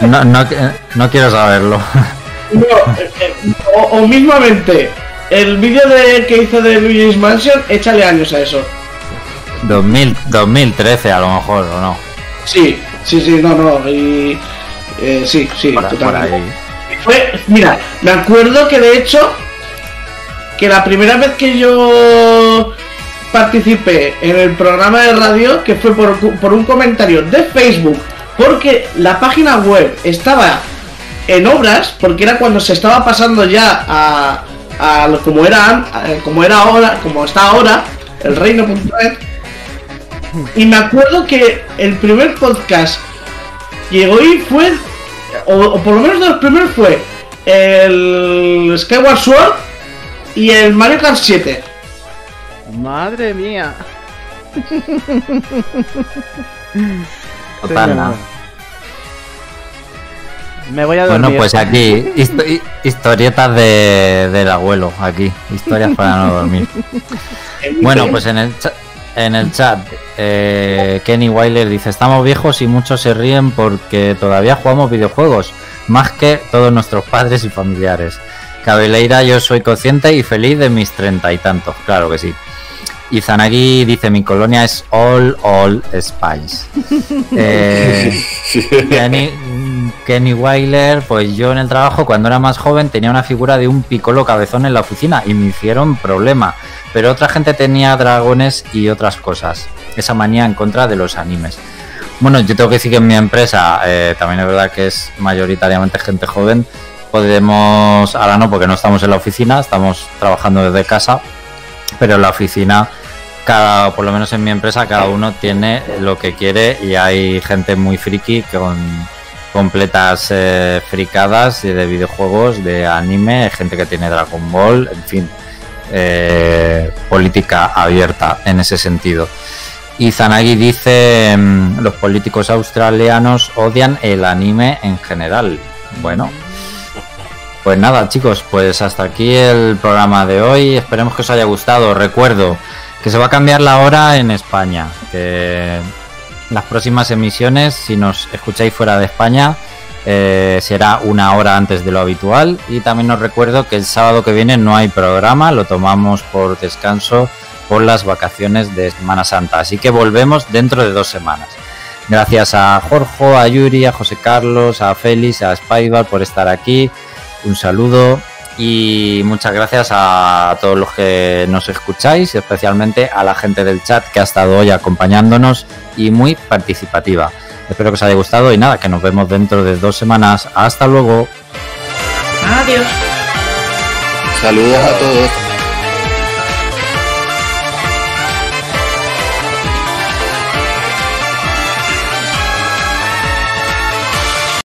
No, no, no quiero saberlo. No, eh, eh, o, o mismamente, el vídeo de, que hice de Luigi's Mansion, échale años a eso. 2000, 2013 a lo mejor, o no. Sí, sí, sí, no, no. Y, eh, sí, sí, Por, por totalmente. ahí. Fue, mira, me acuerdo que de hecho, que la primera vez que yo participé en el programa de radio, que fue por, por un comentario de Facebook, porque la página web estaba en obras, porque era cuando se estaba pasando ya a, a como era como era ahora, como está ahora, el reino.net. Y me acuerdo que el primer podcast llegó y fue, o, o por lo menos de los primeros fue el Skyward Sword y el Mario Kart 7. Madre mía. Nada. Me voy a dormir. Bueno, pues aquí, histo- hi- historietas de, del abuelo, aquí, historias para no dormir. Bueno, pues en el, cha- en el chat, eh, Kenny Weiler dice, estamos viejos y muchos se ríen porque todavía jugamos videojuegos, más que todos nuestros padres y familiares. Cabeleira, yo soy consciente y feliz de mis treinta y tantos, claro que sí. Y Zanagi dice, mi colonia es All All Spice. Eh, Kenny, Kenny Weiler, pues yo en el trabajo cuando era más joven tenía una figura de un picolo cabezón en la oficina y me hicieron problema. Pero otra gente tenía dragones y otras cosas. Esa manía en contra de los animes. Bueno, yo tengo que decir que en mi empresa eh, también es verdad que es mayoritariamente gente joven. Podemos, ahora no porque no estamos en la oficina, estamos trabajando desde casa, pero en la oficina cada, por lo menos en mi empresa, cada uno tiene lo que quiere y hay gente muy friki con completas eh, fricadas de videojuegos, de anime, gente que tiene Dragon Ball, en fin, eh, política abierta en ese sentido. Y Zanagi dice, mm, los políticos australianos odian el anime en general. Bueno, pues nada chicos, pues hasta aquí el programa de hoy. Esperemos que os haya gustado. Recuerdo que se va a cambiar la hora en España. Las próximas emisiones, si nos escucháis fuera de España, eh, será una hora antes de lo habitual. Y también os recuerdo que el sábado que viene no hay programa, lo tomamos por descanso por las vacaciones de Semana Santa. Así que volvemos dentro de dos semanas. Gracias a Jorge, a Yuri, a José Carlos, a Félix, a Spybar por estar aquí. Un saludo y muchas gracias a todos los que nos escucháis, especialmente a la gente del chat que ha estado hoy acompañándonos y muy participativa. Espero que os haya gustado y nada, que nos vemos dentro de dos semanas. Hasta luego. Adiós. Saludos a todos.